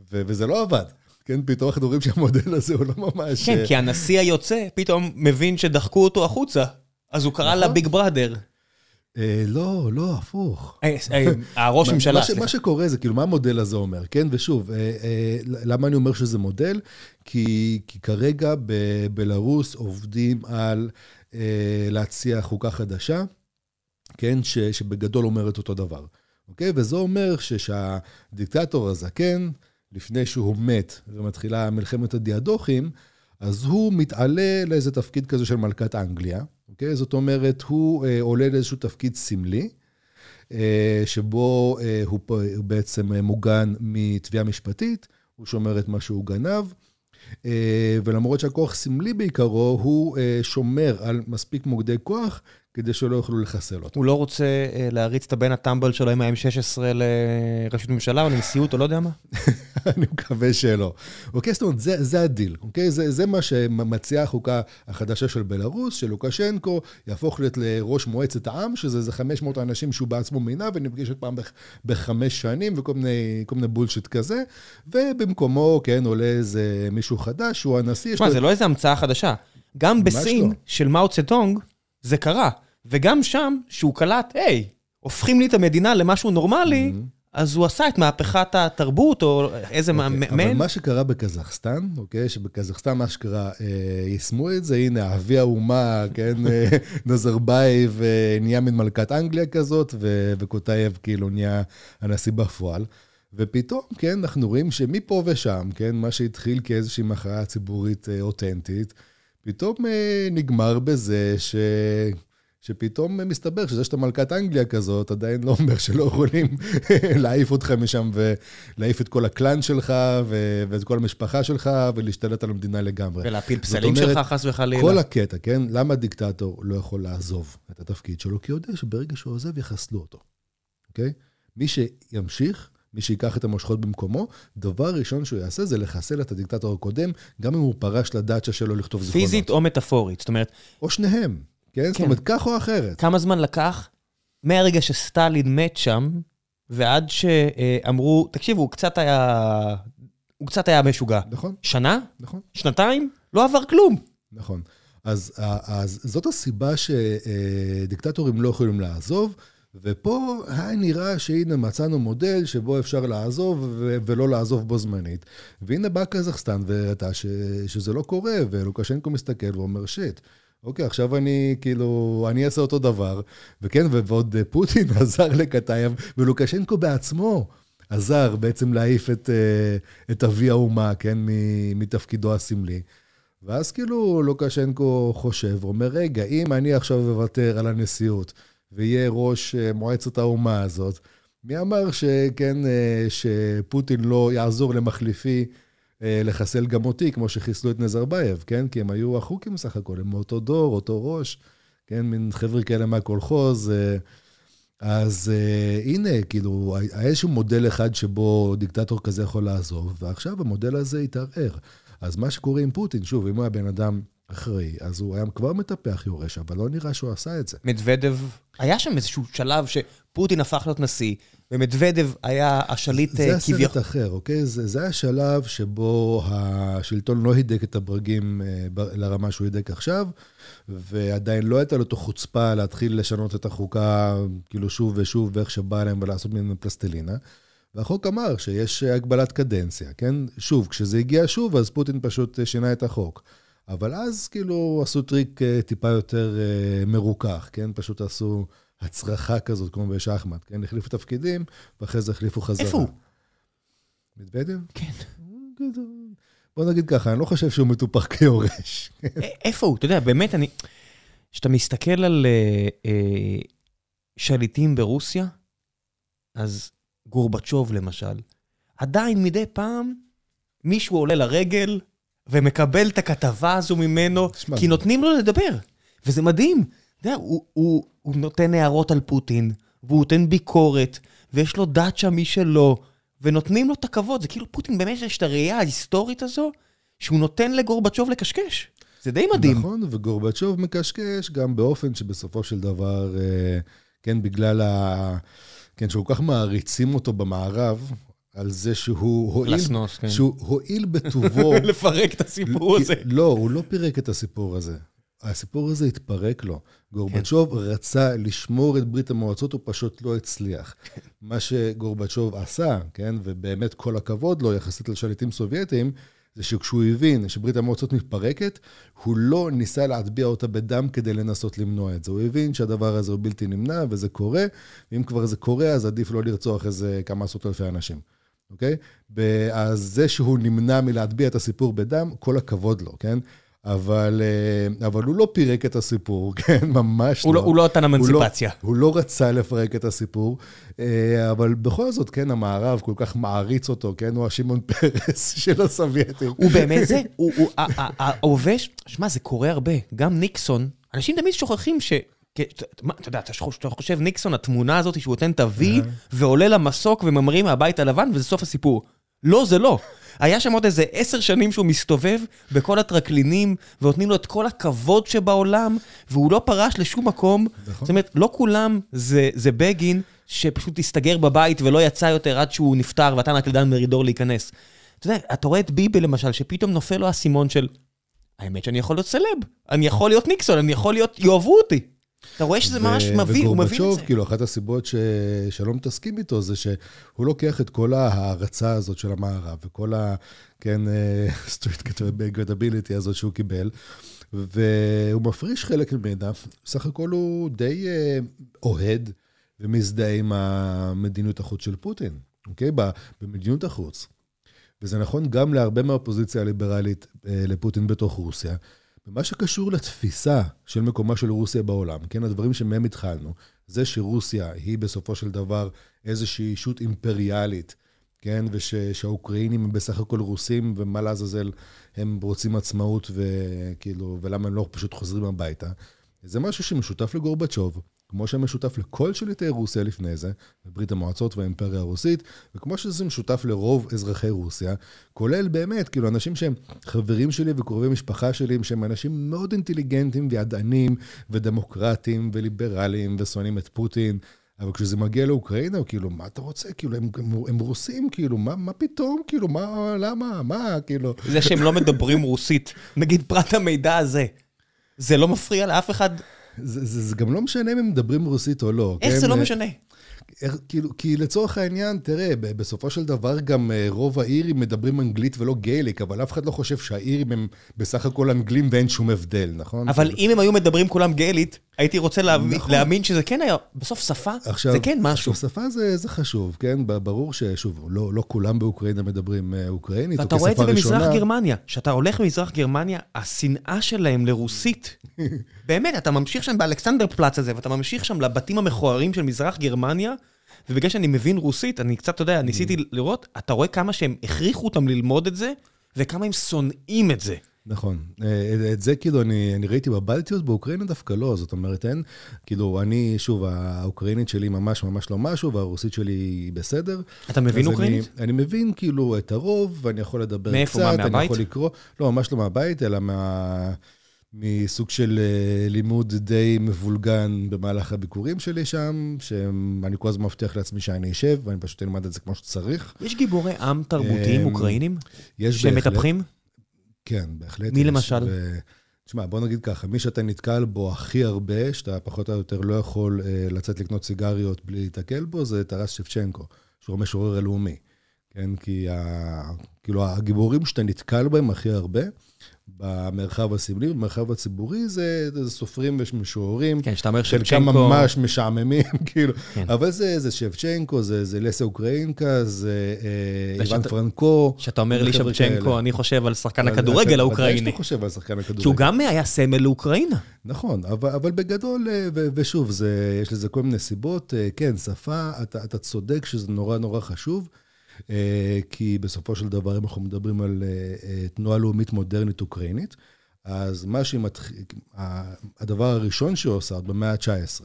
ו, וזה לא עבד. כן, פתאום אנחנו רואים שהמודל הזה הוא לא ממש... כן, כי הנשיא היוצא פתאום מבין שדחקו אותו החוצה, אז הוא קרא לה ביג בראדר. אה, לא, לא, הפוך. אה, אה, הראש ממשלה, סליחה. מה שקורה זה, כאילו, מה המודל הזה אומר, כן? ושוב, למה אני אומר שזה מודל? כי כרגע בבלארוס עובדים על להציע חוקה חדשה, כן? שבגדול אומרת אותו דבר, אוקיי? וזה אומר שהדיקטטור הזקן, לפני שהוא מת ומתחילה מלחמת הדיאדוכים, אז הוא מתעלה לאיזה תפקיד כזה של מלכת אנגליה, אוקיי? זאת אומרת, הוא אה, עולה לאיזשהו תפקיד סמלי, אה, שבו אה, הוא, בעצם אה, מוגן מתביעה משפטית, הוא שומר את מה שהוא גנב, אה, ולמרות שהכוח סמלי בעיקרו, הוא אה, שומר על מספיק מוקדי כוח כדי שלא יוכלו לחסל אותו. הוא לא רוצה אה, להריץ את הבן הטמבל שלו עם ה-M16 לראשות ממשלה או לנשיאות או לא יודע מה? אני מקווה שלא. אוקיי, זאת אומרת, זה, זה הדיל, אוקיי? זה, זה מה שמציעה החוקה החדשה של בלארוס, שלוקשנקו יהפוך להיות לראש מועצת העם, שזה איזה 500 אנשים שהוא בעצמו מינה ונפגשת פעם בחמש שנים וכל מיני, מיני bullshit כזה, ובמקומו, כן, עולה איזה מישהו חדש, שהוא הנשיא. תשמע, זה לא איזה המצאה חדשה. גם בסין לא. של מאו צטונג, זה קרה. וגם שם, שהוא קלט, היי, הופכים לי את המדינה למשהו נורמלי, mm-hmm. אז הוא עשה את מהפכת התרבות, או איזה okay, אוקיי, מאמן. אבל מה שקרה בקזחסטן, אוקיי, שבקזחסטן מה שקרה, אה, יישמו את זה, הנה, אבי האומה, כן, אה, נזרבייב אה, נהיה מין מלכת אנגליה כזאת, ו- וטוקאייב כאילו נהיה הנשיא בפועל. ופתאום, כן, אנחנו רואים שמפה ושם, כן, מה שהתחיל כאיזושהי מחאה ציבורית אה, אותנטית, פתאום אה, נגמר בזה ש... שפתאום מסתבר שזה שאתה מלכת אנגליה כזאת, עדיין לא אומר שלא יכולים להעיף אותך משם ולהעיף את כל הקלאן שלך ו- ואת כל המשפחה שלך ולהשתלט על המדינה לגמרי. ולהפיל פסלים אומרת, שלך, חס וחלילה. כל הקטע, כן? למה דיקטטור לא יכול לעזוב את התפקיד שלו? כי הוא יודע שברגע שהוא עוזב, יחסלו אותו, אוקיי? מי שימשיך, מי שיקח את המושכות במקומו, דבר ראשון שהוא יעשה זה לחסל את הדיקטטור הקודם, גם אם הוא פרש לדאצ'ה שלו לכתוב זיכרונות. פיזית או מטאפורית, זאת אומרת... או שניהם. כן? כן. זאת אומרת, כך או אחרת. כמה זמן לקח מהרגע שסטלין מת שם, ועד שאמרו, תקשיבו, הוא קצת היה... הוא קצת היה משוגע. נכון. שנה? נכון. שנתיים? לא עבר כלום. נכון. אז, אז זאת הסיבה שדיקטטורים לא יכולים לעזוב, ופה היה נראה שהנה מצאנו מודל שבו אפשר לעזוב ו- ולא לעזוב בו זמנית. והנה בא קזחסטן והראתה ש- שזה לא קורה, ולוקשנקו מסתכל ואומר, שיט. אוקיי, עכשיו אני, כאילו, אני אעשה אותו דבר, וכן, ועוד פוטין עזר לקטייב, ולוקשנקו בעצמו עזר בעצם להעיף את, אה, את אבי האומה, כן, מתפקידו הסמלי. ואז כאילו לוקשנקו חושב, אומר, רגע, אם אני עכשיו אוותר על הנשיאות, ויהיה ראש אה, מועצת האומה הזאת, מי אמר שכן, אה, שפוטין לא יעזור למחליפי אה, לחסל גם אותי, כמו שחיסלו את נזרבייב, כן? כי הם היו החוקים בסך הכל, הם מאותו דור, אותו ראש, כן? מין חבר'ה כאלה מהקולחוז. אז uh, הנה, כאילו, היה איזשהו מודל אחד שבו דיקטטור כזה יכול לעזוב, ועכשיו המודל הזה התערער. אז מה שקורה עם פוטין, שוב, אם הוא היה בן אדם אחראי, אז הוא היה כבר מטפח יורש, אבל לא נראה שהוא עשה את זה. מדוודב, היה שם איזשהו שלב שפוטין הפך להיות נשיא, ומדוודב היה השליט כביכול. זה כביכול... הסרט אחר, אוקיי? זה, זה השלב שבו השלטון לא הידק את הברגים לרמה שהוא הידק עכשיו, ועדיין לא הייתה לו את החוצפה להתחיל לשנות את החוקה, כאילו שוב ושוב, ואיך שבא להם ולעשות ממנו פלסטלינה. והחוק אמר שיש הגבלת קדנציה, כן? שוב, כשזה הגיע שוב, אז פוטין פשוט שינה את החוק. אבל אז כאילו עשו טריק טיפה יותר מרוכך, כן? פשוט עשו הצרחה כזאת, כמו בשחמט, כן? החליפו תפקידים, ואחרי זה החליפו חזרה. איפה הוא? מדוודב? כן. בוא נגיד ככה, אני לא חושב שהוא מטופח כיורש. איפה הוא? אתה יודע, באמת, אני... כשאתה מסתכל על אה, שליטים ברוסיה, אז גורבצ'וב למשל, עדיין מדי פעם מישהו עולה לרגל ומקבל את הכתבה הזו ממנו, שמה, כי נותנים לו לדבר, וזה מדהים. אתה יודע, הוא, הוא, הוא נותן הערות על פוטין, והוא נותן ביקורת, ויש לו דאצ'ה משלו, ונותנים לו את הכבוד. זה כאילו פוטין באמת יש את הראייה ההיסטורית הזו, שהוא נותן לגורבצ'וב לקשקש. זה די מדהים. נכון, וגורבצ'וב מקשקש גם באופן שבסופו של דבר, כן, בגלל ה... כן, שכל כך מעריצים אותו במערב, על זה שהוא הועיל... לסנוס, כן. שהוא הועיל בטובו... לפרק את הסיפור הזה. לא, הוא לא פירק את הסיפור הזה. הסיפור הזה התפרק לו. גורבצ'וב כן. רצה לשמור את ברית המועצות, הוא פשוט לא הצליח. מה שגורבצ'וב עשה, כן, ובאמת כל הכבוד לו יחסית לשליטים סובייטים, זה שכשהוא הבין שברית המועצות מתפרקת, הוא לא ניסה להטביע אותה בדם כדי לנסות למנוע את זה. הוא הבין שהדבר הזה הוא בלתי נמנע וזה קורה, ואם כבר זה קורה, אז עדיף לא לרצוח איזה כמה עשרות אלפי אנשים. אוקיי? אז זה שהוא נמנע מלהטביע את הסיפור בדם, כל הכבוד לו, כן? אבל, אה, אבל הוא לא פירק את הסיפור, כן? ממש הוא לא. הוא לא נתן אמנציפציה. הוא, לא, הוא לא רצה לפרק את הסיפור, אה, אבל בכל זאת, כן, המערב כל כך מעריץ אותו, כן? הוא השמעון פרס של הסובייטים. הוא באמת זה, הוא העובש, שמע, זה קורה הרבה. גם ניקסון, אנשים תמיד שוכחים ש... אתה יודע, אתה חושב ניקסון, התמונה הזאת שהוא נותן את ה-V ועולה למסוק וממריא מהבית הלבן וזה סוף הסיפור. לא, זה לא. היה שם עוד איזה עשר שנים שהוא מסתובב בכל הטרקלינים, ונותנים לו את כל הכבוד שבעולם, והוא לא פרש לשום מקום. נכון. זאת אומרת, לא כולם זה, זה בגין שפשוט הסתגר בבית ולא יצא יותר עד שהוא נפטר, ואתה רק לדן מרידור להיכנס. אתה יודע, אתה רואה את ביבי למשל, שפתאום נופל לו האסימון של, האמת שאני יכול להיות סלב, אני יכול להיות ניקסון, אני יכול להיות, יאהבו אותי. אתה רואה שזה ממש מביא, הוא מבין את זה. כאילו, אחת הסיבות ש... שלא מתעסקים איתו זה שהוא לוקח את כל ההערצה הזאת של המערב וכל ה... כן, street credibility הזאת שהוא קיבל, והוא מפריש חלק ממנה. סך הכל הוא די uh, אוהד ומזדהה עם המדיניות החוץ של פוטין, אוקיי? במדיניות החוץ. וזה נכון גם להרבה מהאופוזיציה הליברלית uh, לפוטין בתוך רוסיה. במה שקשור לתפיסה של מקומה של רוסיה בעולם, כן, הדברים שמהם התחלנו, זה שרוסיה היא בסופו של דבר איזושהי אישות אימפריאלית, כן, ושהאוקראינים הם בסך הכל רוסים, ומה לעזאזל הם רוצים עצמאות, וכאילו, ולמה הם לא פשוט חוזרים הביתה. זה משהו שמשותף לגורבצ'וב, כמו שמשותף לכל שליטי רוסיה לפני זה, בברית המועצות והאימפריה הרוסית, וכמו שזה משותף לרוב אזרחי רוסיה, כולל באמת, כאילו, אנשים שהם חברים שלי וקרובי משפחה שלי, שהם אנשים מאוד אינטליגנטים וידענים ודמוקרטיים וליברליים ושונאים את פוטין. אבל כשזה מגיע לאוקראינה, כאילו, מה אתה רוצה? כאילו, הם, הם, הם רוסים, כאילו, מה, מה פתאום? כאילו, מה, למה? מה, כאילו... זה שהם לא מדברים רוסית, נגיד פרט המידע הזה, זה לא מפריע לאף אחד זה, זה, זה גם לא משנה אם הם מדברים רוסית או לא. איך כן? זה לא משנה? איך, כאילו, כי לצורך העניין, תראה, בסופו של דבר גם אה, רוב האירים מדברים אנגלית ולא גייליק, אבל אף אחד לא חושב שהאירים הם בסך הכל אנגלים ואין שום הבדל, נכון? אבל כאילו... אם הם היו מדברים כולם גייליט, הייתי רוצה להאמין, נכון. להאמין שזה כן היה, בסוף שפה עכשיו, זה כן משהו. עכשיו, שפה זה, זה חשוב, כן? ברור ששוב, לא, לא כולם באוקראינה מדברים אה, אוקראינית, ואתה רואה את זה במזרח גרמניה. כשאתה הולך במזרח גרמניה, השנאה שלהם לרוסית, באמת, אתה ממשיך שם באלכסנדר פלאץ הזה, ואתה ממשיך שם לבתים המכוערים של מזרח גרמניה, ובגלל שאני מבין רוסית, אני קצת, אתה יודע, ניסיתי לראות, אתה רואה כמה שהם הכריחו אותם ללמוד את זה, וכמה הם שונאים את זה. נכון. אה, את זה כאילו אני, אני ראיתי בבלטיות, באוקראינה דווקא לא, זאת אומרת, אין, כאילו, אני, שוב, האוקראינית שלי ממש ממש לא משהו, והרוסית שלי היא בסדר. אתה מבין אוקראינית? אני, אני מבין כאילו את הרוב, ואני יכול לדבר מאיפה, קצת, מה, מהבית? אני יכול לקרוא, לא, ממש לא מהבית, אלא מה... מסוג של אה, לימוד די מבולגן במהלך הביקורים שלי שם, שאני כל הזמן מבטיח לעצמי שאני אשב, ואני פשוט אלמד את זה כמו שצריך. יש גיבורי עם תרבותיים אמ, אוקראינים? יש בהחלט- מטפחים? כן, בהחלט. מי יש, למשל? ו... תשמע, בוא נגיד ככה, מי שאתה נתקל בו הכי הרבה, שאתה פחות או יותר לא יכול אה, לצאת לקנות סיגריות בלי להתקל בו, זה טרס שבצ'נקו, שהוא המשורר הלאומי. כן, כי ה... כאילו הגיבורים שאתה נתקל בהם הכי הרבה, במרחב הסמלי, במרחב הציבורי, זה, זה סופרים ומשוררים. כן, שאתה אומר חלקם שבצ'נקו... ממש משעממים, כאילו. כן. אבל זה, זה שבצ'נקו, זה, זה לסה אוקראינקה, זה אה, איוון פרנקו. כשאתה אומר לי שבצ'נקו. אני חושב על שחקן הכדורגל אתה- ודאי האוקראיני. שאתה חושב על שחקן הכדורגל. כי הוא גם היה סמל לאוקראינה. נכון, אבל, אבל בגדול, אה, ו, ושוב, זה, יש לזה כל מיני סיבות. אה, כן, שפה, אתה, אתה צודק שזה נורא נורא חשוב, כי בסופו של דבר, אם אנחנו מדברים על אה, אה, תנועה לאומית מודרנית אוקראינית, אז מה שהיא מתחיל, הדבר הראשון שהיא עושה, עוד במאה ה-19,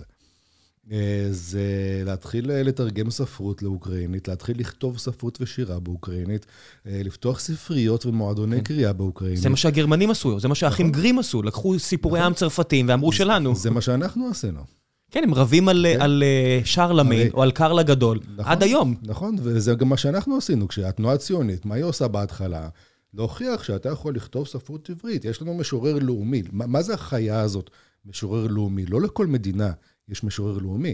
אה, זה להתחיל אה, לתרגם ספרות לאוקראינית, להתחיל לכתוב ספרות ושירה באוקראינית, אה, לפתוח ספריות ומועדוני קריאה באוקראינית. זה מה שהגרמנים עשו, זה מה שהאחים נכון. גרים עשו, לקחו סיפורי עם צרפתים ואמרו שלנו. זה מה שאנחנו עשינו. כן, הם רבים על, כן. על אה, שרלמיין הרי- או על קרל הגדול, נכון. עד היום. נכון, וזה גם מה שאנחנו עשינו, כשהתנועה הציונית, מה היא עושה בהתחלה? להוכיח שאתה יכול לכתוב ספרות עברית. יש לנו משורר לאומי. מה, מה זה החיה הזאת, משורר לאומי? לא לכל מדינה יש משורר לאומי,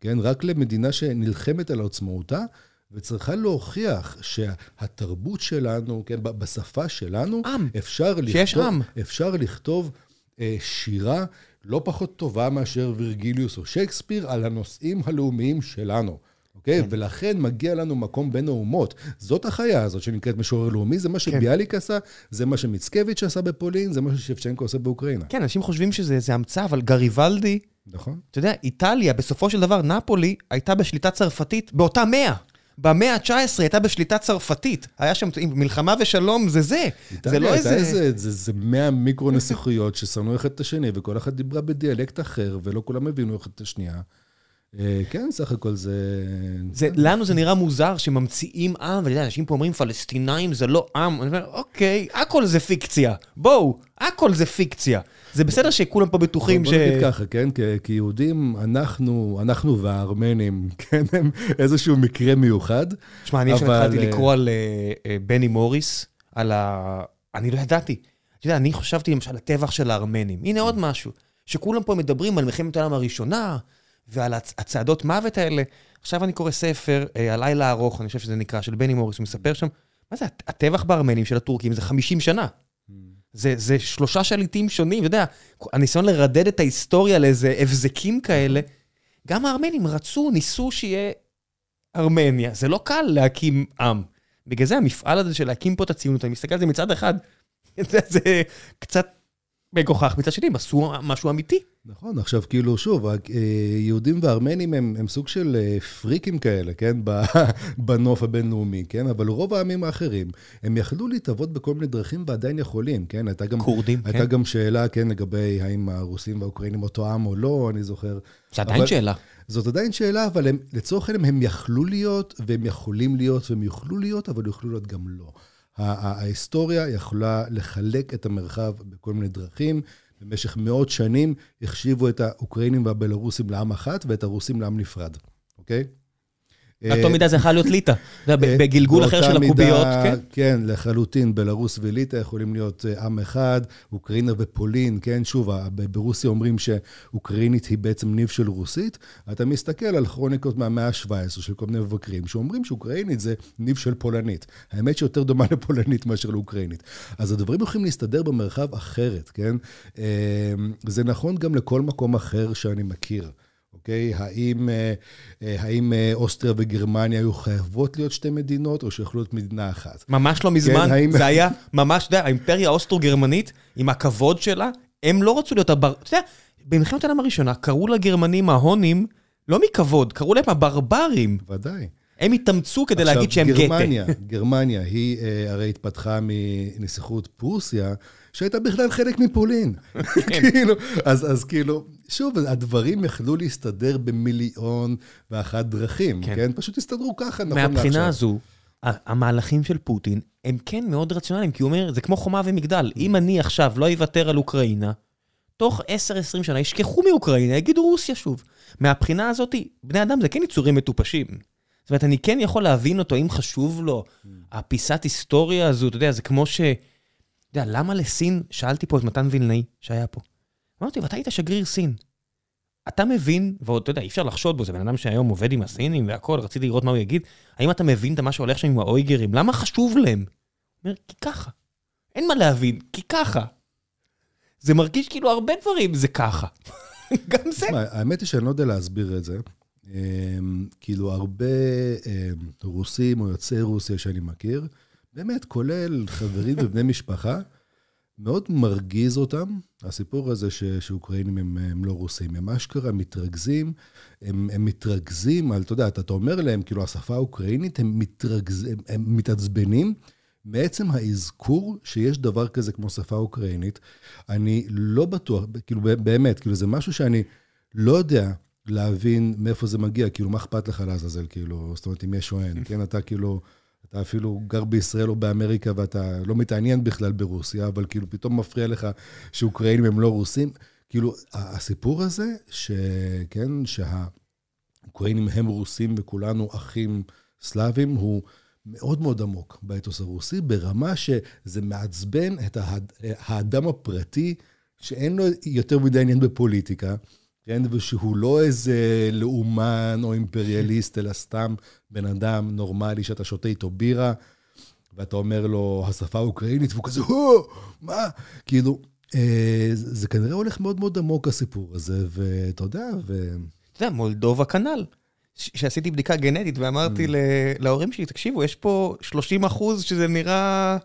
כן? רק למדינה שנלחמת על עצמאותה, וצריכה להוכיח שהתרבות שלנו, כן, בשפה שלנו, עם. אפשר לכתוב, שיש עם. אפשר לכתוב אה, שירה לא פחות טובה מאשר וירגיליוס או שייקספיר על הנושאים הלאומיים שלנו. אוקיי? כן. ולכן מגיע לנו מקום בין האומות. זאת החיה הזאת שנקראת משורר לאומי, זה מה שביאליק עשה, זה מה שמיצקביץ' עשה בפולין, זה מה ששבצ'נקו עושה באוקראינה. כן, אנשים חושבים שזה המצאה, אבל גריבלדי, נכון? אתה יודע, איטליה, בסופו של דבר, נפולי הייתה בשליטה צרפתית באותה מאה. במאה ה-19 הייתה בשליטה צרפתית. היה שם מלחמה ושלום, זה זה. זה לא איזה... איזה, זה, זה 100 מיקרו-נסיכויות ששנאו אחד את השני, וכל אחת דיברה בדיאלקט אחר, ולא כולם הבינו אחד את השנייה. אה, כן, סך הכל זה... זה, לנו זה נראה מוזר שממציאים עם, ואתה יודע, אנשים פה אומרים פלסטינאים זה לא עם, אני אומר, אוקיי, הכל זה פיקציה. בואו, הכל זה פיקציה. זה בסדר שכולם פה בטוחים ש... בוא נגיד ככה, כן? כי- כיהודים, אנחנו, אנחנו והארמנים, כן, הם איזשהו מקרה מיוחד. תשמע, אני עכשיו התחלתי אה, לקרוא על אה, אה, בני מוריס, על ה... אני לא ידעתי. אתה יודע, אני חשבתי למשל על הטבח של הארמנים. הנה עוד משהו, שכולם פה מדברים על מלחמת העולם הראשונה, ועל הצ- הצעדות מוות האלה. עכשיו אני קורא ספר, הלילה הארוך, אני חושב שזה נקרא, של בני מוריס, הוא מספר שם, מה זה, הט- הטבח בארמנים של הטורקים זה 50 שנה. זה, זה שלושה שליטים שונים, אתה יודע, הניסיון לרדד את ההיסטוריה לאיזה הבזקים כאלה. גם הארמנים רצו, ניסו שיהיה ארמניה. זה לא קל להקים עם. בגלל זה המפעל הזה של להקים פה את הציונות, אני מסתכל על זה מצד אחד, זה, זה קצת מגוחך, מצד שני, הם עשו משהו אמיתי. נכון, עכשיו כאילו, שוב, אה, יהודים וארמנים הם, הם סוג של אה, פריקים כאלה, כן? בנוף הבינלאומי, כן? אבל רוב העמים האחרים, הם יכלו להתהוות בכל מיני דרכים ועדיין יכולים, כן? הייתה גם, כורדים, הייתה כן. גם שאלה, כן, לגבי האם הרוסים והאוקראינים אותו עם או לא, אני זוכר. זה עדיין אבל- שאלה. זאת עדיין שאלה, אבל הם, לצורך העניין הם יכלו להיות, והם יכולים להיות, והם יוכלו להיות, אבל יוכלו להיות גם לא. ההיסטוריה יכולה לחלק את המרחב בכל מיני דרכים. במשך מאות שנים החשיבו את האוקראינים והבלרוסים לעם אחת, ואת הרוסים לעם נפרד, אוקיי? באותה מידה זה יכול להיות ליטא. אה, בגלגול אחר של הקוביות, כן? כן, לחלוטין, בלרוס וליטא יכולים להיות אה, עם אחד, אוקראינה ופולין, כן, שוב, ברוסיה אומרים שאוקראינית היא בעצם ניב של רוסית. אתה מסתכל על כרוניקות מהמאה ה-17 של כל מיני מבקרים, שאומרים שאוקראינית זה ניב של פולנית. האמת שיותר דומה לפולנית מאשר לאוקראינית. אז הדברים יכולים להסתדר במרחב אחרת, כן? אה, זה נכון גם לכל מקום אחר שאני מכיר. אוקיי? האם, אה, אה, האם אה, אוסטריה וגרמניה היו חייבות להיות שתי מדינות, או שיכולו להיות מדינה אחת? ממש לא מזמן, כן, האם- זה היה ממש, אתה יודע, האימפריה האוסטרו-גרמנית, עם הכבוד שלה, הם לא רצו להיות הבר... אתה יודע, במלחמת העולם הראשונה קראו לגרמנים ההונים, לא מכבוד, קראו להם הברברים. ודאי. הם התאמצו כדי להגיד שהם עכשיו, גתה. גרמניה, גרמניה, היא אה, הרי התפתחה מנסיכות פרוסיה, שהייתה בכלל חלק מפולין. כן. כאילו, אז, אז כאילו, שוב, הדברים יכלו להסתדר במיליון ואחת דרכים, כן. כן? פשוט הסתדרו ככה, נכון לעכשיו. מהבחינה הזו, המהלכים של פוטין הם כן מאוד רציונליים, כי הוא אומר, זה כמו חומה ומגדל. אם אני עכשיו לא אוותר על אוקראינה, תוך 10-20 שנה ישכחו מאוקראינה, יגידו רוסיה שוב. מהבחינה הזאת, בני אדם זה כן יצורים מטופשים. זאת אומרת, אני כן יכול להבין אותו, אם חשוב לו, הפיסת היסטוריה הזו, אתה יודע, זה כמו ש... אתה יודע, למה לסין, שאלתי פה את מתן וילנאי, שהיה פה. אמרתי, ואתה היית שגריר סין. אתה מבין, ועוד, אתה יודע, אי אפשר לחשוד בו, זה בן אדם שהיום עובד עם הסינים והכל, רציתי לראות מה הוא יגיד. האם אתה מבין את מה שהולך שם עם האויגרים? למה חשוב להם? הוא אומר, כי ככה. אין מה להבין, כי ככה. זה מרגיש כאילו הרבה דברים זה ככה. גם זה. תשמע, האמת היא שאני לא יודע להסביר את זה. אמ, כאילו, הרבה אמ, רוסים או יוצאי רוסיה שאני מכיר, באמת, כולל חברים ובני משפחה, מאוד מרגיז אותם, הסיפור הזה ש, שאוקראינים הם, הם לא רוסים. הם אשכרה מתרכזים, הם, הם מתרכזים על, אתה יודע, אתה, אומר להם, כאילו, השפה האוקראינית, הם, מתרכז, הם, הם מתעצבנים מעצם האזכור שיש דבר כזה כמו שפה אוקראינית. אני לא בטוח, כאילו, באמת, כאילו, זה משהו שאני לא יודע להבין מאיפה זה מגיע, כאילו, מה אכפת לך לעזאזל, כאילו, זאת אומרת, אם יש או אין, כן? אתה כאילו... אתה אפילו גר בישראל או באמריקה ואתה לא מתעניין בכלל ברוסיה, אבל כאילו פתאום מפריע לך שאוקראינים הם לא רוסים. כאילו, הסיפור הזה, שכן, שהאוקראינים הם רוסים וכולנו אחים סלאבים, הוא מאוד מאוד עמוק באתוס הרוסי, ברמה שזה מעצבן את האד, האדם הפרטי, שאין לו יותר מדי עניין בפוליטיקה. כן, ושהוא לא איזה לאומן או אימפריאליסט, אלא סתם בן אדם נורמלי שאתה שותה איתו בירה, ואתה אומר לו, השפה האוקראינית, והוא כזה, הו, מה? כאילו, אה, זה, זה כנראה הולך מאוד מאוד עמוק, הסיפור הזה, ואתה יודע, ו... אתה יודע, מולדובה כנ"ל. שעשיתי בדיקה גנטית ואמרתי להורים שלי, תקשיבו, יש פה 30 אחוז שזה נראה...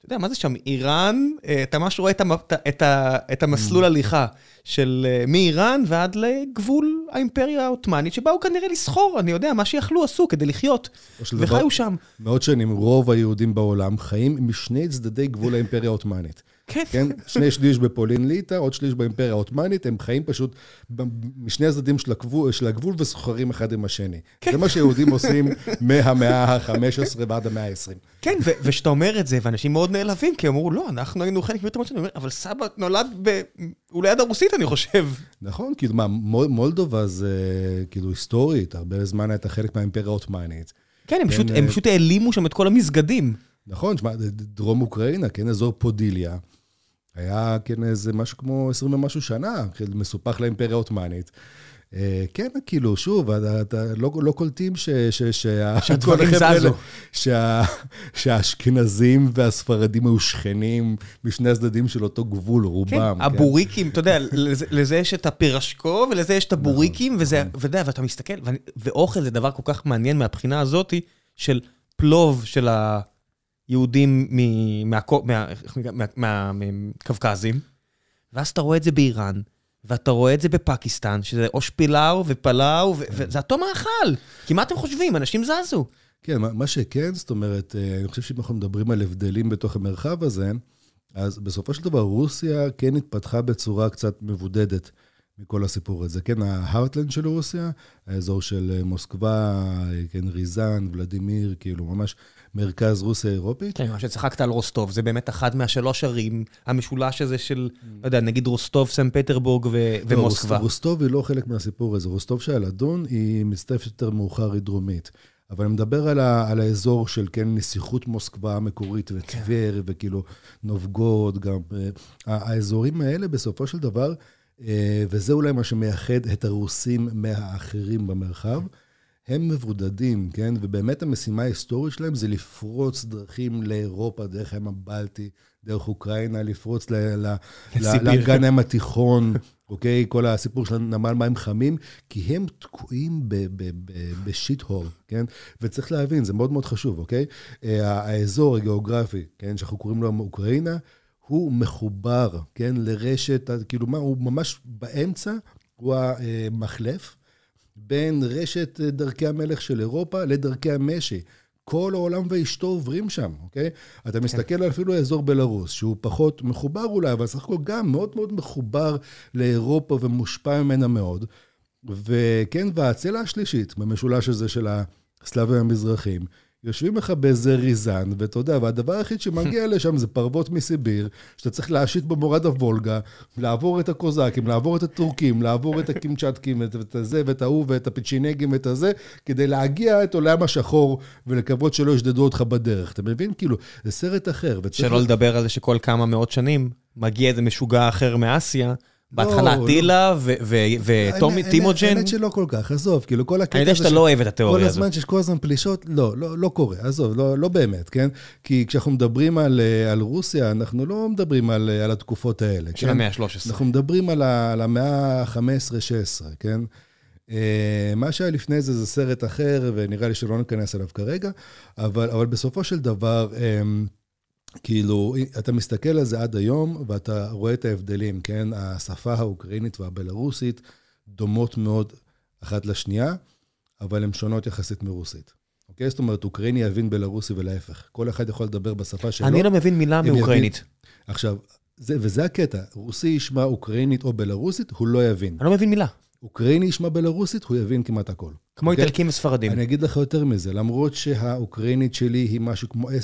אתה יודע, מה זה שם? איראן, אתה ממש רואה את, המ, את, ה, את המסלול הליכה של מאיראן ועד לגבול האימפריה העות'מאנית, שבאו כנראה לסחור, אני יודע, מה שיכלו עשו כדי לחיות, וחיו שם. מאות שנים, רוב היהודים בעולם חיים משני צדדי גבול האימפריה העות'מאנית. כן. כן, שני שליש בפולין ליטא, עוד שליש באימפריה העות'מאנית, הם חיים פשוט משני הצדדים של הגבול, של הגבול וסוחרים אחד עם השני. כן. זה מה שיהודים עושים מהמאה ה-15 ועד המאה ה-20. כן, וכשאתה אומר את זה, ואנשים מאוד נעלבים, כי אמרו, לא, אנחנו היינו חלק מיותר מצוין, אבל סבא נולד ב... הוא ליד הרוסית, אני חושב. נכון, כאילו, מה, מולדובה זה כאילו היסטורית, הרבה זמן הייתה חלק מהאימפריה העות'מאנית. כן, הם, כן, פשוט, הם פשוט העלימו שם את כל המסגדים. נכון, שמע, דרום אוקראינה, כן, אזור פודיליה. היה כן איזה משהו כמו 20 ומשהו שנה, מסופח לאימפריה העות'מאנית. כן, כאילו, שוב, לא, לא קולטים ש... ש, ש שהדברים זזו. שה, שהאשכנזים והספרדים היו שכנים משני הצדדים של אותו גבול, רובם. כן, כן. הבוריקים, אתה יודע, לזה, לזה יש את הפירשקו ולזה יש את הבוריקים, נכון, וזה, נכון. ואתה, ואתה מסתכל, ואני, ואוכל זה דבר כל כך מעניין מהבחינה הזאת של פלוב של ה... יהודים מהקווקזים, ואז אתה רואה את זה באיראן, ואתה רואה את זה בפקיסטן, שזה או שפילאו ופלאו, וזה אותו מאכל. כי מה אתם חושבים? אנשים זזו. כן, מה שכן, זאת אומרת, אני חושב שאם אנחנו מדברים על הבדלים בתוך המרחב הזה, אז בסופו של דבר רוסיה כן התפתחה בצורה קצת מבודדת. מכל הסיפור הזה. כן, ההארטלנד של רוסיה, האזור של מוסקבה, כן, ריזן, ולדימיר, כאילו ממש מרכז רוסיה אירופית. כן, מה שצחקת על רוסטוב, זה באמת אחת מהשלוש ערים, המשולש הזה של, לא יודע, נגיד רוסטוב, סן פטרבורג ו- לא, ומוסקבה. רוסטוב היא לא חלק מהסיפור הזה. רוסטוב שעל אדון היא מצטרפת יותר מאוחר, היא דרומית. אבל אני מדבר על, ה, על האזור של, כן, נסיכות מוסקבה המקורית, וטבר, כן. וכאילו נובגוד, גם. האזורים האלה, בסופו של דבר, וזה אולי מה שמייחד את הרוסים מהאחרים במרחב. הם מבודדים, כן? ובאמת המשימה ההיסטורית שלהם זה לפרוץ דרכים לאירופה, דרך הים הבלטי, דרך אוקראינה, לפרוץ לאגן הים התיכון, אוקיי? כל הסיפור של נמל מים חמים, כי הם תקועים בשיט הול, כן? וצריך להבין, זה מאוד מאוד חשוב, אוקיי? האזור הגיאוגרפי, כן, שאנחנו קוראים לו אוקראינה, הוא מחובר, כן, לרשת, כאילו מה, הוא ממש באמצע, הוא המחלף בין רשת דרכי המלך של אירופה לדרכי המשי. כל העולם ואשתו עוברים שם, אוקיי? אתה מסתכל על אפילו אזור בלרוס, שהוא פחות מחובר אולי, אבל סך הכל גם מאוד מאוד מחובר לאירופה ומושפע ממנה מאוד. וכן, והצלע השלישית במשולש הזה של הסלאבים המזרחים, יושבים לך באיזה ריזן, ואתה יודע, והדבר היחיד שמגיע לשם זה פרוות מסיביר, שאתה צריך להשית במורד הוולגה, לעבור את הקוזקים, לעבור את הטורקים, לעבור את הקימצ'טקים, את הזה ואת ההוא ואת הפיצ'ינגים ואת הזה, כדי להגיע את עולם השחור ולקוות שלא ישדדו אותך בדרך. אתה מבין? כאילו, זה סרט אחר. שלא לדבר על זה שכל כמה מאות שנים מגיע איזה משוגע אחר מאסיה. בהתחלה לא, טילה וטימוג'ן. האמת שלא כל כך, עזוב, כאילו כל הקטע הזה... אני יודע שאתה לא אוהב את התיאוריה הזאת. כל הזמן שיש כל הזמן פלישות, לא, לא קורה, עזוב, לא באמת, כן? כי כשאנחנו מדברים על רוסיה, אנחנו לא מדברים על התקופות האלה. של המאה ה-13. אנחנו מדברים על המאה ה-15-16, כן? מה שהיה לפני זה זה סרט אחר, ונראה לי שלא ניכנס אליו כרגע, אבל בסופו של דבר... כאילו, אתה מסתכל על זה עד היום, ואתה רואה את ההבדלים, כן? השפה האוקראינית והבלארוסית דומות מאוד אחת לשנייה, אבל הן שונות יחסית מרוסית. אוקיי? זאת אומרת, אוקראיני יבין בלארוסי ולהפך. כל אחד יכול לדבר בשפה שלו. אני לא מבין מילה מאוקראינית. יבין... עכשיו, זה, וזה הקטע, רוסי ישמע אוקראינית או בלארוסית, הוא לא יבין. אני לא מבין מילה. אוקראיני ישמע בלרוסית, הוא יבין כמעט הכל. כמו okay? אוקיי? איטלקים וספרדים. אני אגיד לך יותר מזה, למרות שהאוקראינית שלי היא משהו כמו 10%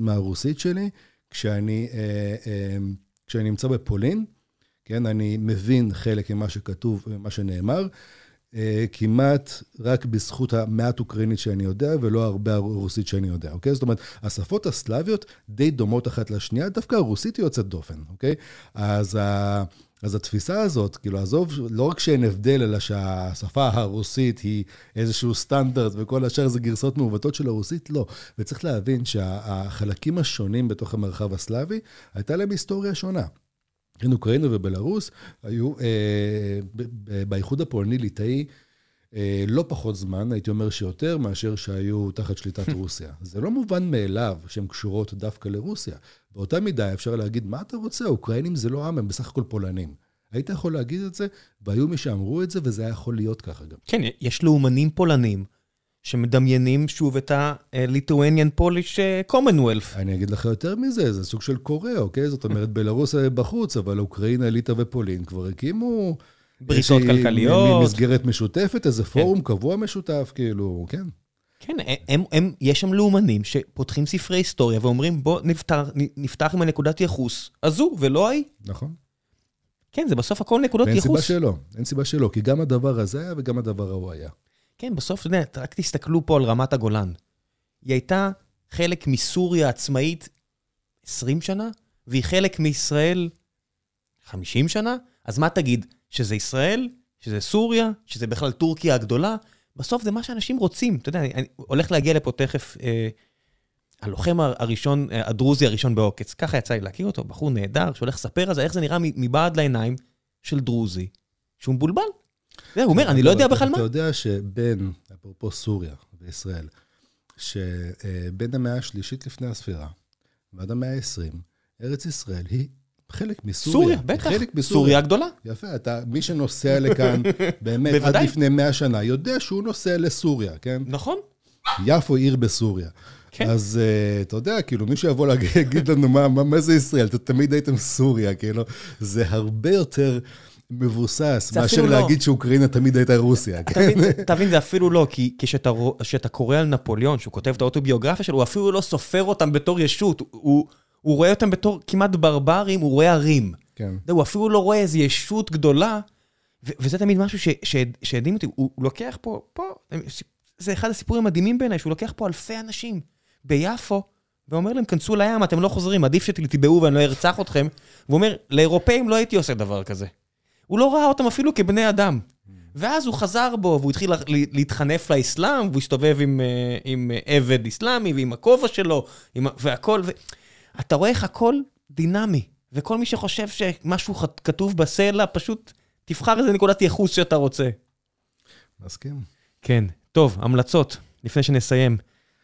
מהרוסית שלי, כשאני, אה, אה, כשאני נמצא בפולין, כן, אני מבין חלק ממה שכתוב ומה שנאמר, אה, כמעט רק בזכות המעט אוקראינית שאני יודע, ולא הרבה הרוסית שאני יודע, אוקיי? זאת אומרת, השפות הסלאביות די דומות אחת לשנייה, דווקא הרוסית היא יוצאת דופן, אוקיי? אז ה... אז התפיסה הזאת, כאילו, עזוב, לא רק שאין הבדל, אלא שהשפה הרוסית היא איזשהו סטנדרט, וכל השאר זה גרסאות מעוותות של הרוסית, לא. וצריך להבין שהחלקים השונים בתוך המרחב הסלאבי, הייתה להם היסטוריה שונה. כן, אוקראינה ובלארוס היו אה, באיחוד הפולני-ליטאי לא פחות זמן, הייתי אומר שיותר, מאשר שהיו תחת שליטת רוסיה. זה לא מובן מאליו שהן קשורות דווקא לרוסיה. באותה מידה אפשר להגיד, מה אתה רוצה? האוקראינים זה לא עם, הם בסך הכל פולנים. היית יכול להגיד את זה, והיו מי שאמרו את זה, וזה היה יכול להיות ככה גם. כן, יש לאומנים פולנים שמדמיינים שוב את ה-Lithuanian Polish Commonwealth. אני אגיד לך יותר מזה, זה סוג של קוריאה, אוקיי? זאת אומרת, בלרוס בחוץ, אבל אוקראינה, ליטא ופולין כבר הקימו... בריתות כלכליות. מסגרת משותפת, איזה כן. פורום קבוע משותף, כאילו, כן. כן, הם, הם, יש שם לאומנים שפותחים ספרי היסטוריה ואומרים, בוא נפתח, נפתח עם הנקודת יחוס הזו ולא ההיא. נכון. כן, זה בסוף הכל נקודות ואין ייחוס. אין סיבה שלא, אין סיבה שלא, כי גם הדבר הזה היה וגם הדבר ההוא היה. כן, בסוף, אתה יודע, רק תסתכלו פה על רמת הגולן. היא הייתה חלק מסוריה עצמאית 20 שנה, והיא חלק מישראל 50 שנה, אז מה תגיד? שזה ישראל? שזה סוריה? שזה בכלל טורקיה הגדולה? בסוף זה מה שאנשים רוצים. אתה יודע, אני הולך להגיע לפה תכף אה, הלוחם הראשון, אה, הדרוזי הראשון בעוקץ. ככה יצא לי להכיר אותו, בחור נהדר, שהולך לספר על זה, איך זה נראה מבעד לעיניים של דרוזי, שהוא מבולבל. הוא אומר, אני לא יודע בכלל מה. אתה יודע שבין, אפרופו סוריה וישראל, שבין המאה השלישית לפני הספירה ועד המאה ה-20, ארץ ישראל היא חלק מסוריה. סוריה, בטח. חלק מסוריה. סוריה הגדולה. יפה, אתה, מי שנוסע לכאן, באמת, עד לפני 100 שנה, יודע שהוא נוסע לסוריה, כן? נכון. יפו עיר בסוריה. כן. אז uh, אתה יודע, כאילו, מישהו יבוא להגיד לנו מה, מה, מה זה ישראל, אתם תמיד הייתם סוריה, כאילו, זה הרבה יותר... מבוסס, מאשר לא. להגיד שאוקראינה תמיד הייתה רוסיה. כן? אתה מבין, זה אפילו לא, כי כשאתה קורא על נפוליאון, שהוא כותב את האוטוביוגרפיה שלו, הוא אפילו לא סופר אותם בתור ישות, הוא, הוא רואה אותם בתור כמעט ברברים, הוא רואה ערים. כן. הוא אפילו לא רואה איזו ישות גדולה, וזה תמיד משהו שהדהים אותי, הוא לוקח פה, פה, זה אחד הסיפורים המדהימים בעיניי, שהוא לוקח פה אלפי אנשים ביפו, ואומר להם, כנסו לים, אתם לא חוזרים, עדיף שתטבעו ואני לא ארצח אתכם. והוא אומר, לאירופאים לא הייתי עושה דבר כזה. הוא לא ראה אותם אפילו כבני אדם. ואז הוא חזר בו, והוא התחיל להתחנף לאסלאם, והוא הסתובב עם, אה, עם עבד אסלאמי, ועם הכובע שלו, עם, והכל, ו... אתה רואה איך הכל דינמי, וכל מי שחושב שמשהו כתוב בסלע, פשוט תבחר איזה נקודת ייחוס שאתה רוצה. מסכים. כן. טוב, המלצות, לפני שנסיים.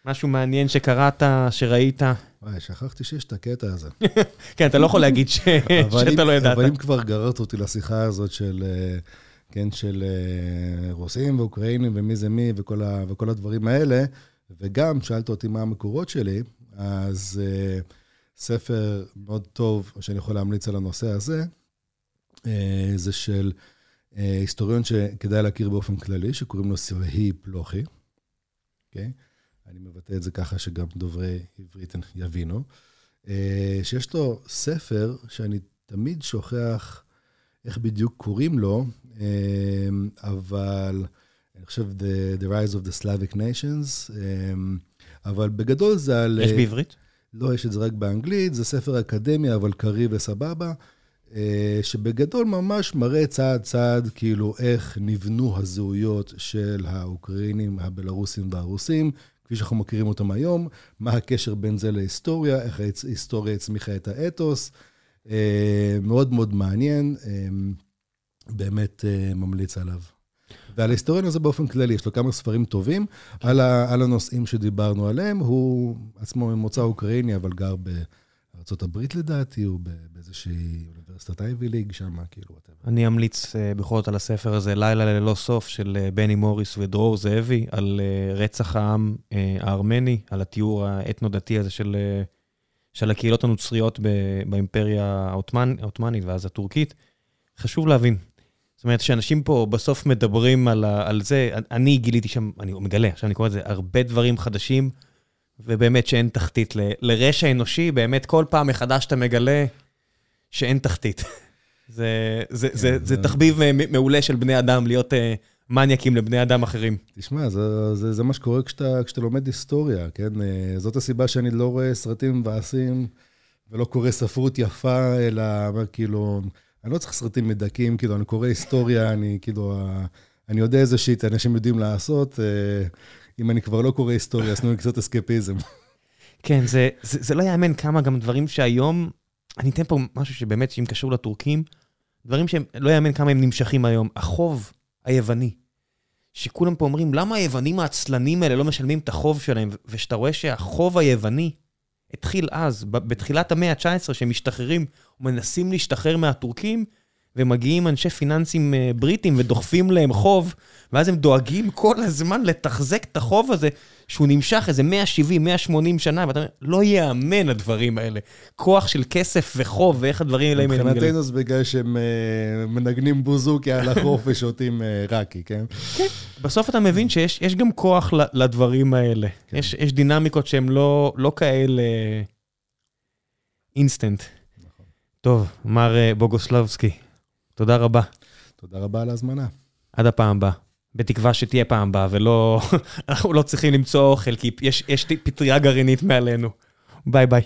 משהו מעניין שקראת, שראית? וואי, שכחתי שיש את הקטע הזה. כן, אתה לא יכול להגיד ש... שאתה לא ידעת. אבל אם כבר גררת אותי לשיחה הזאת של, אה, כן, של אה, רוסים ואוקראינים ומי זה מי וכל, ה... וכל הדברים האלה, וגם, שאלת אותי מה המקורות שלי, אז uh, ספר מאוד טוב שאני יכול להמליץ על הנושא הזה, uh, זה של uh, היסטוריון שכדאי להכיר באופן כללי, שקוראים לו סרהי. Okay? אוקיי? אני מבטא את זה ככה שגם דוברי עברית יבינו. Uh, שיש לו ספר שאני תמיד שוכח איך בדיוק קוראים לו, אבל אני חושב The, The Rise of the Slavic Nations, אבל בגדול זה על... יש בעברית? לא, יש את זה רק באנגלית, זה ספר אקדמי, אבל קריא וסבבה, אה, שבגדול ממש מראה צעד צעד, כאילו, איך נבנו הזהויות של האוקראינים, הבלרוסים והרוסים, כפי שאנחנו מכירים אותם היום, מה הקשר בין זה להיסטוריה, איך ההיסטוריה הצמיחה את האתוס. אה, מאוד מאוד מעניין, אה, באמת ממליץ עליו. ועל ההיסטוריון הזה באופן כללי, יש לו כמה ספרים טובים על, ה, על הנושאים שדיברנו עליהם. הוא עצמו ממוצא אוקראיני, אבל גר בארה"ב לדעתי, הוא באיזושהי אוניברסיטת אייבי ליג שם, כאילו. אני אמליץ uh, בכל זאת על הספר הזה, לילה ללא סוף, של uh, בני מוריס ודרור זאבי, על uh, רצח העם הארמני, על התיאור האתנו-דתי הזה של, של הקהילות הנוצריות באימפריה העות'מאנית ואז הטורקית. חשוב להבין, זאת אומרת, שאנשים פה בסוף מדברים על, ה, על זה, אני גיליתי שם, אני מגלה, עכשיו אני קורא לזה, הרבה דברים חדשים, ובאמת שאין תחתית. ל, לרשע אנושי, באמת כל פעם מחדש אתה מגלה שאין תחתית. זה, זה, כן, זה, זה, זה תחביב מעולה של בני אדם, להיות uh, מניאקים לבני אדם אחרים. תשמע, זה, זה, זה מה שקורה כשאתה, כשאתה לומד היסטוריה, כן? אה, זאת הסיבה שאני לא רואה סרטים מבאסים ולא קורא ספרות יפה, אלא כאילו... אני לא צריך סרטים מדכאים, כאילו, אני קורא היסטוריה, אני כאילו, אני יודע איזה שיט אנשים יודעים לעשות. אה, אם אני כבר לא קורא היסטוריה, אז תנו לי קצת אסקפיזם. כן, זה, זה, זה לא יאמן כמה גם דברים שהיום, אני אתן פה משהו שבאמת, שאם קשור לטורקים, דברים שהם, לא יאמן כמה הם נמשכים היום. החוב היווני, שכולם פה אומרים, למה היוונים העצלנים האלה לא משלמים את החוב שלהם? ושאתה רואה שהחוב היווני התחיל אז, בתחילת המאה ה-19, שהם משתחררים, מנסים להשתחרר מהטורקים, ומגיעים אנשי פיננסים אה, בריטים ודוחפים להם חוב, ואז הם דואגים כל הזמן לתחזק את החוב הזה, שהוא נמשך איזה 170, 180 שנה, ואתה אומר, לא ייאמן הדברים האלה. כוח של כסף וחוב, ואיך הדברים האלה מתגלים. מבחינתנו זה בגלל שהם uh, מנגנים בוזוקי על החוף ושותים uh, רקי, כן? כן. בסוף אתה מבין שיש גם כוח לדברים האלה. כן. יש, יש דינמיקות שהן לא, לא כאלה אינסטנט. טוב, מר בוגוסלבסקי, תודה רבה. תודה רבה על ההזמנה. עד הפעם הבאה. בתקווה שתהיה פעם הבאה, ולא... אנחנו לא צריכים למצוא אוכל, כי יש, יש פטריה גרעינית מעלינו. ביי ביי.